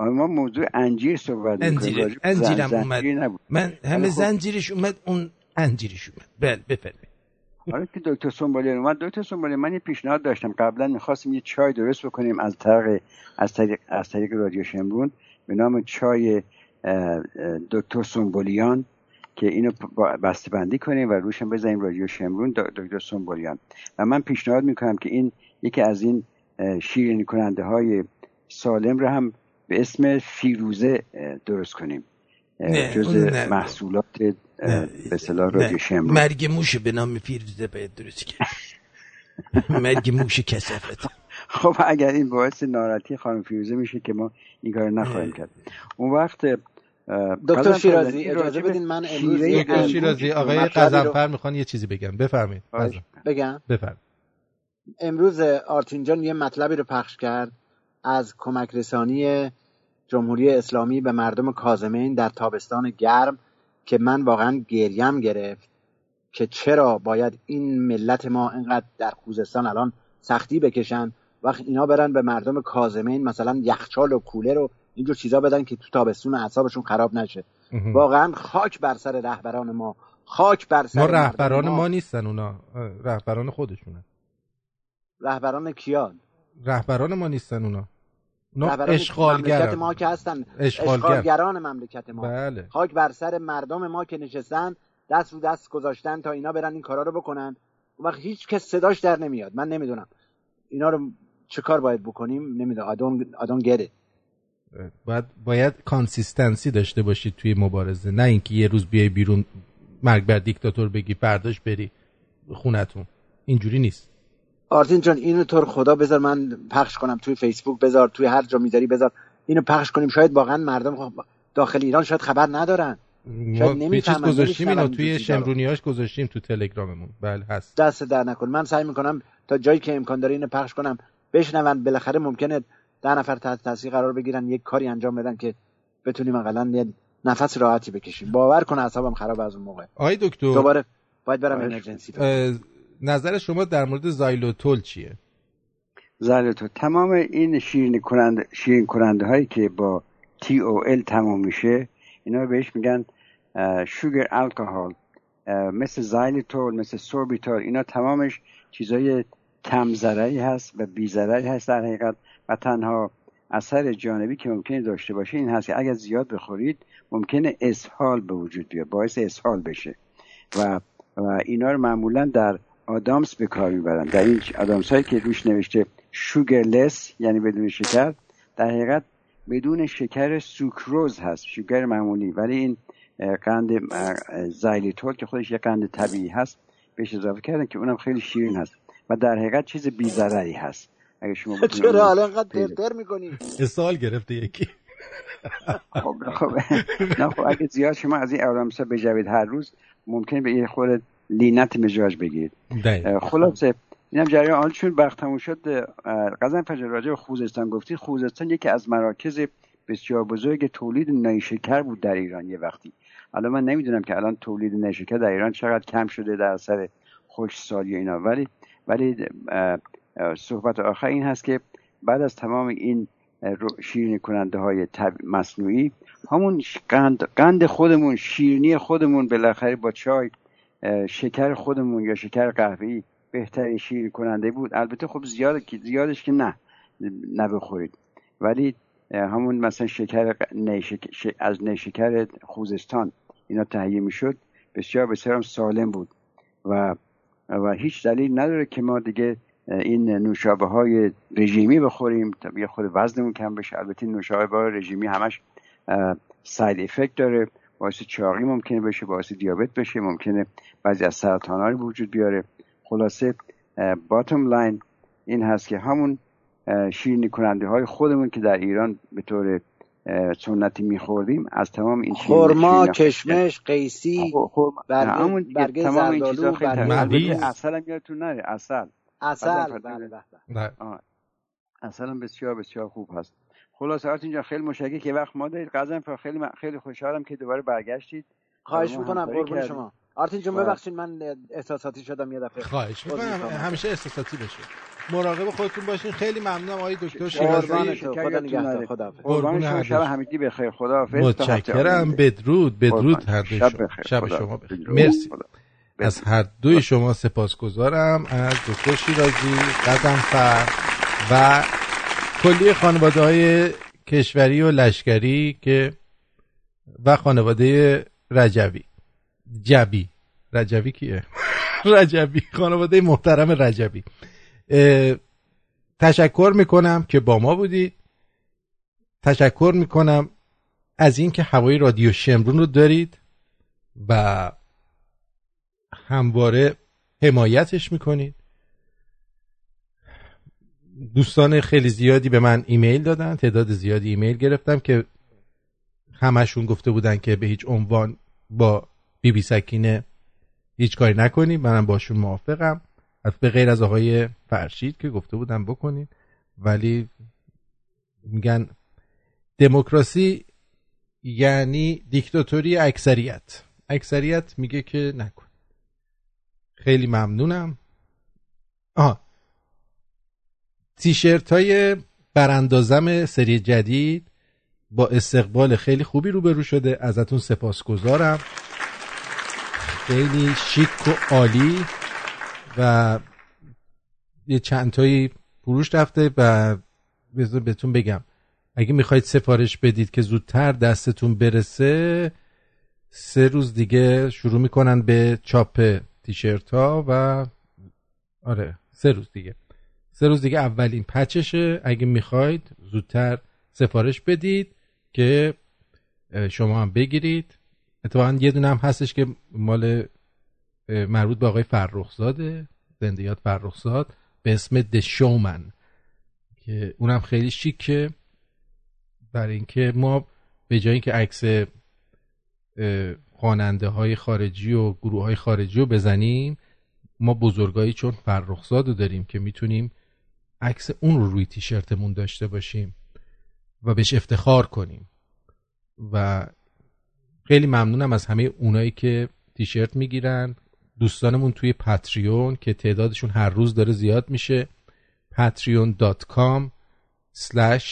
ما موضوع انجیر صحبت انجیر انجیرم اومد. من همه زنجیرش اومد اون انجیرش اومد. بله بفرمایید. حالا که دکتر سنبالیان اومد دکتر سنبالیان من یه پیشنهاد داشتم. قبلا می‌خواستیم یه چای درست بکنیم از طریق از طریق از طریق رادیو شمرون. به نام چای دکتر سنبولیان که اینو با- بسته‌بندی کنیم و روش هم بزنیم رادیو شمرون. دکتر سنبولیان و من پیشنهاد می‌کنم که این یکی از این شیرین کننده های سالم رو هم به اسم فیروزه درست کنیم. جز. محصولات به اصطلاح نه، رادیو شمرون مرگ موش به نام فیروزه باید درست کرد. <laughs> مرگ موش کسافت خب اگر این باعث ناراحتی خانم فیروزه میشه که ما این کار نخواهیم کرد. اون وقت دکتر شیرازی اجازه بدین من امروز شیرازی آقای قزنفر می‌خوان یه چیزی بگم. بفرمایید. بگم. بفرمایید. امروز آرتین جان یه مطلبی رو پخش کرد از کمک رسانی جمهوری اسلامی به مردم کازمین در تابستان گرم. که من واقعا گریم گرفت که چرا باید این ملت ما اینقدر در خوزستان الان سختی بکشن وقت اینا برن به مردم کازمین مثلا یخچال و کولر و اینجور چیزا بدن که تو تابستون اعصابشون خراب نشه. واقعا خاک بر سر رهبران ما. خاک بر سر ما رهبران ما. نیستن اونا. رهبران خودشونن رهبران کیان؟ رهبران ما نیستن اونا. اشغالگرن ما که هستن اشغالگر. اشغالگران مملکت ما. بله. خاک بر سر مردم ما که نشستن دست رو دست گذاشتن تا اینا برن این کارا رو بکنن. اون وقت هیچ کس صداش در نمیاد. من نمی‌دونم. اینا رو چه کار باید بکنیم؟ نمی‌دونم. I don't I don't agree باید باید consistency داشته باشید توی مبارزه. نه اینکه یه روز بیای بیرون مرگ بر دیکتاتور بگی برداشت بری خونتون. اینجوری نیست. آرتین جان اینو تو خدا بذار من پخش کنم. توی فیسبوک بذار توی هر جا می‌ذاری بذار. اینو پخش کنیم. شاید واقعا مردم خب داخل ایران شاید خبر ندارن. ما شاید چیز نمی‌فهمن، گذاشتیم اینو؟ توی. شمرونیاش گذاشتیم تو تلگراممون. بله هست. دست در نکن. من سعی می‌کنم تا جایی که امکان داره اینو پخش کنم. بشنون. بالاخره ممکنه ده نفر تحت تاثیر قرار بگیرن یک کاری انجام بدن که بتونیم اقلا یه نفس راحتی بکشیم. باور کن اعصابم خراب از اون موقع. آقای دکتر. دوباره باید برم اه، نظر شما در مورد زایلوتول چیه؟ تو تمام این شیرین کننده شیرین کننده هایی که با تی او ال تمام میشه اینا بهش میگن شوگر الکل مثل زایلتول مثل سوربیتول اینا تمامش چیزای کم ضرری هست و بی ضرری هست در حقیقت و تنها اثر جانبی که ممکنه داشته باشه این هست که اگر زیاد بخورید ممکنه اسهال به وجود بیاد باعث اسهال بشه. و, و اینا رو معمولا در آدامس به کار می‌برن. در این آدامس هایی که روش نوشته شوگرلس یعنی بدون شکر در حقیقت بدون شکر سوکروز هست شکر معمولی. ولی این قند زایلیتول که خودش یک قند طبیعی هست بهش اضافه کردن که اونم خیلی شیرین هست و در حقیقت چیز بیزرری هست. اگه شما چرا حالا انقدر پیدا- تر می‌کنی؟ اسهال گرفته یکی. خب خب. نه خب اگه زیاد شما از این آدامس ها بجوید هر روز ممکن به یه خورده لینت مزاج بگیرید. خلاصه. اینم جریان حال چون وقت تموم شد قزن فجر راجع به خوزستان گفتی. خوزستان یکی از مراکز بسیار بزرگ تولید نیشکر بود در ایران یه وقتی. الان من نمی‌دونم که الان تولید نیشکر در ایران چقدر کم شده در اثر خشکسالی اینا. ولی ولی صحبت آخر این هست که بعد از تمام این اه، رو- شیرین کننده های مصنوعی همون قند, قند خودمون شیرینی خودمون بالاخره با چای شکر خودمون یا شکر قهوه‌ای بهترین شیرین کننده بود. البته خب زیاد زیادش که نه نبخورید. ولی اه، همون مثلا شکر نیشک- از نیشکر خوزستان اینا تهیه می‌شد. بسیار بسیار سالم بود. و و هیچ دلیل نداره که ما دیگه این نوشابه های رژیمی بخوریم. یه خورده وزنمون کم بشه. البته نوشابه های رژیمی همش side effect داره. باعث چاقی ممکنه بشه باعث دیابت بشه ممکنه بعضی از سرطان ها رو وجود بیاره. خلاصه bottom line این هست که همون شیرینی کننده های خودمون که در ایران به طور سنتی میخوردیم از تمام این شیرینی- کشمش قیسی نه، برگه, برگه تمام این زردالو چیزا خیلی برگه البته موز. عسل هم یادتون نره عسل. اصل اصل بله بله بله. اصلا هم بسیار بسیار خوب هست. خلاص آرتین جان خیلی مشکل که وقت ما دارید قزم خیلی خیلی خوشحالم که دوباره برگشتید خواهش می‌کنم قربون. شما آرتین جون ببخشید من احساساتی شدم یه دفعه خواهش می‌کنم می‌خوام. همیشه احساساتی بشه مراقب خودتون باشین خیلی ممنونم آقای دکتر شیرازی خدا نگهدار خدا حضرت. شب همگی بخیر خدا متشکرم. بدرود بدرود. هر دوی شب. شب. شما بخیر. مرسی. از هر دوی شما سپاسگزارم از دکتر شیرازی قدمفر و کلی خانواده های کشوری و لشکری که و خانواده رجوی. جبی. رجوی کیه؟ <laughs> رجبی خانواده محترم رجبی تشکر می‌کنم که با ما بودید تشکر می‌کنم از اینکه هوای رادیو شمرون رو دارید و همواره حمایتش می‌کنید. دوستان خیلی زیادی به من ایمیل دادن تعداد زیادی ایمیل گرفتم که همشون گفته بودن که به هیچ عنوان با بی بی سکینه هیچ کاری نکنیم منم باشون موافقم. به غیر از آقای فرشید که گفته بودن بکنید ولی میگن دموکراسی یعنی دیکتاتوری اکثریت. اکثریت میگه که نکن. خیلی ممنونم. آها. تیشرت های براندازم سری جدید با استقبال خیلی خوبی روبرو شده. ازتون سپاسگزارم. خیلی شیک و عالی و یه چند تایی فروش رفته و بهتون بگم. اگه می‌خواید سفارش بدید که زودتر دستتون برسه سه روز دیگه شروع می‌کنن به چاپ تیشرت ها و آره سه روز دیگه. سه روز دیگه اولین پچشه. اگه می‌خواید زودتر سفارش بدید که شما هم بگیرید. اتفاقا یه دونه هم هستش که مال مربوط به آقای فرخزاده زندیات فرخزاد به اسم د شومن که اونم خیلی شیکه. برای اینکه ما به جای اینکه عکس خواننده های خارجی و گروه های خارجی رو بزنیم ما بزرگایی چون فرخزاد رو داریم که می‌تونیم عکس اون رو روی تیشرتمون داشته باشیم و بهش افتخار کنیم. و خیلی ممنونم از همه اونایی که تیشرت می‌گیرن. دوستانمون توی پاتریون که تعدادشون هر روز داره زیاد میشه. patreon.com slash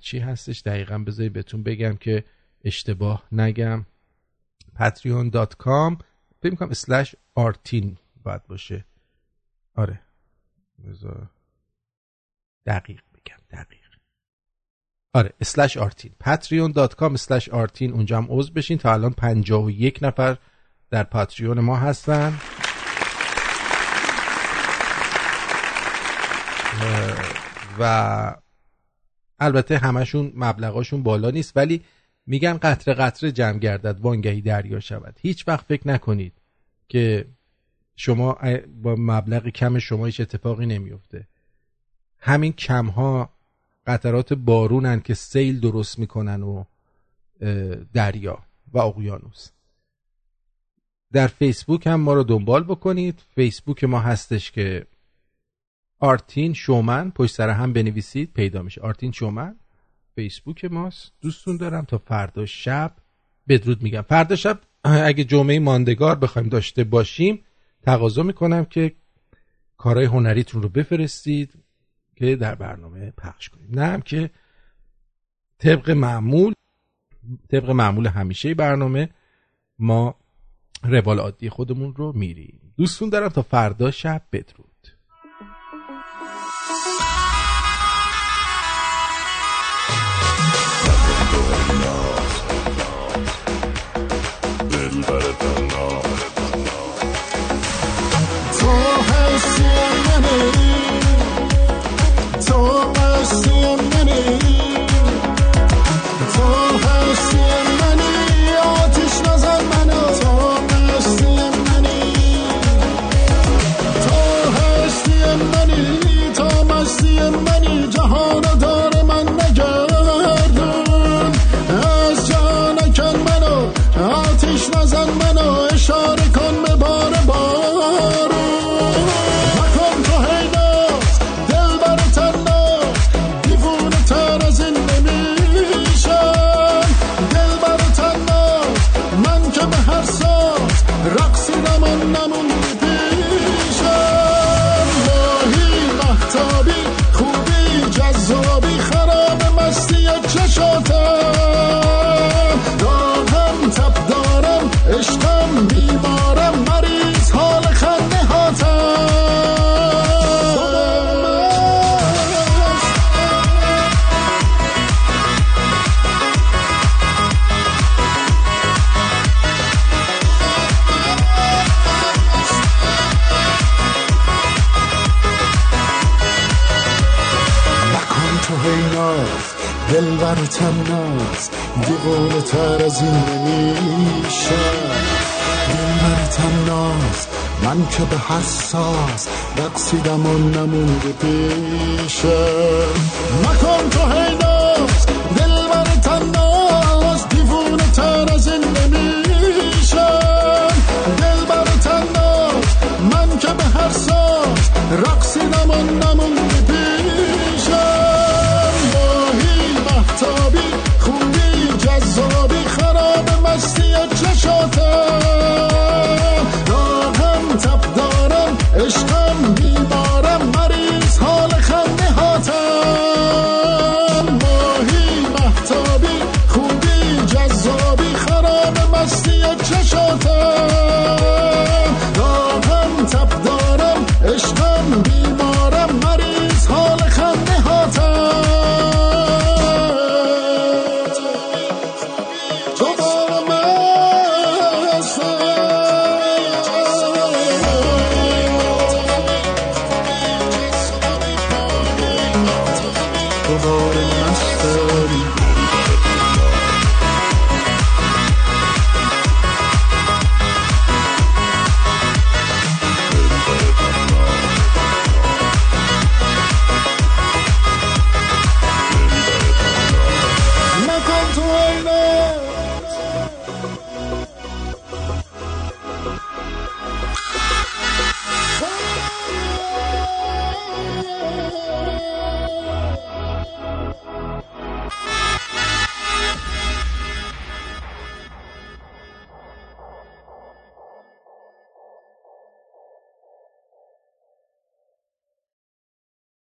چی هستش؟ دقیقا بذاری بهتون بگم که اشتباه نگم. patreon.com فکر می‌کنم slash آرتین باید باشه. آره بذار. دقیق بگم دقیق. آره اسلش آرتین. patreon.com اسلش آرتین. اونجا هم عضو بشین. تا الان 51 نفر در پاتریون ما هستن. و البته همشون مبلغاشون بالا نیست. ولی میگن قطره قطره جمع گردد وانگهی دریا شود. هیچ وقت فکر نکنید که شما با مبلغ کم شما هیچ اتفاقی نمیفته. همین کم ها قطرات بارونن که سیل درست می‌کنن و دریا و اقیانوس. در فیسبوک هم ما رو دنبال بکنید. فیسبوک ما هستش که آرتین شومن پشت سر هم بنویسید پیدا میشه. آرتین شومن فیسبوک ماست. دوستون دارم تا فردا شب. بدرود میگم. فردا شب اگه جمعه ماندگار بخوایم داشته باشیم تقاضا می‌کنم که کارهای هنریتون رو بفرستید. که در برنامه پخش کنیم. نه هم که طبق معمول طبق معمول همیشه برنامه ما روال عادی خودمون رو میریم. دوستون دارم تا فردا شب بدرود. تناز دیوانه تر از این نمیشم دل بر تناز من که به حساس رقصیدم و نمونده پیشم. نکن تو هی